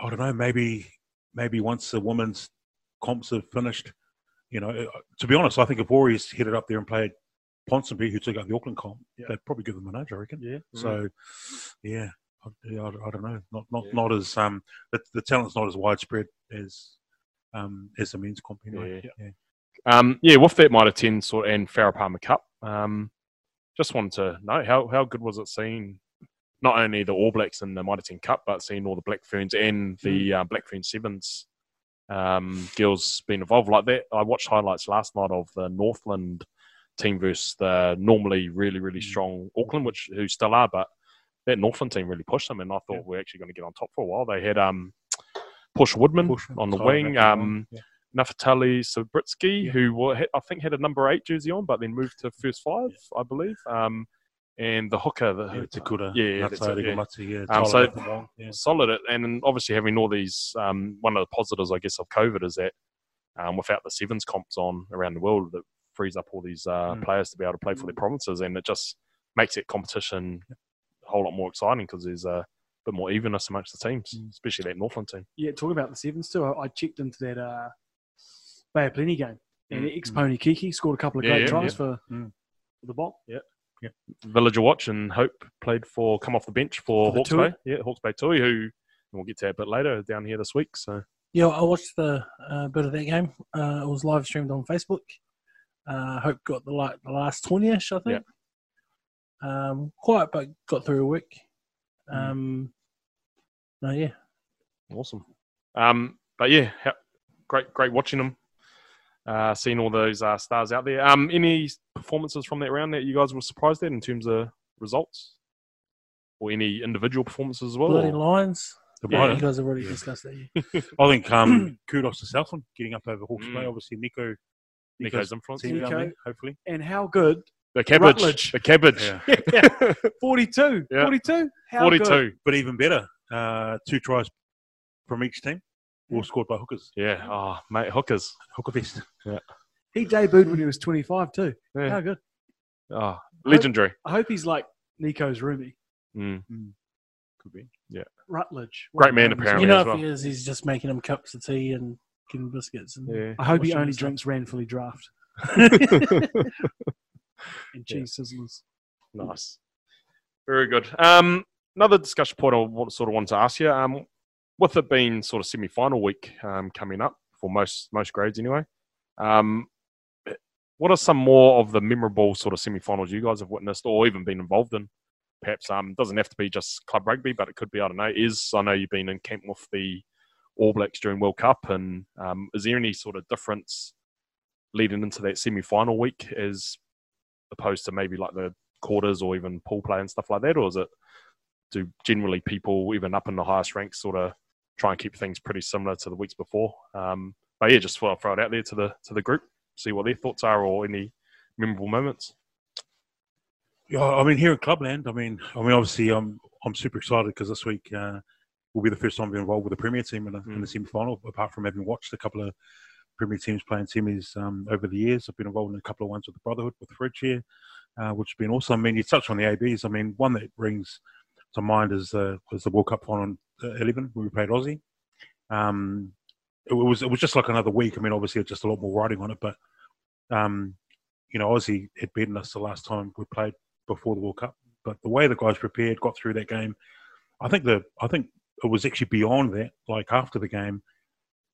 I don't know. Maybe maybe once the women's comps have finished, you know, uh, to be honest, I think if Warriors headed up there and played Ponsonby, who took out the Auckland comp, Yeah. they'd probably give them a nudge, I reckon. Yeah. So, yeah, I, yeah, I, I don't know. Not not Yeah. not as um, the, the talent's not as widespread as um as the men's comp anyway. Yeah. Yeah. Um, yeah, with that might attend sort and Farah Palmer Cup. Um, just wanted to know how, how good was it seeing not only the All Blacks in the Mitre 10 Cup, but seeing all the Black Ferns and the uh, Black Fern Sevens um, girls been involved like that. I watched highlights last night of the Northland team versus the normally really really strong Auckland, which who still are, but that Northland team really pushed them, and I thought Yeah. we're actually going to get on top for a while. They had um, Portia Woodman Push on the wing. Um, yeah. Naftali Subritsky, Yeah. who I think had a number eight jersey on, but then moved to first five, I believe. Um, and the hooker, the, Yeah, it's a. Uh, Yeah, yeah, that's it, yeah. Mati, yeah. Um, so- yeah. solid at, and obviously having all these um, one of the positives I guess of COVID is that um, without the sevens comps on around the world that frees up all these uh, Mm. players to be able to play for their provinces and it just makes that competition a whole lot more exciting because there's a bit more evenness amongst the teams Mm. especially that Northland team Yeah, talking about the sevens too. I, I checked into that uh, Bay of Plenty game, and Mm. ex Pony Kiki scored a couple of Yeah, great yeah, tries yeah. for, Mm. the Villager Watch and Hope played for come off the bench for, For Hawke's? Bay yeah Hawke's Bay Tui who we'll get to that a bit later down here this week so Yeah, I watched the uh, bit of that game. Uh, it was live streamed on Facebook. Uh, Hope got the like the last twenty-ish, I think. Um, quiet, but got through a week. Um, no, yeah, Awesome. Um, but yeah, great, great watching them. Uh, seeing all those uh, stars out there. Um, any performances from that round that you guys were surprised at in terms of results, or any individual performances as well? bloody or- lions. The Yeah, you guys have already Yeah. discussed that. Yeah. *laughs* I think um, *clears throat* kudos to Southland getting up over Hawke's Bay. Mm. Obviously, Nico. Nico's influence. team Nico. there, hopefully. And how good? The cabbage. Rutledge. The cabbage. Yeah. *laughs* *laughs* 42. Yeah. 42? How Forty-two. good? But even better, uh, two tries from each team, all scored by hookers. Yeah. Oh, mate, hookers. Hooker fest. Yeah. He debuted when he was 25 too. Yeah. How good. Oh, legendary. I hope he's like Nico's roomie. Mm. Could be. Yeah. Rutledge. Great man, What a name. apparently. You know, as if well. he is, he's just making him cups of tea and giving biscuits. And Yeah. I hope he Washing only his drinks Ranfurly Draft *laughs* and cheese sizzlers. Nice. Very good. Um, another discussion point I want, sort of wanted to ask you. Um, with it being sort of semi-final week um, coming up for most most grades anyway, um, what are some more of the memorable sort of semi-finals you guys have witnessed or even been involved in? Perhaps um, doesn't have to be just club rugby, but it could be I don't know. Is I know you've been in camp with the All Blacks during World Cup, and um, is there any sort of difference leading into that semi-final week as opposed to maybe like the quarters or even pool play and stuff like that, or is it do generally people even up in the highest ranks sort of try and keep things pretty similar to the weeks before? Um, but yeah, just throw it out there to the to the group, see what their thoughts are or any memorable moments. Yeah, I mean, here in Clubland, I mean, I mean, obviously, I'm I'm super excited because this week uh, will be the first time I've been involved with the Premier team in, a, in the semi final. Apart from having watched a couple of Premier teams playing semis um, over the years, I've been involved in a couple of ones with the Brotherhood with Fridge here, uh, which has been awesome. I mean, you touched on the ABs. I mean, one that brings to mind is uh, was the World Cup final 11 when we played Aussie. Um, it was it was just like another week. I mean, obviously, it's just a lot more writing on it, but um, you know, Aussie had beaten us the last time we played before the World Cup. But the way the guys prepared, got through that game, I think the I think it was actually beyond that. Like after the game,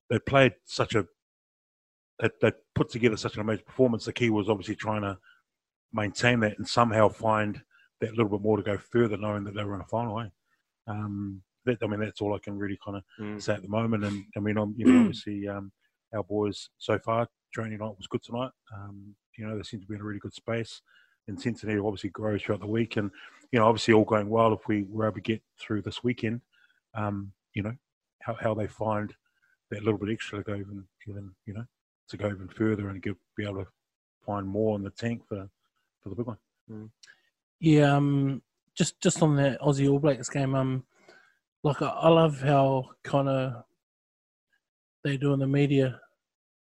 they played such a they, they put together such an amazing performance. The key was obviously trying to maintain that and somehow find that little bit more to go further, knowing that they were in a final. Eh? Um, that, I mean, that's all I can really kind of Mm. say at the moment. And I mean, um, you know, *clears throat* obviously, um, our boys so far training night was good tonight. Um, you know, they seem to be in a really good space. Intensity obviously grows throughout the week, and you know, obviously, all going well. If we were able to get through this weekend, um, you know, how, how they find that little bit extra to go even, even you know, to go even further and get, be able to find more in the tank for for the big one. Yeah, um, just just on the Aussie All Blacks game, um, like I, love how kind of they do in the media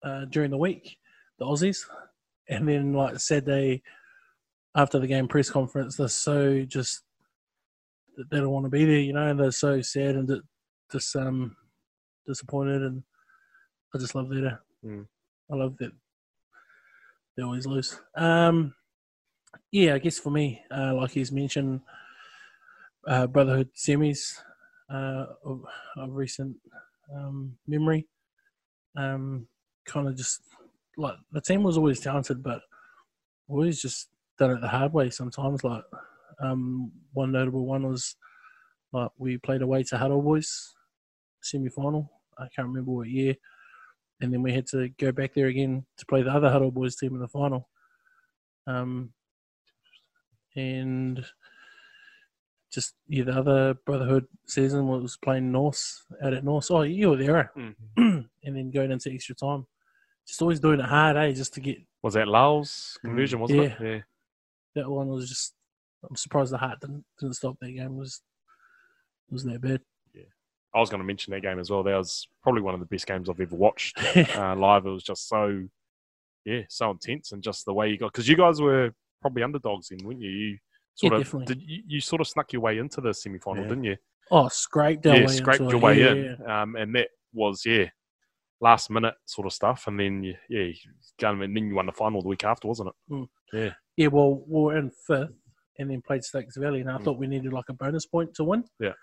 uh, during the week, the Aussies, and then like Saturday after the game press conference, they're so just they don't want to be there, you know, they're so sad and just um disappointed, and I just love that. Mm. I love that they always lose. Um, yeah, I guess for me, uh, like he's mentioned, uh, Brotherhood semis uh, of, recent um, memory. Um, kind of just like the team was always talented, but always just done it the hard way sometimes. Like um, one notable one was like we played away to Hutt Old Boys semi final. I can't remember what year. And then we had to go back there again to play the other Hutt Old Boys team in the final. Um, and just yeah, the other Brotherhood season was playing Norse out at Norse. Oh, you were there, eh? *clears throat* and then going into extra time. just always doing it hard, eh? Just to get Was that Laos conversion, wasn't it? Yeah. that one was just. I'm surprised the heart didn't didn't stop that game. It was was that bad? Yeah, I was going to mention that game as well. That was probably one of the best games I've ever watched *laughs* uh, live. It was just so, yeah, so intense, and just the way you got because you guys were probably underdogs in, weren't you? You sort Yeah, of definitely. did you, you sort of snuck your way into the semi final, Yeah. didn't you? oh, scraped yeah, scraped your it. way Yeah, in, Um, and that was yeah, last minute sort of stuff, and then you, yeah, you got 'em, and then you won the final the week after, wasn't it? Yeah, yeah. well, we were in fifth and then played Stokes Valley, and I Mm. thought we needed like a bonus point to win. Yeah.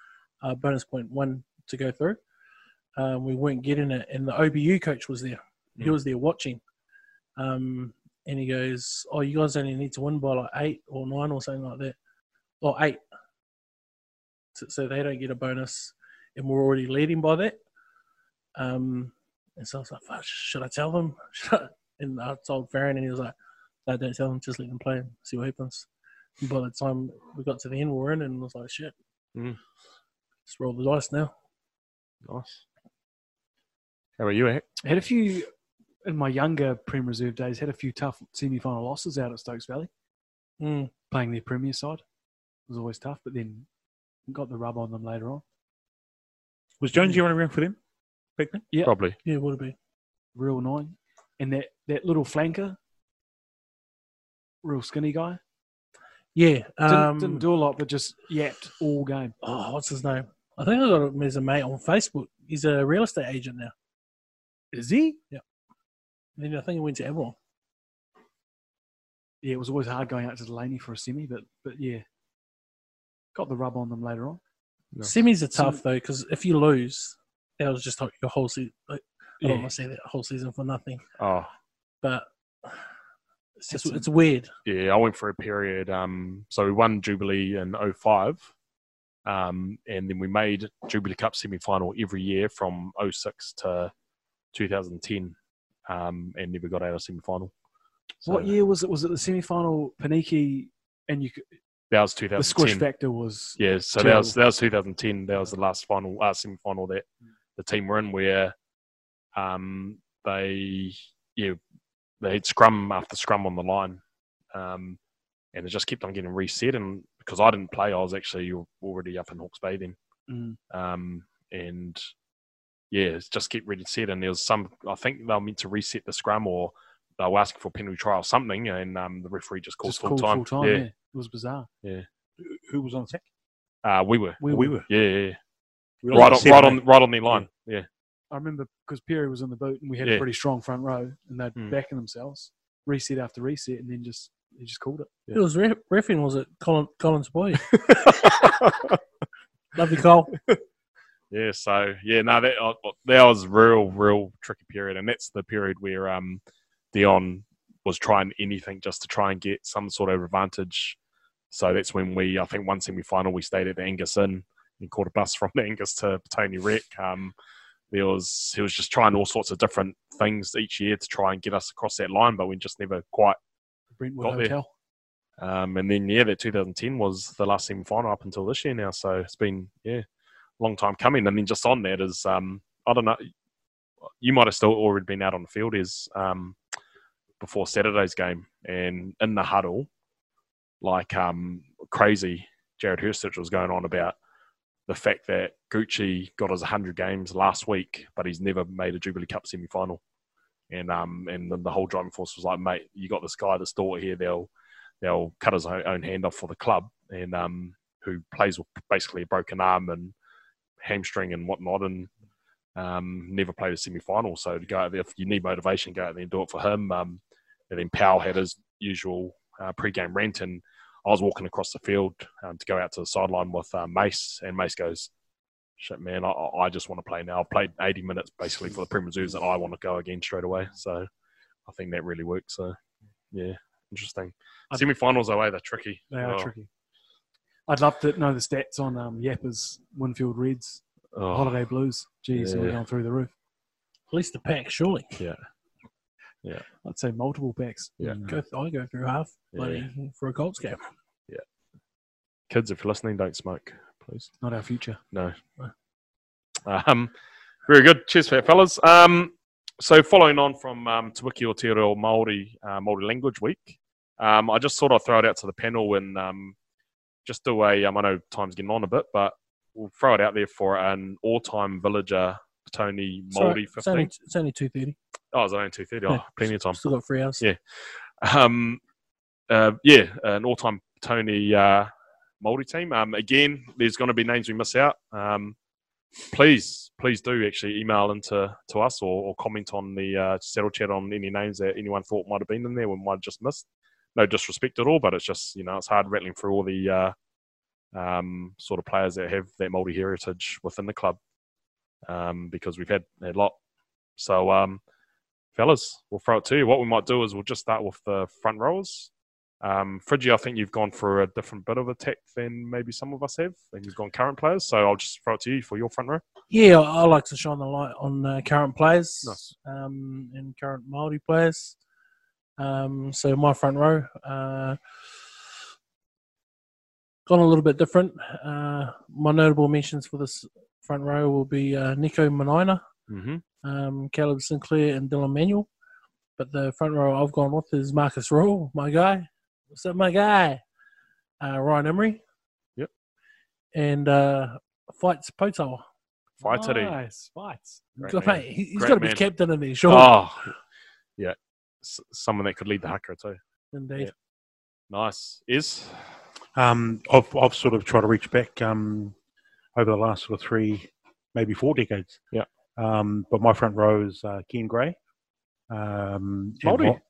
Uh, bonus point one to go through. Um, we weren't getting it, and the OBU coach was there. He Mm. was there watching. Um, and he goes, Oh, you guys only need to win by like eight or nine or something like that. Or eight. So, so they don't get a bonus, and we're already leading by that. Um, and so I was like, Fuck, Should I tell them? *laughs* I? And I told Farron, and he was like, no, don't tell them, just let them play and see what happens. And by the time we got to the end, we were in, and I was like, shit. Mm. Just roll the dice now. Nice. How about you, Hank? I had a few in my younger Prem Reserve days. Had a few tough semi-final losses out at Stokes Valley, Mm. playing their Premier side. It was always tough, but then got the rub on them later on. Was Jonesy running around for them back then? Yeah. Probably. Yeah, would have been. Real annoying. And that, that little flanker, real skinny guy, Yeah. didn't, Um, didn't do a lot, but just yapped all game. oh, what's his name? I think I got him as a mate on Facebook. He's a real estate agent now. Is he? And then I think he went to Avalon. Yeah, it was always hard going out to Delaney for a semi, but but yeah, got the rub on them later on. No. Semis are tough though, because if you lose, that was just like your whole season. Like, I don't Yeah. want to say that whole season for nothing, Oh, but it's just It's a- it's weird. yeah, I went for a period. Um, so we won Jubilee in 05, um, and then we made Jubilee Cup semi final every year from 06 to 2010, um, and never got out of semi final. So what year was it? Was it the semi final? Paniki and you could, That was the 2010. squish factor was Yeah, so that was that was 2010. That was the last final, uh, semi final that the team were in, where um, they yeah they had scrum after scrum on the line, um, and it just kept on getting reset. And because I didn't play, I was actually already up in Hawke's Bay then, Mm. um, and yeah, it's just kept reset. And there was some, I think they were meant to reset the scrum or. They were asking for a penalty try or something, and um, the referee just called just full time. full time. Yeah, Yeah. it was bizarre. Yeah. Who was on attack? Uh, we were. We We were. were. Yeah, yeah, yeah. We right on, seven, right eh? on, right on their line. Yeah, I remember because Perry was in the boot and we had Yeah. a pretty strong front row, and they'd Mm. backing themselves, reset after reset, and then just he just called it. Yeah. It was ref, refing, was it Colin, Collins Boy? *laughs* Love you, Cole. *laughs* yeah. So yeah, no, that uh, that was real, real tricky period, and that's the period where um, Dion was trying anything just to try and get some sort of advantage. So that's when we, I think, one semi final we stayed at the Angus Inn and caught a bus *laughs* from the Angus to Petone Rec. Um, there was he was just trying all sorts of different things each year to try and get us across that line, but we just never quite Brentwood Got there. Um, and then yeah, that 2010 was the last semi final up until this year now. So it's been yeah, long time coming. And then just on that is um, I don't know, you might have still already been out on the field is um, before Saturday's game and in the huddle, like um, crazy. Jared Hurstich was going on about the fact that Gucci got his 100 games last week, but he's never made a Jubilee Cup semi final. And um, and then the whole driving force was like, mate, you got this guy that's daughter here. They'll they'll cut his own, own hand off for the club, and um, who plays with basically a broken arm and hamstring and whatnot, and um, never played a semi final. So to go out there, if you need motivation, go out there and do it for him. Um, and then Powell had his usual uh, pre-game rant, and I was walking across the field um, to go out to the sideline with uh, Mace, and Mace goes, "Shit, man, I, I just want to play now. I've played 80 minutes basically for the Premier Reserves, and I want to go again straight away." So I think that really worked. So yeah, interesting. I'd- Semi-finals away, they're tricky. They are tricky. I'd love to know the stats on um, Yappa's Winfield Reds, oh, Holiday Blues. Geez, we're going through the roof. At least the pack, surely. Yeah. Yeah. I'd say multiple packs. Yeah. Mm. Go, I go through half Yeah. for a Colts game. Yeah. Kids, if you're listening, don't smoke, please. Not our future. No. Um, very good. Cheers for that, fellas. Um, so following on from um, Te Wiki o Te Reo Māori, uh, Māori Language Week, um, I just thought I'd throw it out to the panel and um, just do a, um, I know time's getting on a bit, but we'll throw it out there for an all-time villager Tony Māori It's 15. it's only two thirty. Oh, it's only 2.30. Oh, Yeah. plenty of time. Still got three hours. Yeah. Um, uh, yeah, an all-time Tony uh, Māori team. Um, again, there's going to be names we miss out. Um, please, please do actually email into to us or, or comment on the uh, settle chat on any names that anyone thought might have been in there we might have just missed. No disrespect at all, but it's just you know it's hard rattling through all the uh, um, sort of players that have that Māori heritage within the club um, because we've had a lot. So, um, fellas, we'll throw it to you. What we might do is we'll just start with the front rows. Um, Friggy, I think you've gone for a different bit of attack than maybe some of us have, and you've gone current players. So I'll just throw it to you for your front row. Yeah, I I like to shine the light on uh, current players Nice. um, and current Māori players. Um, so my front row, uh, gone a little bit different. Uh, my notable mentions for this front row will be uh, Nico Manina, Mm-hmm. um, Caleb Sinclair, and Dylan Manuel. But the front row I've gone with is Marcus Rule, my guy. What's up, my guy? Uh, Ryan Emery. Yep. And uh, Fights Potawa. Fight today. Nice fights. Great Good, mate. he's got to be man. captain in there, sure. Oh, yeah. S- someone that could lead the haka too. Indeed. yeah. Nice. Is Um, I've, I've sort of tried to reach back um, over the last sort of three, maybe four decades. Yeah. Um, but my front row is uh, Ken Gray. Um, Māori? Ho-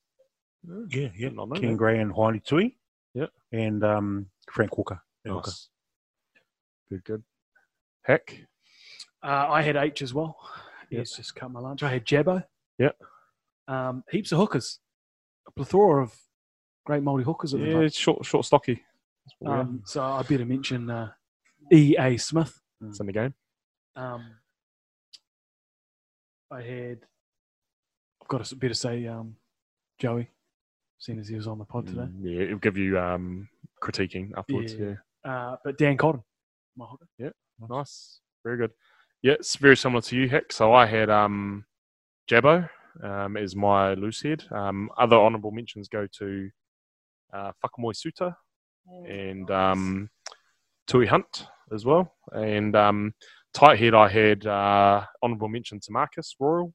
yeah, yeah. Did not Ken that. Gray and Haini Tui. Yeah. And um, Frank Walker. Yeah, Walker. nice. Good, good. Heck. Uh, I had H as well. Yep. It's just cut my lunch. I had Jabbo. Yep. Um, heaps of hookers. A plethora of great Māori hookers at the Yeah, club. short, short, stocky. That's what we are. Um, so I better mention uh, E.A. Smith. It's in the game. Um, I had, I've got to better say um, Joey, seeing as he was on the pod today. Mm, yeah, it'll give you um, critiquing afterwards. Yeah. Yeah. Uh, but Dan Cotton, my hooker. Yeah, nice. Very good. Yeah, it's very similar to you, Heck. So I had um, Jabbo um, as my loose head. Um, other honourable mentions go to uh, Whakamoe Suta and um, Tui Hunt as well. And um, tight head, I had uh, honourable mention to Marcus Royal,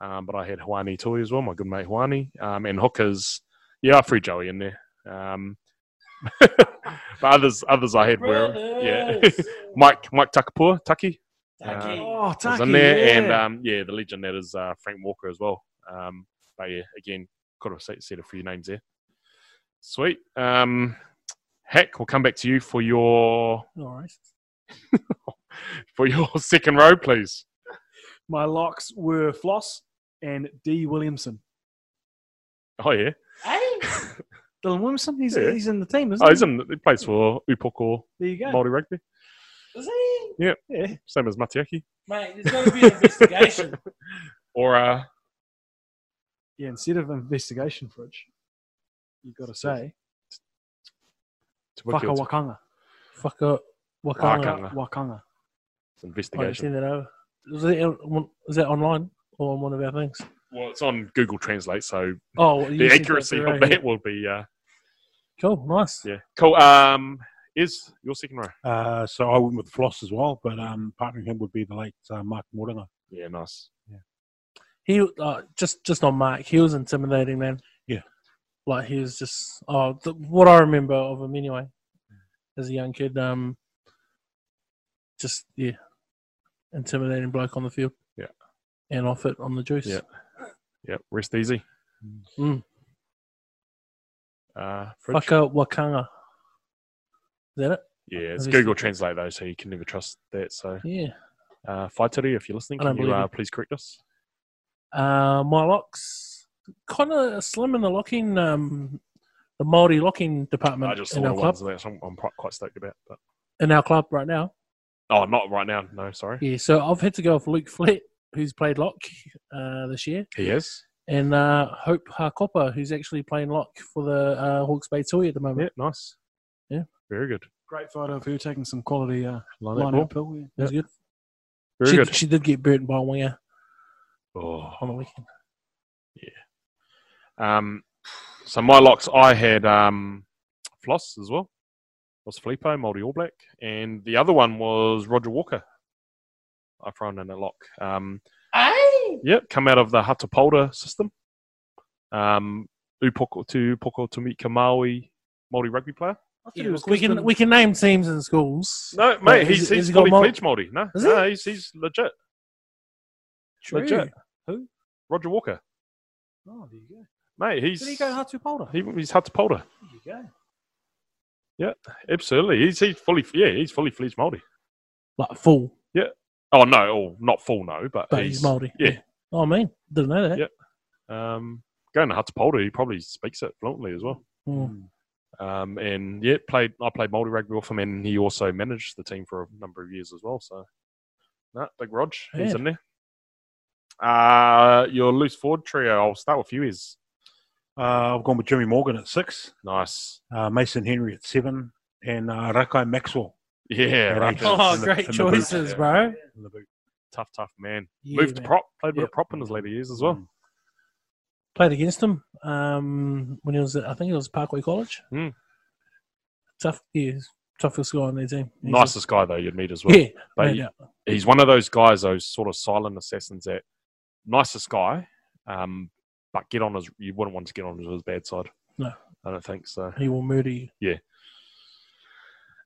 um, but I had Hawani Tui as well, my good mate Hawani. Um, and hookers, yeah, I threw Joey in there. Um, *laughs* but others, others I had were yeah, *laughs* Mike Mike Takapua Taki Taki. Oh, was Taki, in there, yeah. and um, yeah, the legend that is uh, Frank Walker as well. Um, but yeah, again, could have said, said a few names there. Sweet. Um, Heck, we'll come back to you for your All right. *laughs* for your *laughs* second row, please. My locks were Floss and D. Williamson. Oh yeah, Hey. *laughs* Dylan Williamson, he's, Yeah. he's in the team, isn't oh, he? he's in. He plays for Upoko There you go. Māori Rugby, Is he? Yeah. Yeah. same as Matiaki. Mate, there's got to be an investigation. *laughs* Or uh, Yeah, instead of investigation fridge, you've got to say Wiki Waka or Wakanga. Fuck up. Wakanga. Wakanga. Wakanga. Right, investigation. send that over. Is that, is that online or on one of our things? Well, it's on Google Translate, so Oh, you the sent that accuracy of that will be uh, Cool, nice. yeah. Cool. Um, is your second row? Uh, so I went with Floss as well, but um, partnering him would be the late uh, Mark Moringa. Yeah, nice. Yeah. He uh, just just on Mark. He was intimidating, man. Yeah. like he was just oh, the, what I remember of him anyway, as a young kid. Um, just yeah, intimidating bloke on the field. Yeah. and off it on the juice. Yeah. Yeah. Rest easy. Mm. Uh, Fridge? Waka Wakanga. Is that it? Yeah, it's Obviously. Google Translate though, so you can never trust that. So, Yeah. uh, Faitiri, if you're listening, can you uh, please correct us? Uh, my locks kind of slim in the locking, um, the Maori locking department I just in saw our club. ones I'm, I'm quite stoked about. But In our club right now. oh, not right now. No, sorry. Yeah, so I've had to go with Luke Flett, who's played lock uh, this year, He is. and uh, Hope Harkopa, who's actually playing lock for the uh, Hawke's Bay Tui at the moment. Yeah, nice. Yeah. very good. Great photo of her taking some quality uh, Line ball. up pill. Yeah. It good. Very she, good. she did get burnt by a winger. Oh, on the weekend. Yeah. Um, so my locks, I had um, Floss as well. Was Filippo, Māori All Black, and the other one was Roger Walker. I thrown in a lock. Um, Yep, come out of the Hato Paora system. Um, Upoko to Upoko to meet Maui, Māori rugby player. I thought was we can we can name teams and schools. No, But mate, is- he's, he's he got fully Māori- fledged No, Is no, he's, he's legit. True. Legit. Who? Roger Walker. Oh, there you go. Mate, he's Did he go Hato Paora? he, he's Hato Paora. There you go. Yeah, absolutely, he's he's fully yeah he's fully fledged Māori. Like full, Yeah. Oh no, oh, not full no, but, but he's, Māori. yeah. Oh, I mean, didn't know that. Yeah. Um, going to Hato Paora, he probably speaks it fluently as well. Mm. Um, and yeah, played I played Māori rugby with him, and he also managed the team for a number of years as well. So, no, big Rog, he's Yeah. in there. Uh, your loose forward trio. I'll start with you. Is Uh, I've gone with Jimmy Morgan at six, nice. uh, Mason Henry at seven, and uh, Rakai Maxwell Yeah, Yeah, right. Oh, the- great in choices, Yeah. bro. in the boot. tough, tough man. Yeah, Moved to prop, played a bit Yep. of prop in his later years as well. Mm. Played against him um, when he was at, I think it was Parkway College. Mm. Tough, yeah, toughest guy on their team. He's Nicest guy though you'd meet as well. yeah, but he- he's one of those guys, those sort of silent assassins that nicest guy, um, but get on his you wouldn't want to get on his bad side. No. I don't think so. he will murder you.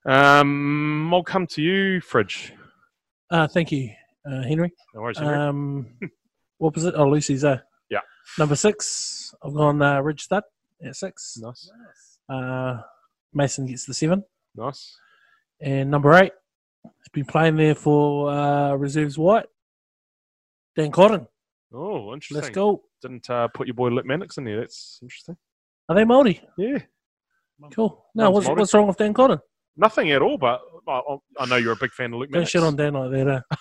Um, I'll come to you, Fridge. Uh, thank you, uh, Henry. No worries, Henry. Um, what was it? Oh, Lucy's there. Yeah. Number six, I've gone uh, Ridge Stud at six. nice, Uh, Mason gets the seven. nice. And number eight, he's been playing there for uh, Reserves White. Dan Cotton. Oh, interesting. Let's go. Didn't uh, put your boy Lip Mannix in there. That's interesting. Are they Māori? Yeah, Cool. No, what's, Māori. what's wrong with Dan Cotton? Nothing at all. But I, I know you're a big fan of Luke Don't Mannix. shit on Dan like that. *laughs*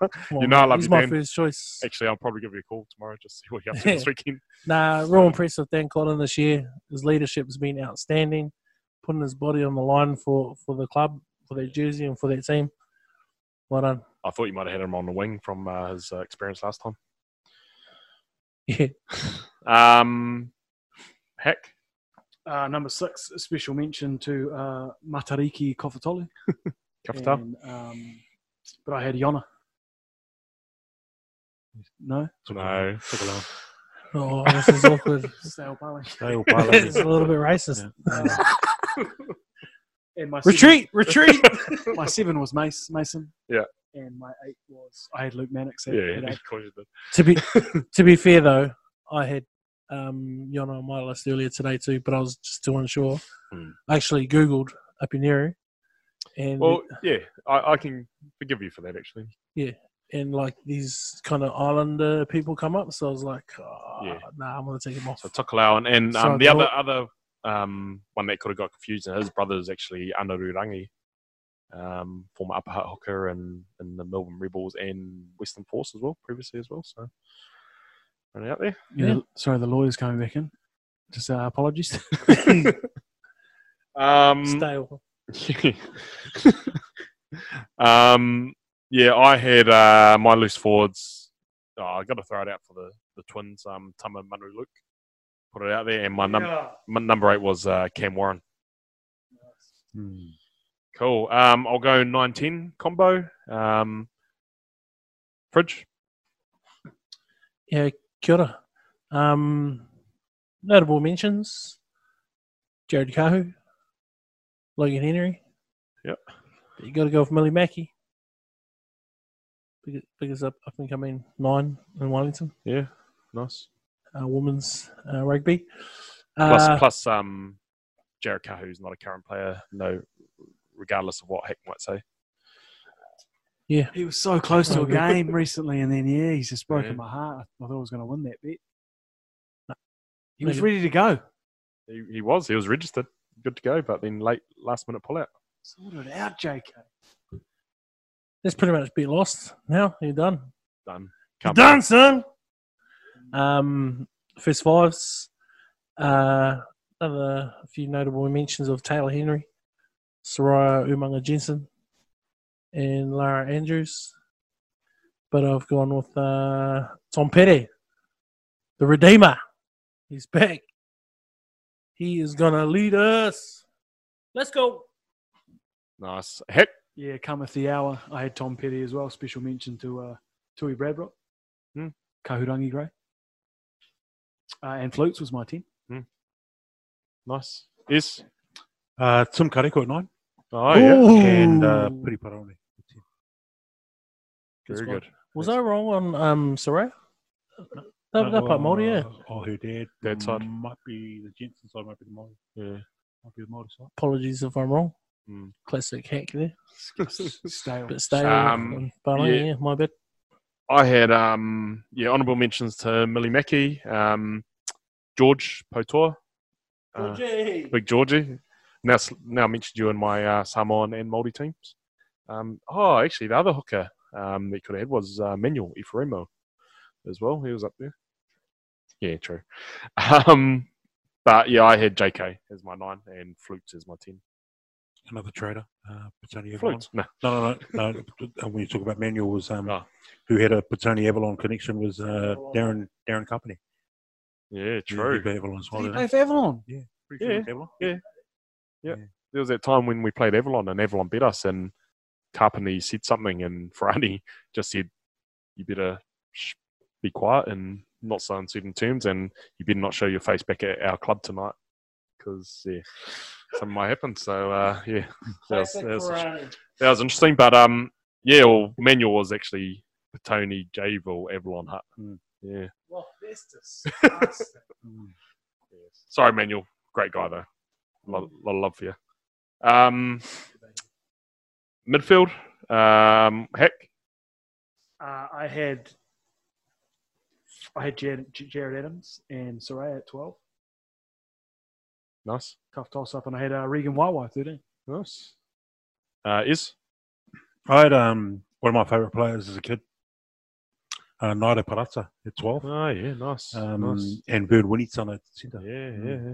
Come You on, know I love He's you, my Dan. first choice. Actually, I'll probably give you a call tomorrow just see what you're up to this *laughs* weekend. Nah, real impressed with Dan Cotton this year. His leadership has been outstanding, putting his body on the line for, for the club, for their jersey, and for their team. Well done. I thought you might have had him on the wing from uh, his uh, experience last time. Yeah. Um, heck, Uh, number six, a special mention to uh, Matariki Kofitolu. *laughs* Kafta. And, um, but I had Yona. No? No. Took a long- Oh, this is awkward. *laughs* Stale Pale. They all it's a little bit racist. And my seven- Retreat, retreat. *laughs* my seven was Mace, Mason. Yeah. And my eight was I had Luke Mannix. At, Yeah, at eight. of course you did. to be to be fair though, I had um Yona on my list earlier today too, but I was just too unsure. Hmm. I actually googled Apineri, and Well, yeah, I, I can forgive you for that, actually. Yeah, and like these kind of islander people come up, so I was like, oh, Yeah. nah, I'm gonna take him off. So Tokelau and, and So um, the other other um, one that could have got confused, and his brother is actually Anarurangi, um, former upper hooker and in the Melbourne Rebels and Western Force as well, previously as well. So, running out there. Yeah, Yeah. Sorry, the lawyer's coming back in. Just uh, apologies. *laughs* Um, Stale. *laughs* um, yeah, I had uh, my loose forwards. Oh, I got to throw it out for the, the twins, um, Tama Manu Luke. Put it out there, and my, num- my number eight was uh, Cam Warren. Hmm. Cool. Um, I'll go 9-10 combo. Um, fridge. Yeah, kia ora. Um, notable mentions: Jared Kahu, Logan Henry. Yep. You got to go with Millie Mackey. Big- Biggest up, up and coming nine in Wellington, Yeah, nice. uh, women's uh, rugby. Plus, Uh, plus, um, Jared Kahu's not a current player. No, regardless of what Heck might say. He was so close to a *laughs* game recently, and then yeah, he's just broken Yeah. my heart. I thought I was going to win that bet. He was ready to go. He, he was. He was registered, good to go, but then late last minute pull out. Sort it out, JK. That's pretty much be lost now. You're done. Done. You're done, son. Um, first fives. Uh, another a few notable mentions of Taylor Henry, Soraya Umanga Jensen, and Lara Andrews. but I've gone with uh, Tom Petty, the Redeemer. He's back. He is gonna lead us. Let's go. Nice. Heck, Yeah, cometh the hour. I had Tom Petty as well. Special mention to uh, Tui Bradbrook, Hmm. Kahurangi Gray, uh, and Flutes was my team. nice. Is Uh, Tim Kareko at nine oh yeah, Ooh. and uh, Piri Parone. At 10. Good very squad. good. Was I wrong on um Soraya? They're, they're part Māori, yeah. Oh, her dad. Dad side. Might be the Jensen side, might be the Māori. Yeah. Might be the Māori side. Apologies if I'm wrong. Mm. Classic hack there. *laughs* Stale. But stay Um, but yeah. yeah. my bad. I had um yeah honourable mentions to Millie Mackey, um, George Potoa, uh, Big Georgie. Now now I mentioned you in my uh, Samoan and Māori teams. Um, oh, actually, the other hooker um, that you could have had was uh, Manuel Ifremo as well. He was up there. Yeah, true. *laughs* Um, but yeah, I had JK as my nine and Flutes as my ten. Another trader. Uh, Petone Avalon. Flutes? No. No, no, no. no. *laughs* when you talk about Manuel, was um, Oh. who had a Petone Avalon connection was uh, Darren Darren Company. Yeah, He- true. he Avalon as well, Did he play for Avalon? he? Pretty sure Yeah. it was Avalon. Yeah. There was that time when we played Avalon and Avalon beat us, and Carpini said something, and *laughs* Ferrani just said, "You better sh- be quiet and not say in certain terms, and you better not show your face back at our club tonight, because yeah, something might happen." So uh, yeah, *laughs* that was, that, was, that was interesting. But um, yeah, well, Manuel was actually Tony Jayville Avalon Hutt. Mm. Yeah. Well, that's *laughs* disgusting. Sorry, Manuel. Great guy though. A lot, lot of love for you. Um, midfield. Um, heck. Uh, I had I had Jared, Jared Adams and Soraya at twelve. Nice. Tough toss up, and I had uh, Regan Waiwai thirteen. Nice. Uh, is I had um, one of my favourite players as a kid, uh, Naira Parata at 12, oh yeah, nice. um, nice. and Bird Winnington at centre. Yeah, yeah,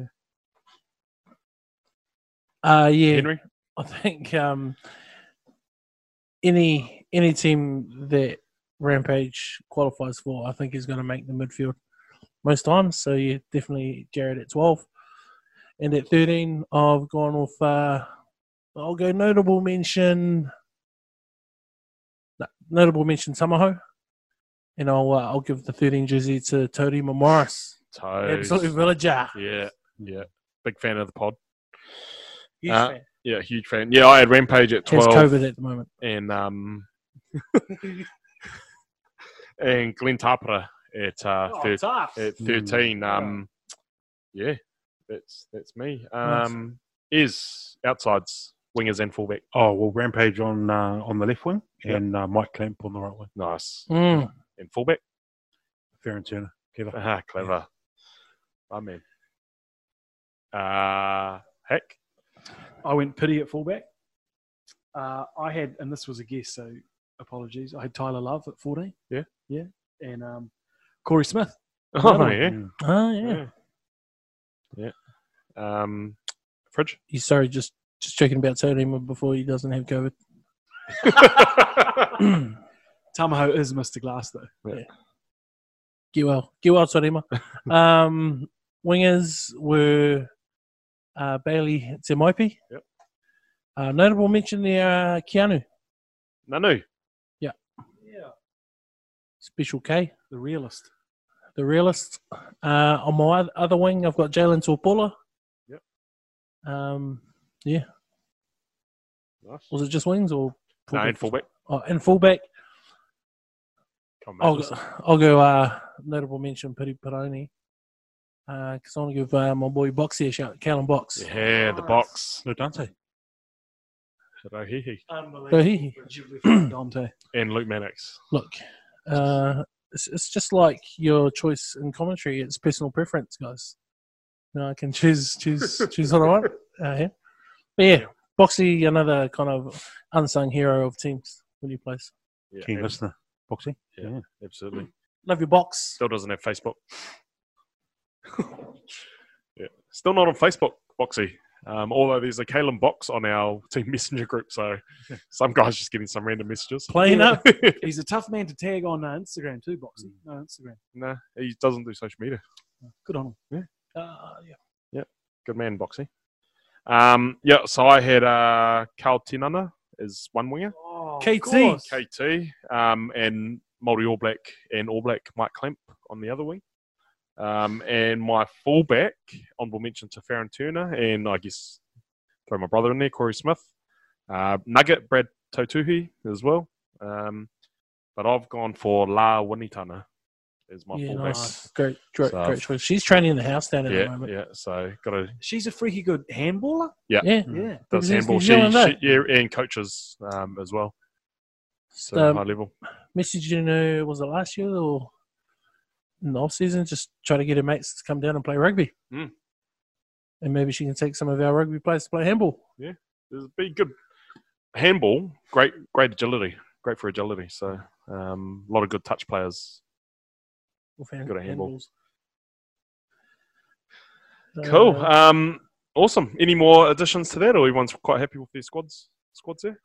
yeah. Uh, yeah, Henry. I think um, any any team that Rampage qualifies for, I think is going to make the midfield most times. So yeah, definitely Jared at twelve, and at thirteen, I've gone with. Uh, I'll go notable mention. Notable mention Samaho, and I'll uh, I'll give the thirteen jersey to Tony Morris, Toes. absolute villager. Yeah, yeah. Big fan of the pod. Huge Uh, fan. Yeah, huge fan. Yeah, I had Rampage at Has twelve, COVID at the moment. and um, *laughs* and Glenn Tapera at uh, Oh, thir- tough. at thirteen. Um, yeah, that's that's me. Um, is outsides wingers and fullback. Oh well, Rampage on uh, on the left wing Yep. and uh, Mike Clamp on the right wing. Nice. Mm. And fullback. Farron Turner, clever. Ah, clever. My man. Uh, heck. I went pity at fullback. Uh, I had, and this was a guess, so apologies. I had Tyler Love at 14. Yeah. Yeah. And um, Corey Smith. Oh, yeah. Oh yeah. Yeah. Yeah. Um, fridge. He's sorry, just just checking about Tony before he doesn't have COVID. *laughs* Tamaho is Mr. Glass, though. Yeah. Get well, get well, Torima. *laughs* um, wingers were uh, Bailey Temoipi. Yep. Uh, notable mention there, uh, Keanu, Nanu. Yeah. Yeah. Special K, The realist. the realist. Uh, on my other wing, I've got Jalen Torpola. Yep. Um, yeah. Nice. Was it just wings or No, and fullback. Oh, and fullback. Come I'll on, go, I'll go uh, notable mention Piri Peroni. Because I want to give uh, my boy Boxy a shout, Callum Box. Yeah, the box. No Dante. Rahihi. So he, Dante. And Luke Mannix. look, uh, it's, it's just like your choice in commentary. It's personal preference, guys. You know, I can choose choose *laughs* choose what I want. Uh, yeah. But yeah, Boxy, another kind of unsung hero of teams when he plays. Yeah, Keen ab- listener. Boxing. yeah, absolutely. Love your box. Still doesn't have Facebook. Yeah. Still not on Facebook, Boxy. Um, although there's a Kalen box on our team messenger group, so *laughs* some guys just getting some random messages. Playing up. *laughs* He's a tough man to tag on uh, Instagram too, Boxy. No, Instagram. nah, he doesn't do social media. Good on him. Uh, yeah. Good man, Boxy. Um, yeah, so I had uh, Carl Tinana as one winger, Oh, KT. KT, um, and Māori All Black and All Black Mike Clamp on the other wing. Um, and my fullback, honourable mention to Farron Turner, and I guess throw my brother in there, Corey Smith. Uh, Nugget, Brad Totuhi as well. Um, but I've gone for La Winitana as my yeah, fullback. nice. Great, great, So- great choice. She's training in the house down at the moment. yeah. So got to She's a freaky good handballer. Yeah. Yeah. does handball. She, she, yeah, and coaches um, as well. So Um, high level. Messaging her, was it last year or in the off season? Just try to get her mates to come down and play rugby. Mm. And maybe she can take some of our rugby players to play handball. Yeah. There's be good handball. Great, great agility. Great for agility. So um, a lot of good touch players. hand- Good at handball. handballs. Cool. Uh, Um, awesome. Any more additions to that, or everyone's quite happy with their squads? Squads there.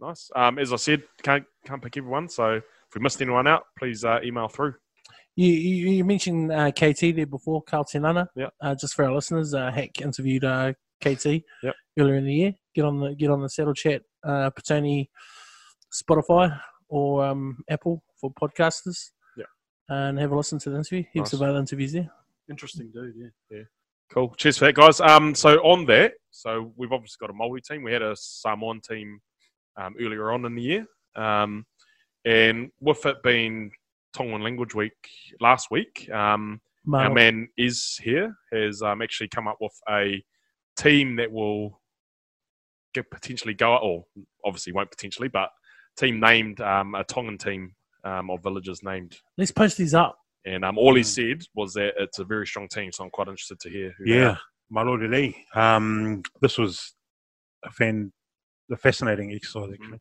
Nice. Um, as I said, can't can't pick everyone. So if we missed anyone out, please uh, email through. You, you, you mentioned uh, KT there before, Carl Tenana. Yep. Uh, just for our listeners, uh, Hack interviewed uh, KT Yep. earlier in the year. Get on the get on the Saddle Chat, uh, Petone, Spotify or um, Apple for podcasters. Yep. And have a listen to the interview. Heaps Nice. of other interviews there. Interesting dude. Yeah. Cool. Cheers for that, guys. Um, so on that, so we've obviously got a Māori team. We had a Samoan team um, earlier on in the year, um, and with it being Tongan Language Week last week, um, our man is here has um, actually come up with a team that will get potentially go, or obviously won't potentially, but team named um, a Tongan team um, of villages named. Let's post these up. And um, all he said was that it's a very strong team, so I'm quite interested to hear. Who Yeah, are. my lord Lee. Um, this was a fan, a fascinating exercise actually.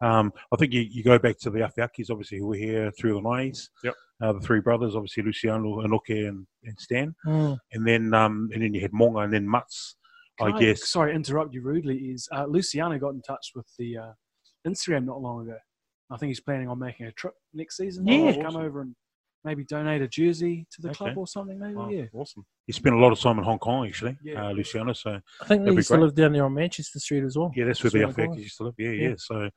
Um, I think you, you go back to the Afiakis, obviously, who were here through the nineties. Yep. Uh, the three brothers, obviously Luciano, Inoke, and, and Stan, Mm. and then um, and then you had Monga, and then Mats. Can I guess. Sorry, interrupt you rudely. Is uh, Luciano got in touch with the uh, Instagram not long ago? I think he's planning on making a trip next season. Yeah. He'll come over and maybe donate a jersey to the Okay. club or something. Maybe. Wow, Yeah. awesome. He spent a lot of time in Hong Kong actually, Yeah. uh, Luciano. So I think they That'd used to live down there on Manchester Street as well. Yeah, that's where the That's where I Afiakis was. used to live. Yeah, Yeah. yeah. So,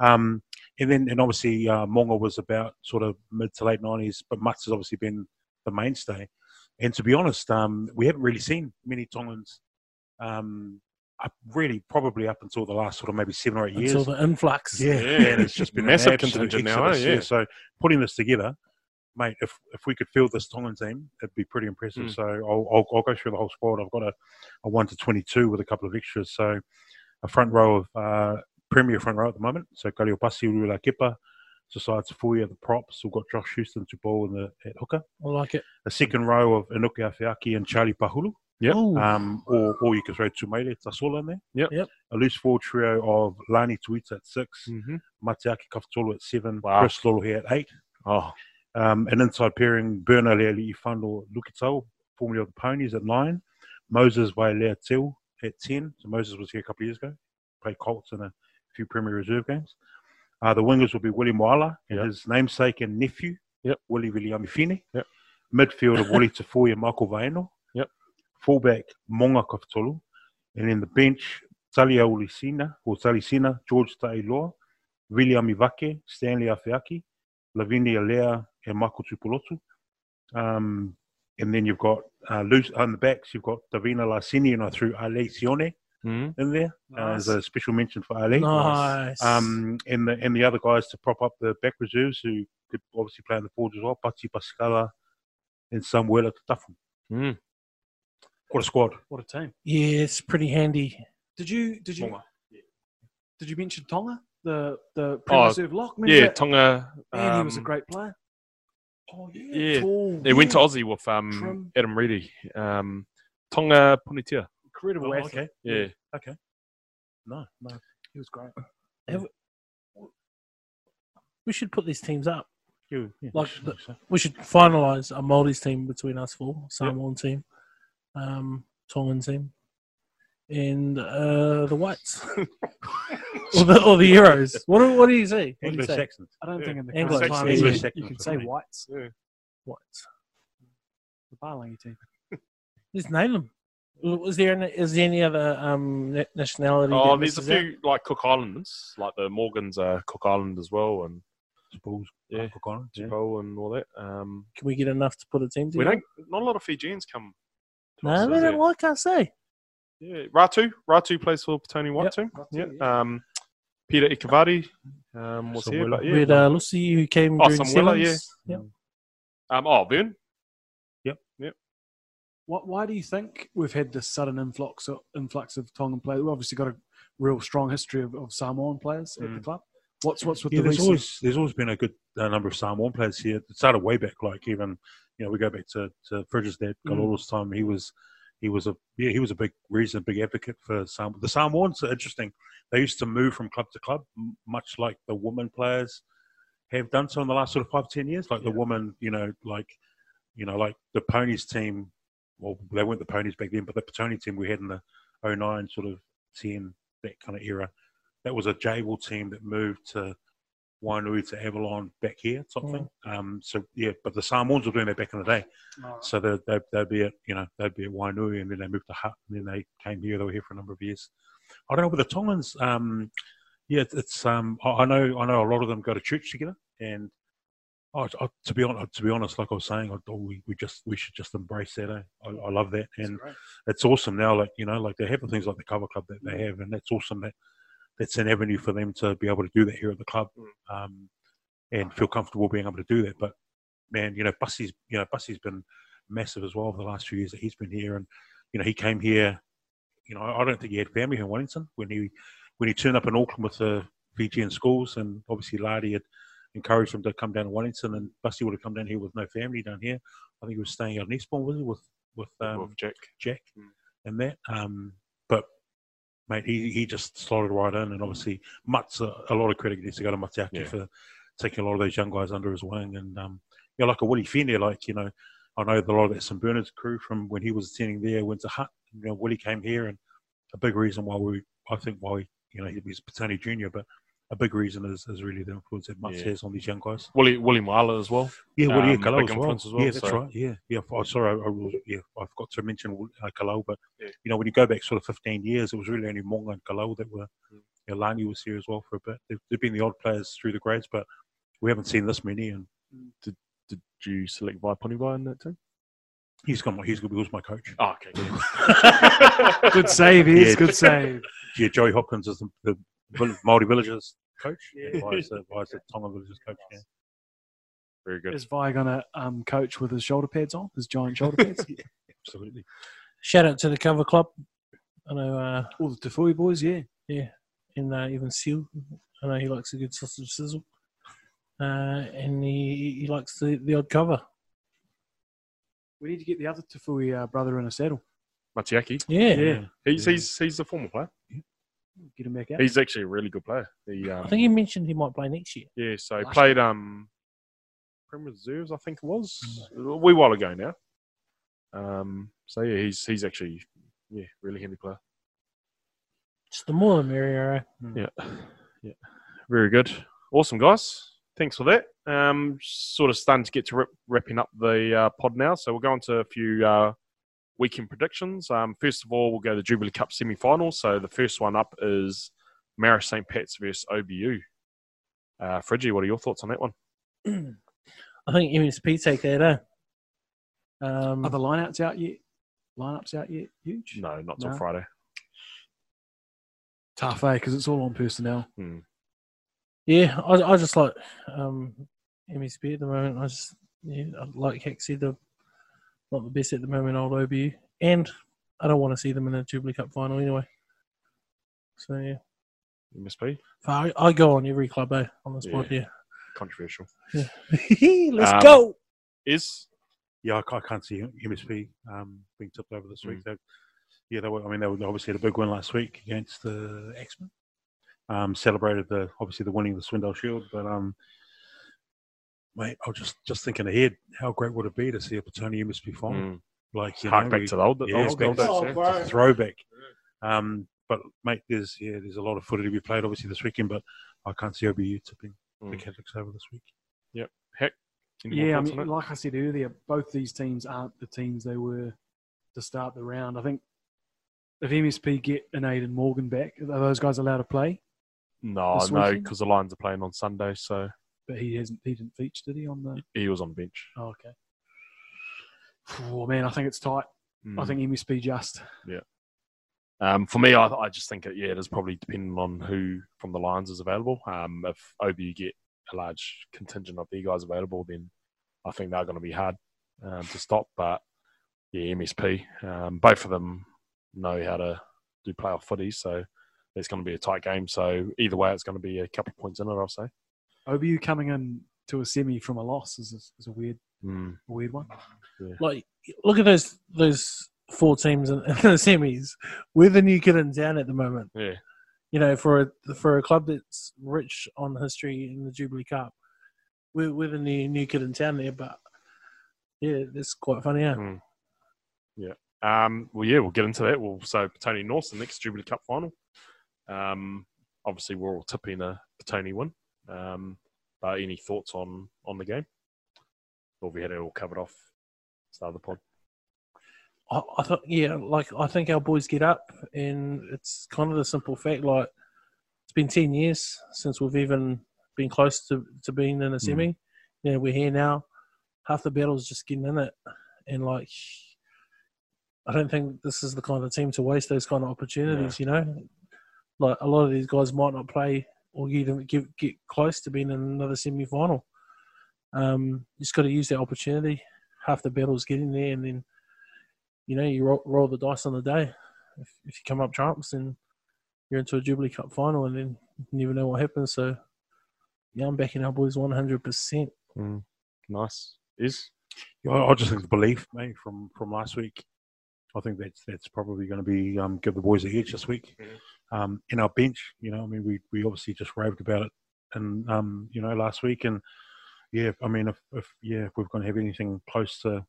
um, and then and obviously uh, Monga was about sort of mid to late nineties, but Mats has obviously been the mainstay. And to be honest, um, we haven't really seen many Tongans, um, up really probably up until the last sort of maybe seven or eight years. Until the influx. yeah, Yeah. and it's just been *laughs* Massive contingent now, eh? exodus, Yeah. So putting this together, mate, if if we could field this Tongan team, it'd be pretty impressive. Mm. So I'll, I'll I'll go through the whole squad. I've got a, a one to twenty two with a couple of extras. So a front row of uh, Premier front row at the moment. So Kaliopasi, Rula Kepa, Society Fuya, the props. We've got Josh Houston to ball in the at hooker. I like it. A second row of Inuki Afiaki and Charlie Pahulu. Yep. Ooh. Um, or, or you can throw Tumele Tasola in there. Yep. Yep. A loose forward trio of Lani Tuita at 6 Mm-hmm. Matiaki Kafutolo at seven, Wow. Chris Lolo here at eight. Oh, Um, an inside pairing, Berna Leali Ifando Lukitau, formerly of the Ponies at nine. Moses Wailea Til at 10. So Moses was here a couple of years ago, played Colts in a few Premier Reserve games. Uh, the wingers will be Willie Moala and Yep. his namesake and nephew, Yep. Willie Viliamifine. Yep. Midfield *laughs* of Tafoya and Michael Vaino. Yep. Fullback, Monga. And then the bench, Talia Ulisina, or Talisina, George Tailoa, William Ivake, Stanley Afiaki, Lavinia Lea, and Michael Tupolotu. Um, and then you've got uh, loose on the backs, you've got Davina Lassini, and I threw Ale Sione mm-hmm. in there uh, as a special mention for Ale. Nice. Um, and the and the other guys to prop up the back reserves who could obviously play in the forwards as well, Pachi Pascala and Samuela Tatafu. Mm. What a squad. What a team. yeah, it's pretty handy. Did you did you Tonga. did you mention Tonga, the the Oh, Premier Reserve lock? Remember Yeah, that? Tonga. Man, he was a um, great player. Oh yeah, yeah. tall. They went to. Aussie with um, Trim. Adam Reedy. Um, Tonga Punitia. incredible. Oh, athlete. okay. Yeah. Okay. No, no. he was great. We should put these teams up. You, yeah, Like sure, the- so. We should finalise a Maldives team between us four, Samoan team, um, Tongan team. And uh, the whites, *laughs* or the or the Euros. What do, what do you say? What do you say? Anglo-Saxons. I don't Yeah. think in the Anglo- current climate Anglo- you, Saxons you can for say me. whites. Whites. The Palangi team. Just name them. Was there any, is there any other um, na- nationality? Oh, that there's a misses out? few like Cook Islanders, like the Morgans are Cook Island as well, and Bulls, Yeah. Cook Islands, yeah. Chipo and all that. Um, Can we get enough to put a team we together? don't. Not a lot of Fijians come. to us, No, they is don't there? like us, eh? Yeah, Ratu. Ratu plays for Petone White Yep. too. Yeah. Um, Peter Ikavari um, was here, Samuela. but yeah. With uh, Lucy, who came Oh, during Samuela, sevens. Yep. um, oh, Vern. What, why do you think we've had this sudden influx of, influx of Tongan players? We've obviously got a real strong history of, of Samoan players at the Mm. club. What's what's with Yeah, the there's recent? always there's always been a good uh, number of Samoan players here. It started way back, like even you know we go back to to Fridge's dad Mm. Galolo's time. He was he was a yeah he was a big reason, big advocate for Sam. The Samoans are interesting. They used to move from club to club, much like the women players have done so in the last sort of five ten years. Like the woman, you know, like you know, like the ponies team. Well, they weren't the ponies back then, but the Petone team we had in the 09 sort of 10 that kind of era. That was a Jabil team that moved to Wainui to Avalon back here, sort of thing. Um, so yeah, but the Samoans were doing that back in the day. So they'd, they'd, they'd be at you know they'd be at Wainui, and then they moved to Hutt, and then they came here. They were here for a number of years. I don't know, but the Tongans, um, yeah, it's- um, I I know I know a lot of them go to church together, and I, I, to be honest, to be honest, like I was saying, I, oh, we, we just we should just embrace that. Eh? I, I love that, and it's awesome now. Like you know, like they have things like the kava club that they have, and that's awesome. That that's an avenue for them to be able to do that here at the club, um, and feel comfortable being able to do that. But man, you know, Bussy's you know Bussy's been massive as well over the last few years that he's been here, and you know he came here. You know, I don't think he had family here in Wellington when he when he turned up in Auckland with the Fijian schools, and obviously Lardy had encouraged him to come down to Wellington, and Bussy would have come down here with no family down here. I think he was staying out in Eastbourne, was he, with with um, with Jack. Jack Mm. and that. Um, mate, he, he just slotted right in, and obviously Mutt's a, a lot of credit needs to go to Matiaki Yeah. for taking a lot of those young guys under his wing, and um, you know, like a Willie Fenner, like you know, I know a lot of that St Bernard's crew from when he was attending there went to Hutt. You know, Willie came here, and a big reason why we, I think, why you know he was Patani Junior, but. A big reason is, is really the influence that Mutts Yeah. has on these young guys. Willie Willie Moala as well. Yeah, well, yeah, Um, Kalau as well. as well, Yeah, that's so- right. Yeah, yeah. Oh, sorry, I, I, yeah, I forgot to mention uh, Kalau, but Yeah. you know, when you go back sort of 15 years, it was really only Monga and Kalau that were. Mm. You know, Lani was here as well for a bit. There, there've been the odd players through the grades, but we haven't seen this many. And Did did you select Vai Ponibai in that team? he's got my, he's he was my coach. Oh, okay. Good *laughs* save, Iz. Yeah. Good save. Yeah, Joey Hopkins is the, the Vill- Māori Villagers coach. Yeah, Vai's the, Vai's the Tonga Villagers coach. Yeah. Very good. Is Vai gonna um, coach with his shoulder pads on? His giant shoulder *laughs* pads? Absolutely. Shout out to the kava club. I know, uh, All the Tafui boys, yeah. Yeah. And uh, even Seal. I know he likes a good sausage sizzle. Uh, and he, he likes the, the odd kava. We need to get the other Tafui uh, brother in a saddle. Matiaki. Yeah. Yeah. He's Yeah. he's he's a former player. Get him back out. He's actually a really good player. He um, I think he mentioned he might play next year. yeah, so he Last played um Prem Reserves, I think it was a wee while ago now. Um, so yeah, he's he's actually yeah really handy player. Just the more the merrier. eh? Yeah, yeah, very good, awesome guys. Thanks for that. Um, sort of starting to get to wrap, wrapping up the uh, pod now, so we'll go on to a few uh, weekend predictions. Um, first of all, we'll go to the Jubilee Cup semi-finals. So the first one up is Marist St. Pat's versus OBU. Uh, Friggy, what are your thoughts on that one? *clears throat* I think MSP take that, eh? Um, Are the lineouts out yet? Lineups out yet? Huge. No, not till No. Friday. Tough, eh? Because it's all on personnel. yeah, I, I just like um, MSP at the moment. I just, yeah, I like Heck said, they're not the best at the moment, old OBU. And I don't want to see them in the Jubilee Cup final anyway. So, yeah. MSP, I, I go on every club, eh, on this pod, yeah. controversial. Yeah. *laughs* Let's Um, go. Is Yeah, I, I can't see MSP um, being tipped over this Mm. week. They, yeah, they were, I mean, they were obviously had a big win last week against the Axemen. Um, celebrated the obviously the winning of the Swindale Shield, but um, mate, I was just just thinking ahead. How great would it be to see a Petone MSP final? mm, Like you hark know, back we- to the old, yeah, old, back old days. Oh, yeah. bro. it's a throwback. Um, but mate, there's yeah, there's a lot of footy to be played obviously this weekend, but I can't see OBU tipping the Mm. Catholics over this week. Yep. Heck. Any Yeah, I mean, like I said earlier, both these teams aren't the teams they were to start the round. I think if MSP get an Aidan Morgan back, are those guys allowed to play? no, no, because the Lions are playing on Sunday, so But he hasn't. He didn't feature, did he? On the he was on bench. oh, okay. Oh man, I think it's tight. I Mm. think MSP just. Yeah. Um, for me, I, I just think it, yeah, it is probably depending on who from the Lions is available. Um, if OBU get a large contingent of their guys available, then I think they're going to be hard um, to stop. But yeah, MSP, um, both of them know how to do playoff footy, so it's going to be a tight game. So either way, it's going to be a couple of points in it, I'll say. OBU coming in to a semi from a loss is a, is a weird, Mm. a weird one. Like, look at those those four teams in, *laughs* in the semis. We're the new kid in town at the moment. Yeah, You know, for a for a club that's rich on history in the Jubilee Cup, we're we're the new new kid in town there. But yeah, that's quite funny. Yeah. Mm. Um, well, yeah, we'll get into that. Well, so Tony North, the next Jubilee Cup final. Um, obviously, we're all tipping a Tony win. Um, but any thoughts on on the game? Or have we had it all covered off? Start of the pod. I, I thought, yeah, like I think our boys get up, and it's kind of the simple fact. Like it's been ten years since we've even been close to, to being in a semi. You know, we're here now. Half the battle is just getting in it, and like I don't think this is the kind of team to waste those kind of opportunities. You know, like a lot of these guys might not play or get get, get close to being in another semi final. Um, you just got to use that opportunity. Half the battle's getting there, and then you know, you roll, roll the dice on the day. If, if you come up trumps, then you're into a Jubilee Cup final, and then you never know what happens. So, yeah, I'm backing our boys 100%. Mm. Nice. Is Yeah, I I just think the belief, mate, from from last week. I think that's that's probably going to be um, give the boys a edge this week. Um, in our bench, you know, I mean, we we obviously just raved about it, and um, you know, last week, and yeah, I mean, if, if yeah, if we're going to have anything close to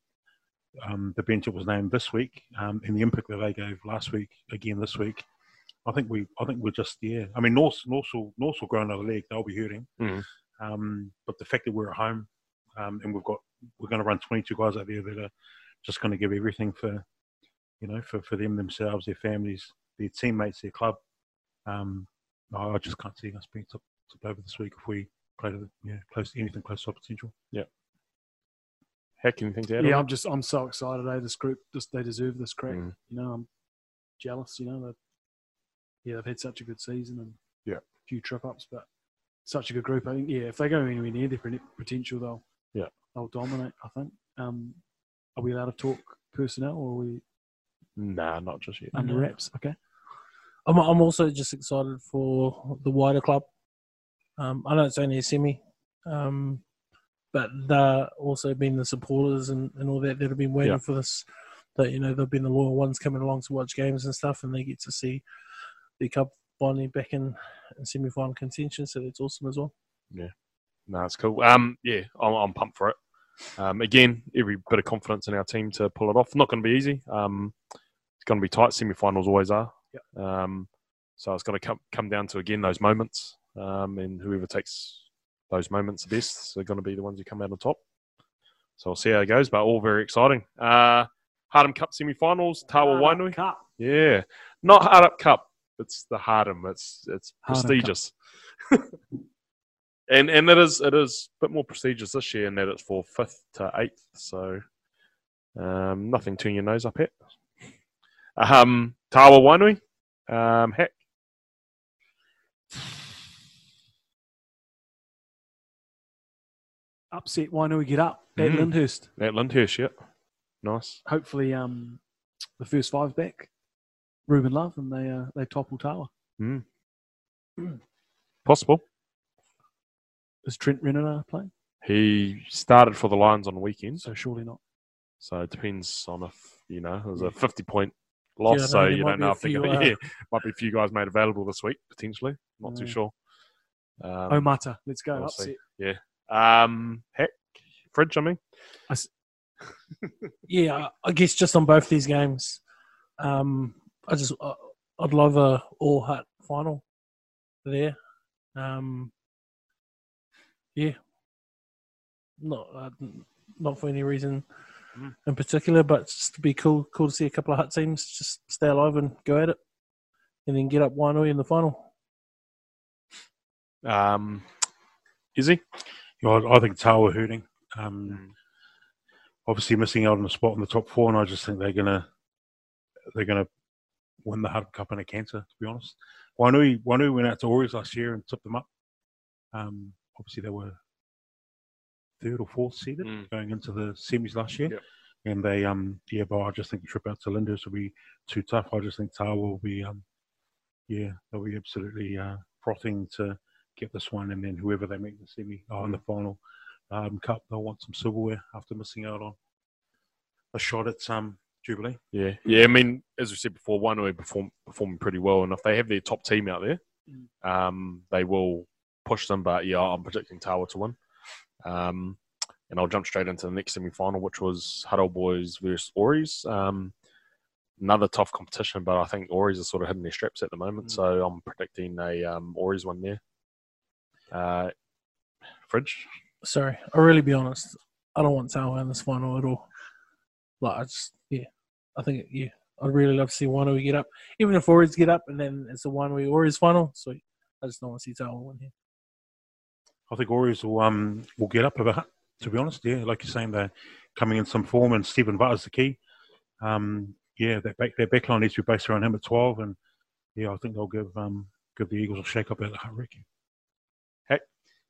um, the bench that was named this week, um, and the impact that they gave last week again this week, I think we I think we're just yeah. I mean, North North will North will grow another leg; they'll be hurting. Mhm. Um, but the fact that we're at home um, and we've got we're going to run 22 guys out there that are just going to give everything for you know for, for them themselves their families their teammates their club um, I I just can't see us being top, top over this week if we play to the, yeah close to anything close to our potential Yeah. heck anything to add? Yeah, on I'm just I'm so excited. Eh? This group, just they deserve this crack. Mm. You know, I'm jealous. You know, that yeah, they've had such a good season and Yeah. a few trip ups, but such a good group. I think yeah, if they go anywhere near their potential, they'll Yeah. they'll dominate. I think. Um, are we allowed to talk personnel or are we Nah, not just yet. under No. wraps? Okay. I'm, I'm also just excited for the wider club. Um, I know it's only a semi, um, but they're also been the supporters and, and all that that have been waiting Yeah. for this. That you know they've been the loyal ones coming along to watch games and stuff, and they get to see the cup finally back in, in semi-final contention. So that's awesome as well. Yeah, no, it's cool. Um, yeah, I'm, I'm pumped for it. Um, again, every bit of confidence in our team to pull it off. Not going to be easy. Um, it's going to be tight. Semi-finals always are. Um, so it's going to come come down to again those moments, um, and whoever takes those moments the best are going to be the ones who come out on top. So we'll see how it goes, but all very exciting. Uh, Hardham Cup semi-finals, Tawa Wainui. Cup. Yeah, not Hard Up Cup. It's the Hardham. It's it's Hardham prestigious. *laughs* and and it is it is a bit more prestigious this year in that it's for fifth to eighth. So um, nothing turn your nose up at. Um, Tawa Wainui. Um, heck, Upset. Why do we get up at Mm. Lyndhurst? at Lyndhurst, yeah. Nice. Hopefully, um, the first five back. Ruben Love and they uh, they topple Tawa. Possible. Is Trent Renner playing? He started for the Lions on the weekend, So surely not. so it depends on if you know it was a fifty-point loss. Yeah, so you don't know if they're going to. Yeah, might be a few guys made available this week potentially. Not too sure. Um, oh, Mata. Let's go. we'll see. Um, heck, fridge. I mean, *laughs* Yeah, I- I guess just on both these games, um, I just I, I'd love a all Hutt final there. Um, yeah, not uh, not for any reason Mm. in particular, but just to be cool, cool to see a couple of Hutt teams just stay alive and go at it, and then get up Wainui in the final. Um, Izzy? You know, I, I think Tawa hurting. Um, obviously missing out on the spot in the top four, and I just think they're gonna they're gonna win the Hard Cup in a canter. To be honest, Wainui Wainui went out to Warriors last year and tipped them up. Um, obviously, they were third or fourth seeded Mm. going into the semis last year, Yep. and they um yeah, but I just think the trip out to Linders will be too tough. I just think Tawa will be um yeah they'll be absolutely uh, frothing to get this one, and then whoever they meet in the semi or in the final um, cup, they'll want some silverware after missing out on a shot at um, Jubilee. Yeah, yeah. I mean, as we said before, one way perform performing pretty well, and if they have their top team out there, um, they will push them. But yeah, I'm predicting Tawa to win. Um, and I'll jump straight into the next semi final, which was Hutt Old Boys versus Ories. Um, another tough competition, but I think Ories are sort of hitting their straps at the moment, so I'm predicting a um, Ories one there. Uh, Fridge, Sorry, I'll really be honest. I don't want Tawa in this final at all. Like, I just, yeah, I think, yeah, I'd really love to see Wainui get up. Even if Warriors get up and then it's a Wainui Warriors final, sweet. I just don't want to see Tawa win here. I think Warriors will um will get up a bit. To be honest, yeah, like you're saying, they're coming in some form, and Stephen Butler's the key. Um, yeah, their back their backline needs to be based around him at twelve, and yeah, I think they'll give um give the Eagles a shake up at the Hutt Rec.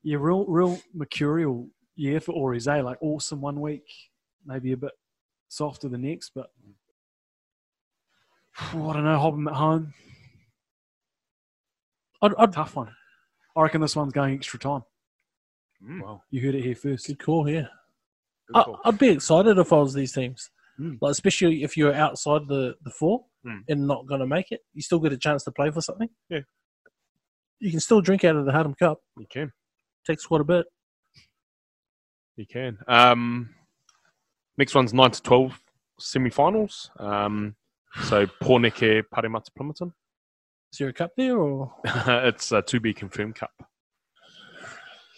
Yeah, real, real mercurial year for Ories, eh? Like awesome one week, maybe a bit softer the next, but I don't know. Hob 'em at home, I'd, I'd tough one. I reckon this one's going extra time. Wow. You heard it here first. good call here. Good I, call. I'd be excited if I was these teams. Mm. Like, especially if you're outside the, the four Mm. and not going to make it, you still get a chance to play for something. Yeah. You can still drink out of the Hardham Cup. you can. Takes quite a bit. You can. Um, next one's nine to twelve semi-finals. Um, so Poneke Paremata Plimmerton. Is there a cup there or? *laughs* it's a to be confirmed cup.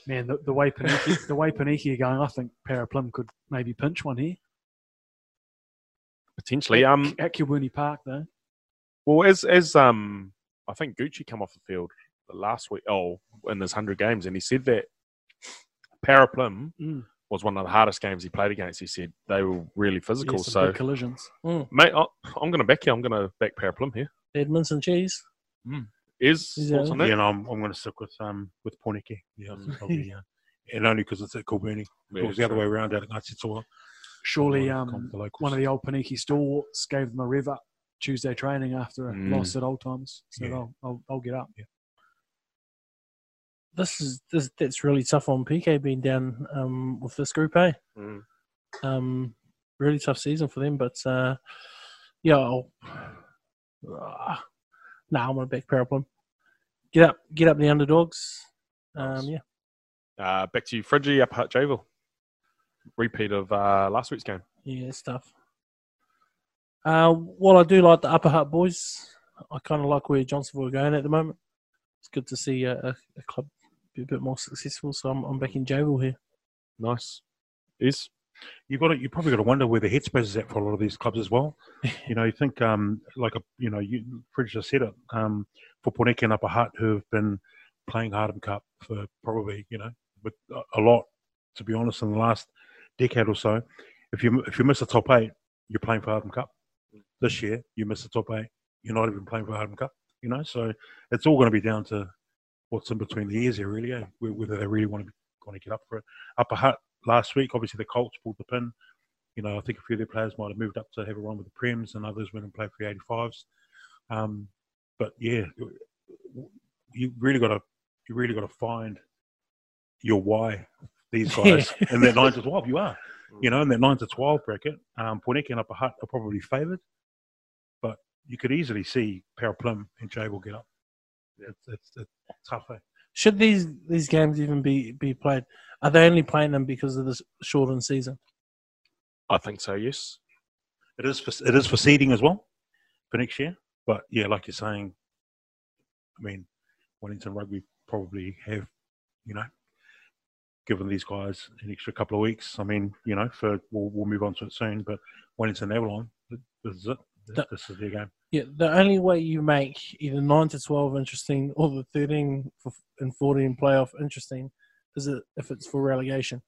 Man, the, the way Poneke, the way Poneke are going, I think Paraplim could maybe pinch one here Potentially. Um, at Kilbirnie Park, though. well, as as um, I think Gucci come off the field the last week. Oh, in his hundred games, and he said that Paraplim Mm. was one of the hardest games he played against. He said they were really physical. Yeah, some so, big collisions. mate, I, I'm going to back you. I'm going to back Paraplim here. Edmonds and cheese. Is Yeah. thoughts on Yeah, that? and I'm I'm going to stick with um with Poneke. Yeah, I think I'll be, *laughs* uh, and only because it's at Kilbirnie. If it was the other way around out at Ngāti Toa. Surely, I'll go um, with the one of the old Poneke stalwarts gave them a rev up Tuesday training after a Mm. loss at Old Times. So Yeah. they'll, they'll, they'll get up. Yeah. This is this that's really tough on PK being down um, with this group, eh? Mm. Um, really tough season for them, but uh, yeah, I'll, ah, nah, I'm gonna back Paraplim. Get up, get up the underdogs. Um, Nice. yeah, Uh, back to you, Fridgie, up at Javel. Repeat of uh, last week's game. yeah, it's tough. Uh, while I do like the Upper Hutt boys, I kind of like where Johnsonville are going at the moment. It's good to see a, a, a club be a bit more successful, so I'm, I'm backing Javel here. Nice. Is you got to, you probably got to wonder where the headspace is at for a lot of these clubs as well. *laughs* you know, you think um, like a you know, you Fridge just said it um, for Poneke and Upper Hutt who have been playing Hardham Cup for probably you know with a- lot to be honest in the last decade or so. If you if you miss the top eight, you're playing for Hardham Cup. This year, you miss the top eight, you're not even playing for Hardham Cup. You know, so it's all going to be down to what's in between the ears here, really. Eh? Whether they really want to want to get up for it. Upper Hutt last week, obviously the Colts pulled the pin. You know, I think a few of their players might have moved up to have a run with the Prems, and others went and played for the 85s. Um, but yeah, you really got to you really got to find your why. These *laughs* guys in that nine to twelve, you are. You know, in that nine to twelve bracket, um, Poneke and Upper Hutt are probably favoured, but you could easily see Paraplim and Jay will get up. It's, it's, it's tough. Eh? Should these these games even be be played? Are they only playing them because of this shortened season? I think so. Yes. It is for it is for seeding as well for next year. But yeah, like you're saying, I mean, Wellington Rugby probably have, you know, given these guys an extra couple of weeks. I mean, you know, for we'll, we'll move on to it soon. But Wellington Avalon, this is it. The- This is their game. Yeah, the only way you make either nine to twelve interesting or the thirteen and fourteen playoff interesting is it if it's for relegation.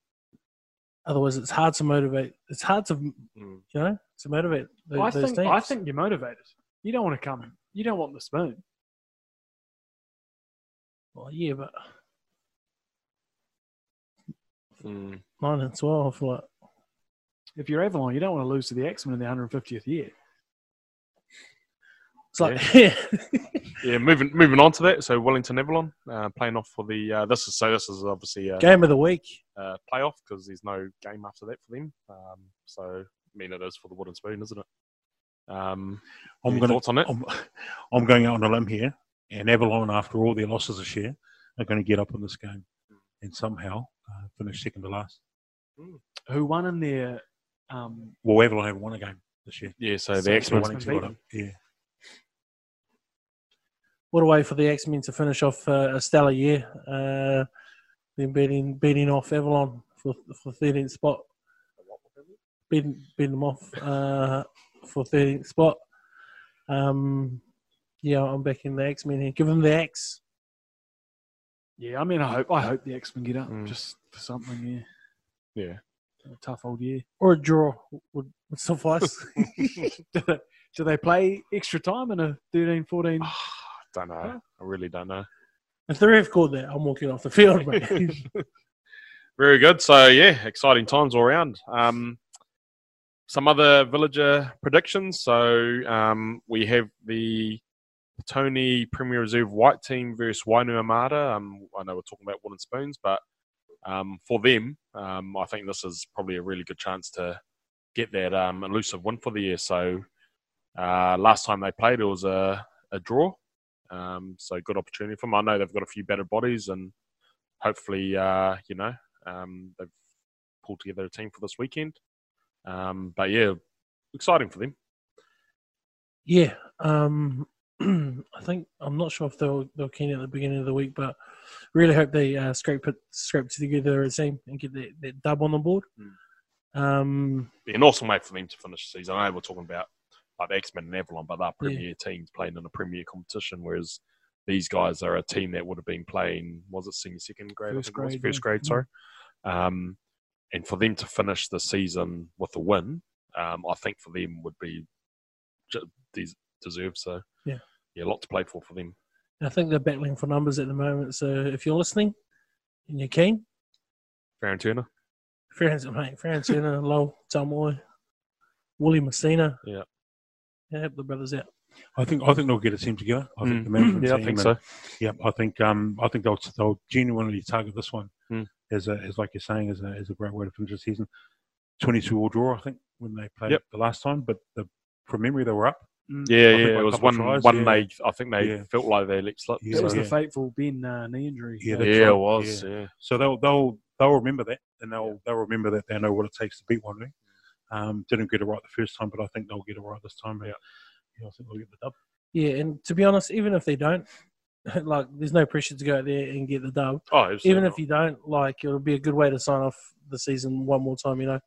Otherwise, it's hard to motivate. It's hard to you Mm. know to motivate the, I those think teams. I think you're motivated. You don't want to come. You don't want the spoon. Well, yeah, but Mm. nine and twelve, like If you're Avalon, you don't want to lose to the X Men in the 150th year. It's like yeah, *laughs* Yeah, moving moving on to that. So Wellington Avalon uh, playing off for the. Uh, this is so. This is obviously a game of the week. uh, playoff because there's no game after that for them. Um, so I mean, it is for the wooden spoon, isn't it? Um, I'm any going thoughts on it? I'm, I'm going out on a limb here, and Avalon, after all their losses this year, are going to get up in this game and somehow uh, finish second to last. Who won in their um, Well, Avalon haven't won a game this year. Yeah. So So the X X-Men Men. X-Men got up. Yeah. What a way for the X Men to finish off uh, a stellar year. Uh, been beating beating off Avalon for for thirteenth spot. Beating beating them off uh, for thirteenth spot. Um, yeah, I'm backing the X Men here. Give them the X. yeah, I mean, I hope I hope the X Men get up Mm. just for something. Yeah, Yeah. a tough old year. or a draw would, would suffice. *laughs* do, they, do they play extra time in a 13, 14? *sighs* don't know. I really don't know. if the ref called that, I'm walking off the field, *laughs* mate. *laughs* Very good. So yeah, exciting times all around. Um, some other villager predictions. So um, we have the Tony Premier Reserve White Team versus Wainuiomata. Um, I know we're talking about wooden spoons, but um, for them, um, I think this is probably a really good chance to get that um, elusive win for the year. So uh, last time they played, it was a, a draw. Um, so good opportunity for them. I know they've got a few better bodies and hopefully, uh, you know, um, they've pulled together a team for this weekend. Um, but yeah, exciting for them. Yeah, um, *clears throat* I think I'm not sure if they were, they were keen at the beginning of the week, but really hope they uh, scrape it, scrape together a team and get that, that dub on the board. Um, Be an awesome way for them to finish the season. I know we're talking about like X Men and Avalon, but they're premier teams playing in a premier competition, whereas these guys are a team that would have been playing, was it senior second grade? First it was? grade, yeah. sorry. Um, and for them to finish the season with a win, um, I think for them would be deserved. So Yeah. yeah, a lot to play for for them. I think they're battling for numbers at the moment. So if you're listening and you're keen, Farron Turner, Francis, mate, Francis, *laughs* Low, Tamoy, Wooly Messina. Yeah. Yeah, help the brothers out. I think I think they'll get a team together. I think Mm. the management yeah, I think and- so. Yeah, I think um, I think they'll they'll genuinely target this one Hmm. as a as like you're saying as a as a great way to finish the season. Twenty two all draw, I think, when they played Yep. the last time. But the, from memory, they were up. Yeah, I think yeah, it was one tries, one yeah. they I think they Yeah. felt like they let slip. Yeah, That was the fateful Ben uh, knee injury. Yeah, that's yeah, right. it was. Yeah. Yeah. So they'll they'll they'll remember that, and they'll they'll remember that they know what it takes to beat one. Um, didn't get it right the first time, but I think they'll get it right this time. Yeah. yeah, I think they'll get the dub. Yeah, and to be honest, even if they don't, *laughs* like, there's no pressure to go out there and get the dub. Oh, even not. if you don't, like, it'll be a good way to sign off the season one more time. You know,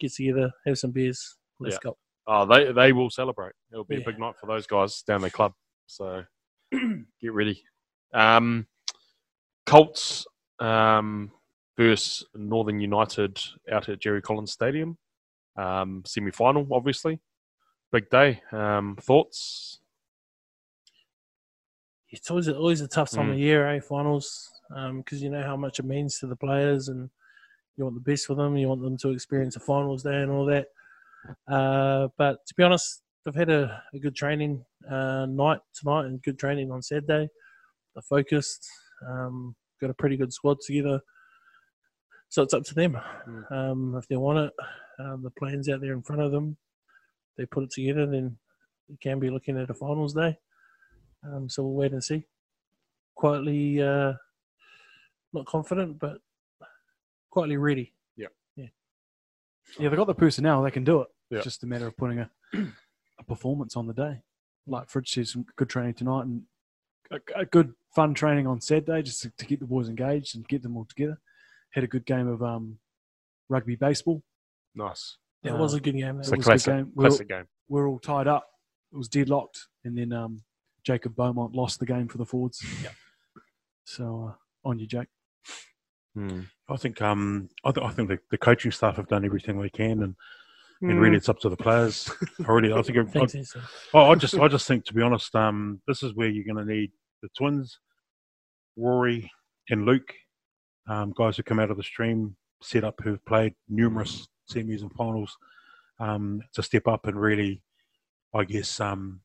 get together, have some beers, let's Yeah. go. Oh, they they will celebrate. It'll be Yeah. a big night for those guys down the club. So *clears throat* get ready. Um, Colts um, versus Northern United out at Jerry Collins Stadium. Um, Semi final, obviously. Big day. Um, thoughts? It's always a, always a tough time Mm. of year, eh? Finals, because you know how much it means to the players, and you want the best for them. You want them to experience a finals day and all that. Uh, but to be honest, they've had a, a good training uh, night tonight and good training on Saturday. They're focused. Um, got a pretty good squad together. So it's up to them. Mm. Um, if they want it, um, the plans out there in front of them, they put it together, then you can be looking at a finals day. Um, so we'll wait and see. Quietly, uh, not confident, but quietly ready. Yeah, Yeah, they've got the personnel. They can do it. Yeah. It's just a matter of putting a, a performance on the day. like Fridge said, some good training tonight and a, a good fun training on Saturday just to, to keep the boys engaged and get them all together. Had a good game of um, rugby baseball. Nice. That Uh, was a good game. It's That a was, good classic, game. We're- classic game. we're all tied up. It was deadlocked, and then um, Jacob Beaumont lost the game for the Fords. Yeah. So uh, on you, Jake. Hmm. I think um I, th- I think the, the coaching staff have done everything they can, and, Hmm. and really it's up to the players. I really, I think. *laughs* Thanks, I, Asa. I, I just I just think to be honest, um, this is where you're going to need the twins, Rory and Luke, um, guys who come out of the stream, set up who've played numerous semis and finals, um, to step up and really, I guess, um,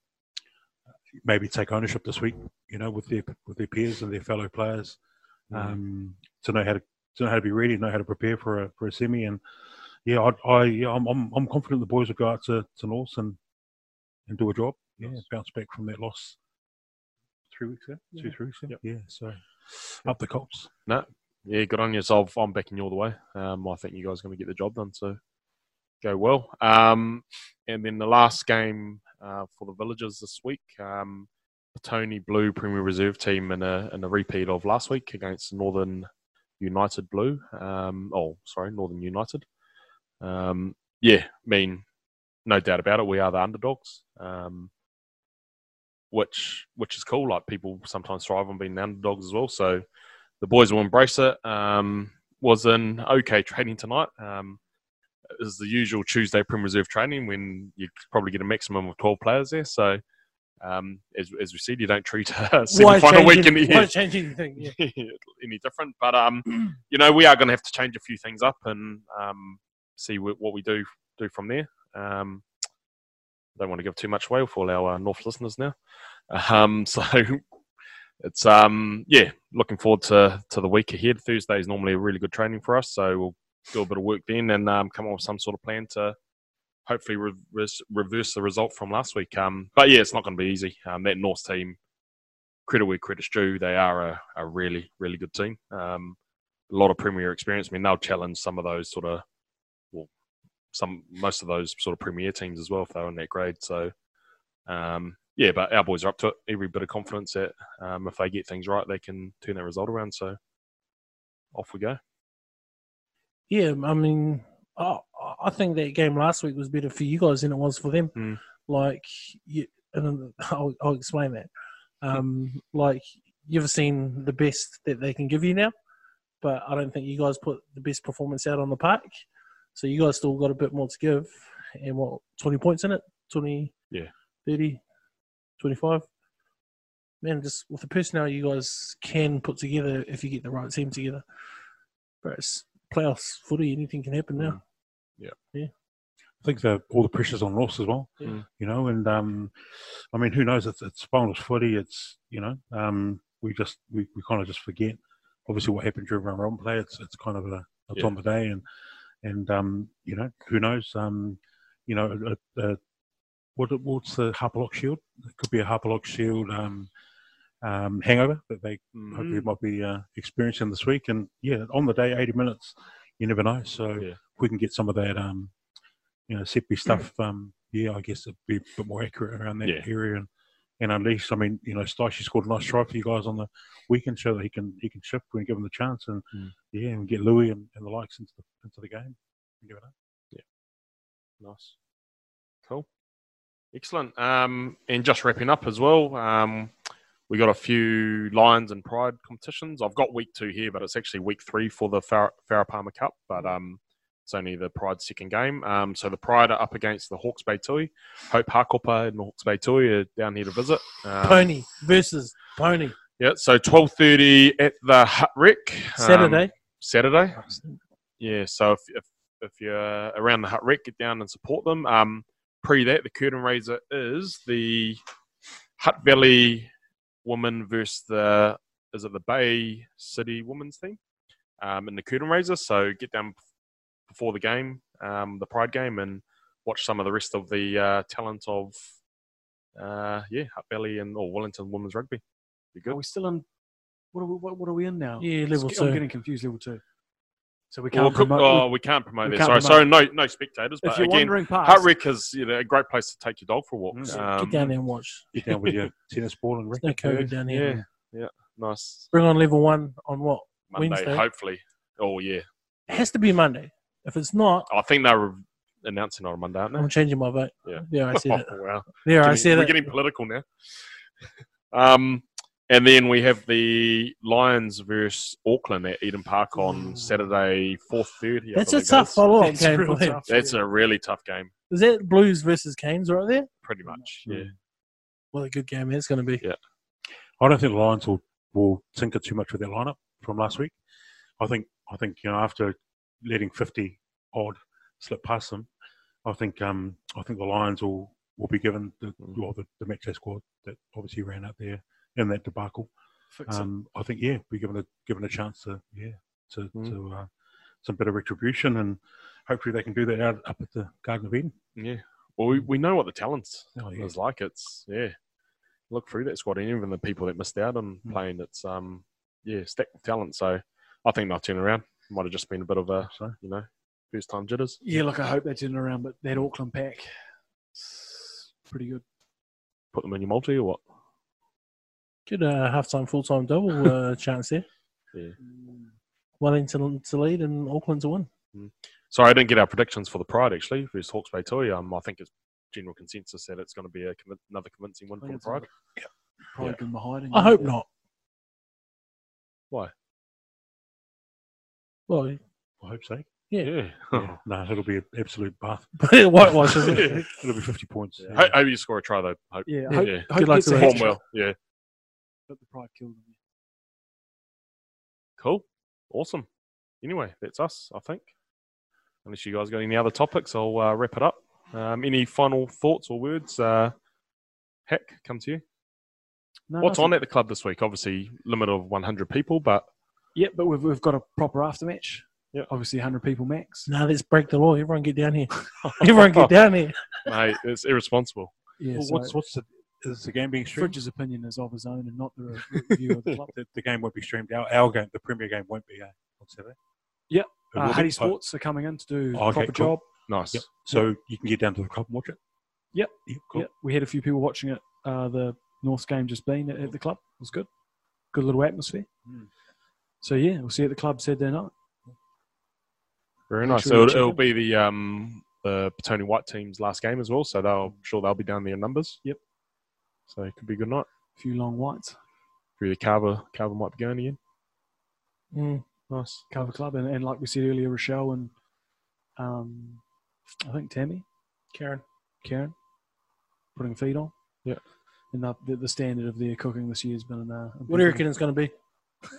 maybe take ownership this week. You know, with their with their peers and their fellow players, um, to know how to to know how to be ready, know how to prepare for a for a semi, and yeah, I, I yeah, I'm, I'm I'm confident the boys will go out to to North and and do a job. Yeah, bounce back from that loss three weeks ago, two three weeks ago. Yeah, so up the Colts. Yeah, good on yourself. I'm backing you all the way. Um, I think you guys are going to get the job done, so go well. Um, and then the last game uh, for the Villagers this week, um, the Tony Blue Premier Reserve team in a, in a repeat of last week against Northern United Blue. Um, oh, sorry, Northern United. Um, yeah, I mean, no doubt about it. We are the underdogs, um, which which is cool. Like people sometimes thrive on being the underdogs as well. So the boys will embrace it. Um, was an okay training tonight. Um, the usual Tuesday Prim Reserve training when you probably get a maximum of 12 players there. So, um, as, as we said, you don't treat *laughs* a semi final change weekend any- why change anything? *laughs* Yeah. any different. But, um, you know, we are going to have to change a few things up and um, see wh- what we do do from there. Um, don't want to give too much away for all our uh, North listeners now. *laughs* Um, so it's um yeah, looking forward to to the week ahead. Thursday is normally a really good training for us, so we'll do a bit of work then and um, come up with some sort of plan to hopefully reverse, reverse the result from last week. Um, but yeah, it's not going to be easy. Um, that North team, credit where credit's due, they are a, a really really good team. Um, a lot of premier experience. I mean, they'll challenge some of those sort of well, some most of those sort of premier teams as well if they're in that grade. So. Um, yeah, but our boys are up to it. Every bit of confidence that um, if they get things right, they can turn that result around. So off we go. Yeah, I mean, I, I think that game last week was better for you guys than it was for them. Mm. Like, you, and I'll, I'll explain that. Um, like, you've seen the best that they can give you now, but I don't think you guys put the best performance out on the park. So you guys still got a bit more to give. And what, 20 points in it? 20, Yeah. 30, 25? Man, just with the personnel you guys can put together if you get the right team together. But it's playoffs footy, anything can happen now. Yeah. Yeah. I think that all the pressure's on Ross as well. Yeah. You know, and um, I mean, who knows? It's, it's finals footy. It's you know, um, we just we, we kind of just forget. Obviously, what happened during round robin play. It's it's kind of a, a Yeah. time of day, and and um, you know, who knows? Um, you know, uh, uh, what what's the Harpalock Shield? It could be a Harpalock Shield um, um, hangover that they Mm-hmm. hopefully might be uh, experiencing this week. And yeah, on the day, eighty minutes, you never know. So Yeah. if we can get some of that, um, you know, set piece stuff. Um, yeah, I guess it'd be a bit more accurate around that Yeah. area and. And unleash. I mean, you know, Stichy scored a nice try for you guys on the weekend, show that he can he can shift when given the chance, and Mm. yeah, and get Louis and, and the likes into the into the game. You never know. Yeah. Nice. Cool. Excellent. Um, and just wrapping up as well, um, we got a few Lions and Pride competitions. I've got week two here, but it's actually week three for the Farah, Farah Palmer Cup, but um, it's only the Pride second game. Um, so the Pride are up against the Hawke's Bay Tui. Hope Hakopa and the Hawke's Bay Tui are down here to visit. Um, Pony versus Pony. Yeah, so 12.30 at the Hutt Rec. um, Saturday. Saturday. Yeah, so if, if if you're around the Hutt Rec, get down and support them. Um, pre that, the curtain raiser is the Hutt Valley woman versus the is it the Bay City women's team um, in the curtain raiser. So get down before the game, um, the Pride game, and watch some of the rest of the uh, talent of uh, yeah Hutt Valley and or Wellington women's rugby. Be Are good. we still in? What are we, what, what are we in now? Yeah, level two. I'm getting confused. Level two. So we can't cook- promote. oh, we can't promote we there. can't Sorry, promote- sorry, no, no spectators. if you're again, wandering past, Hutt Rec is you know, a great place to take your dog for a walk. Mm. Um, Get down there and watch. *laughs* Get down with your tennis ball and There's no racket. COVID down here. Yeah, yeah, nice. Bring on level one on what? Monday, Wednesday. hopefully. Oh yeah, It has to be Monday. If it's not, I think they were announcing it on Monday, aren't they? I'm changing my vote. Yeah. Yeah, I said it. Oh, wow. Yeah, I Getting- said we're it. getting political now. *laughs* um, and then we have the Lions versus Auckland at Eden Park on Saturday, four thirty. That's a tough follow-up That's game real for him. tough, That's yeah. a really tough game, Is that Blues versus Canes right there? pretty much. Yeah. What a good game it's going to be. Yeah. I don't think the Lions will, will tinker too much with their lineup from last week. I think I think you know after letting fifty odd slip past them, I think um I think the Lions will, will be given the well the, the match squad that obviously ran out there in that debacle. Um, I think yeah, be given a given a chance to yeah to Mm. to uh, some bit of retribution and hopefully they can do that out up at the Garden of Eden. Yeah. Well, we, we know what the talents Oh, yeah. is like. It's yeah. Look through that squad, and even the people that missed out on Mm. playing, it's um yeah stacked with talent. So I think they'll turn around. Might have just been a bit of a So you know first time jitters. Yeah, look, I hope they turn around, but that Auckland pack, it's pretty good. Put them in your multi or what? Good uh, half-time, full-time double uh, *laughs* chance here. Yeah. Wellington to lead and Auckland to win. Sorry, I didn't get our predictions for the Pride actually versus Hawke's Bay Tui. Um, I think it's general consensus that it's going to be a, convi- another convincing win for think the it's Pride. Probably Yeah. good behind. I hope not. Why? Well, I hope so. Yeah. Yeah. Yeah. *laughs* no, it'll be an absolute bath. *laughs* whitewash, isn't it? It'll be fifty points. Yeah. Hope, hope you score a try though. Hope. Yeah, Yeah. hope, Yeah. hope Good luck to a the hat Form well. Yeah. But the pride killed them. Cool. Awesome. Anyway, that's us, I think. Unless you guys got any other topics, I'll uh, wrap it up. Um, any final thoughts or words? Uh, heck, come to you. No, What's nothing. on at the club this week? Obviously, limit of 100 people, but Yeah, but we've, we've got a proper aftermatch. Yeah. Obviously, 100 people max. No, let's break the law. Everyone get down here. *laughs* Everyone get down here. mate, it's irresponsible. Yeah, Well, so what's what's the is the game being streamed? Fridge's opinion is of his own and not the re- *laughs* review of the club. The, the game won't be streamed. Our, our game, the Premier game, won't be uh, on Saturday. Yep. It Uh, will be? Hattie Oh, Sports are coming in to do Oh, a okay, proper cool. job. Nice. Yep. So you can get down to the club and watch it. Yep. Yep. Cool. Yeah, we had a few people watching it. Uh, the North game just been at, at the club. It was good. Good little atmosphere. Mm. So yeah, we'll see you at the club Saturday night. Very nice. sure So it'll, it'll be the um, the Petone White team's last game as well. So they'll I'm sure they'll be down there in numbers. Yep. So it could be a good night. A few long whites. Really, kava kava might be going again. Mm. Nice. Cover Club, and, and like we said earlier, Rochelle and um, I think Tammy, Karen. Karen, putting feet on. Yeah. And the, the, the standard of their cooking this year has been. Uh, What do you reckon it's going to be? *laughs*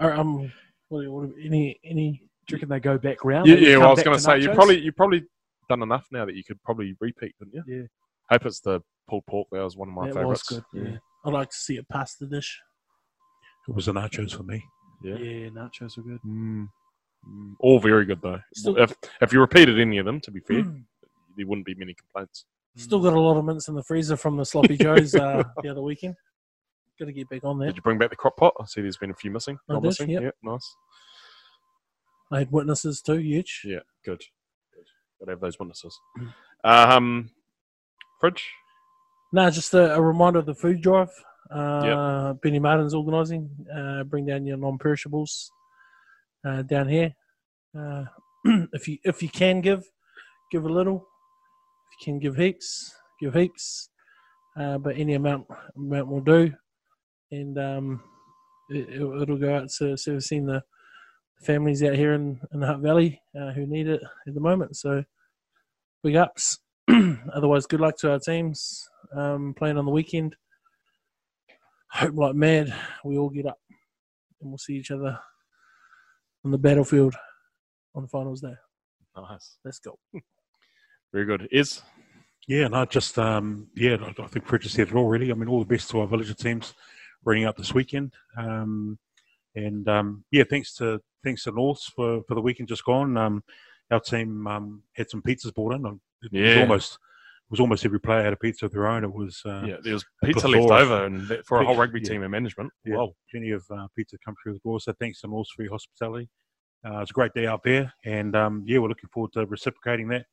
Or, um, what, what, any any Do you reckon they go back round? Yeah, yeah. Well, I was going to to say you nachos? probably you probably done enough now that you could probably repeat, couldn't you? Yeah. Hope it's the pulled pork. That was one of my That favorites. was good. Yeah. I'd like to see a pasta dish. It was the nachos for me. yeah, Yeah. nachos were good. Mm. Mm. All very good though. Still- if if you repeated any of them, to be fair, there wouldn't be many complaints. Still got a lot of mints in the freezer from the sloppy *laughs* joes uh, the other weekend. Got to get back on there. Did you bring back the crock pot? I see there's been a few missing. I Not did, missing. yep. Yeah, nice. I had witnesses too, huge. Yeah, good. Good. Gotta have those witnesses. Um, fridge. No, just a, a reminder of the food drive. Uh, Benny Martin's organising. Uh, bring down your non-perishables uh, down here. Uh, *clears throat* if you if you can give, give a little. If you can give heaps, give heaps. Uh, but any amount amount will do, and um, it, it- it'll go out to servicing the families out here in, in the Hutt Valley uh, who need it at the moment. So big ups. *clears throat* Otherwise, good luck to our teams um, playing on the weekend. Hope like mad we all get up and we'll see each other on the battlefield on the finals day. Nice. Let's go. *laughs* Very good. Is Yeah, no, just um, yeah, I I think Fred just said it all. Really, I mean, all the best to our villager teams running up this weekend. Um, and um, yeah, thanks to thanks to North for, for the weekend just gone. Um, our team um, had some pizzas brought in. It was Yeah. almost it was almost every player had a pizza of their own. It was uh, yeah, there was pizza left over, and that, for a whole rugby Yeah. team and management. Yeah. Wow. plenty of uh, pizza come through the door. So thanks to North for your hospitality. Uh, it's a great day out there, and um, yeah, we're looking forward to reciprocating that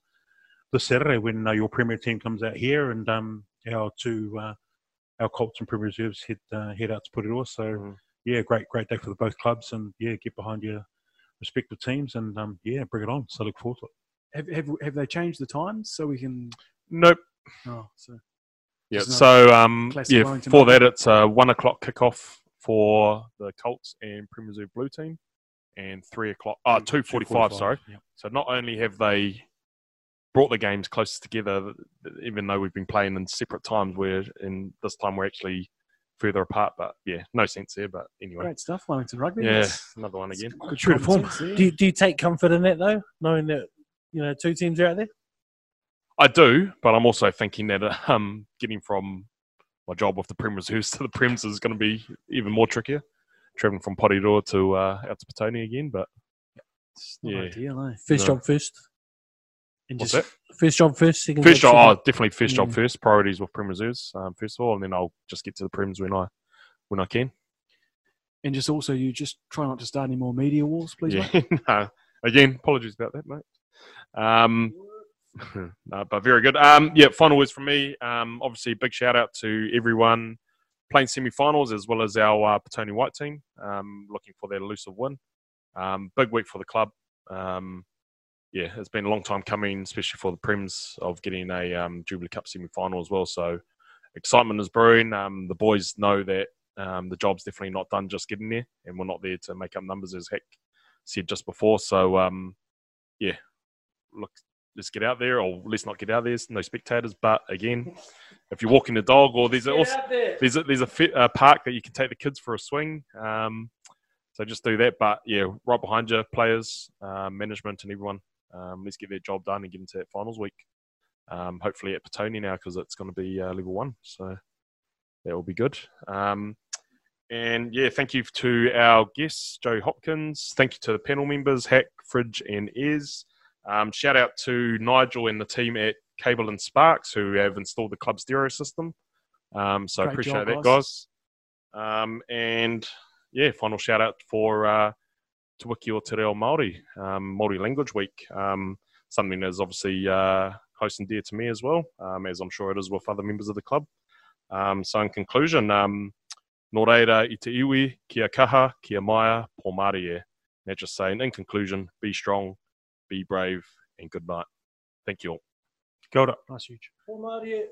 this Saturday when uh, your Premier team comes out here, and um, our two uh, our Colts and Premier Reserves head uh, head out to put it all. So Mhm. yeah, great great day for the both clubs, and yeah, get behind your respective teams, and um, yeah, bring it on. So look forward to it. Have, have have they changed the times so we can? Nope. Oh, so Yeah. So um, yeah, Wellington for rugby. that it's a one o'clock kickoff for the Colts and Premier Reserve Blue team, and three o'clock. Oh, two forty-five. Sorry. Yeah. So not only have they brought the games closer together, even though we've been playing in separate times, where in this time we're actually further apart. But yeah, no sense there. But anyway, great stuff, Wellington Rugby. yeah, That's another one again. Good True to form. Do you, do you take comfort in that though, knowing that you know two teams out there? I do, but I'm also thinking that *laughs* um, getting from my job with the Prem Reserves to the Prems is going to be even more trickier. Traveling from Porirua to uh, out to Petone again, but It's not Yeah. ideal, eh? First No. job first. And what's just that? First job first. Second First job, job, oh, definitely first job Mm. first. Priorities with Prem Reserves um, first of all, and then I'll just get to the Prems when I when I can. and just also you just try not to start any more media wars, please. yeah, mate. *laughs* no. again, apologies about that, mate. Um, *laughs* no, but very good. Um, yeah, final words from me. Um, obviously, big shout out to everyone playing semi-finals as well as our uh, Petone White team. Um, looking for their elusive win. Um, big week for the club. Um, yeah, it's been a long time coming, especially for the Prems of getting a um, Jubilee Cup semi-final as well. So excitement is brewing. The boys know that the job's definitely not done just getting there, and we're not there to make up numbers as heck said just before. So yeah, look, let's get out there, or let's not get out there. There's no spectators, but again, if you're walking the dog, or there's also there's a, there's a fit, uh, park that you can take the kids for a swing. Um, so just do that. But yeah, right behind you, players, um, management, and everyone. Um, let's get their job done and get into that finals week. Um, hopefully at Petone now because it's going to be uh, level one. So that will be good. Um, and yeah, thank you to our guests, Joe Hopkins. Thank you to the panel members, Hack, Fridge, and Ez. Um, shout out to Nigel and the team at Cable and Sparks who have installed the club stereo system. Um, so Great appreciate job, that, guys. Um, and yeah, final shout out for uh, Te Wiki o Te Reo Māori, um, Māori Language Week. Um, something that is obviously uh, close and dear to me as well, um, as I'm sure it is with other members of the club. Um, so in conclusion, um, Nō reira i te iwi, kia kaha, kia maia, po Māori e. Now just saying, in conclusion, be strong, be brave, and good night. Thank you all. Kia ora. Nice huge. Well, Marty,